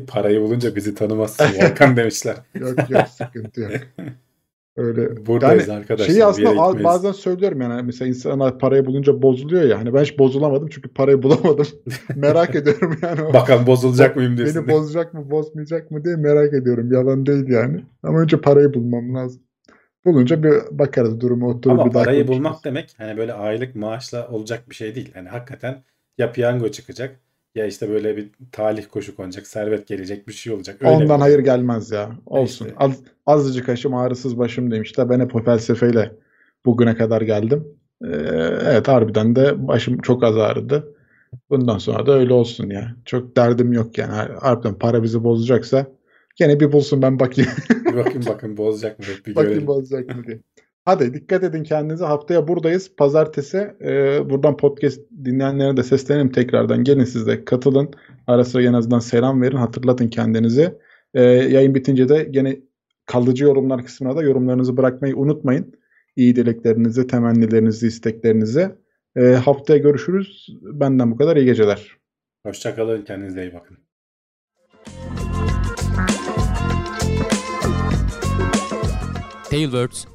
Parayı bulunca bizi tanımazsın Volkan demişler. Yok yok sıkıntı yok. Öyle. Buradayız Yani arkadaşlar. Şeyi aslında bazen söylüyorum yani mesela insanlar parayı bulunca bozuluyor ya. Hani ben hiç bozulamadım çünkü parayı bulamadım. merak ediyorum yani. o. Bakalım bozulacak mıyım diyorsun. Beni bozacak mı bozmayacak mı diye merak ediyorum. Yalan değil yani. Ama önce parayı bulmam lazım. Bulunca bir bakarız durumu oturur Ama bir daha parayı bulmak demek hani böyle aylık maaşla olacak bir şey değil. Hani hakikaten ya piyango çıkacak ya işte böyle bir talih koşu konacak, servet gelecek bir şey olacak. Öyle Ondan bir- hayır gelmez ya. Olsun. İşte. Az, azıcık aşım ağrısız başım demişler. Ben hep o felsefeyle bugüne kadar geldim. Ee, evet harbiden de başım çok az ağrıdı. Bundan sonra da öyle olsun ya. Çok derdim yok yani. Harbiden para bizi bozacaksa gene bir bulsun ben bakayım. Bir bakın bakın bozacak mı? Bir bakayım bozacak mı diye. Hadi dikkat edin kendinize. Haftaya buradayız. Pazartesi e, buradan podcast dinleyenlere de seslenelim tekrardan. Gelin siz de katılın. Ara sıra en azından selam verin. Hatırlatın kendinizi. E, yayın bitince de gene kalıcı yorumlar kısmına da yorumlarınızı bırakmayı unutmayın. İyi dileklerinizi, temennilerinizi, isteklerinizi. E, haftaya görüşürüz. Benden bu kadar. İyi geceler. Hoşçakalın. Kendinize iyi bakın. Tailwords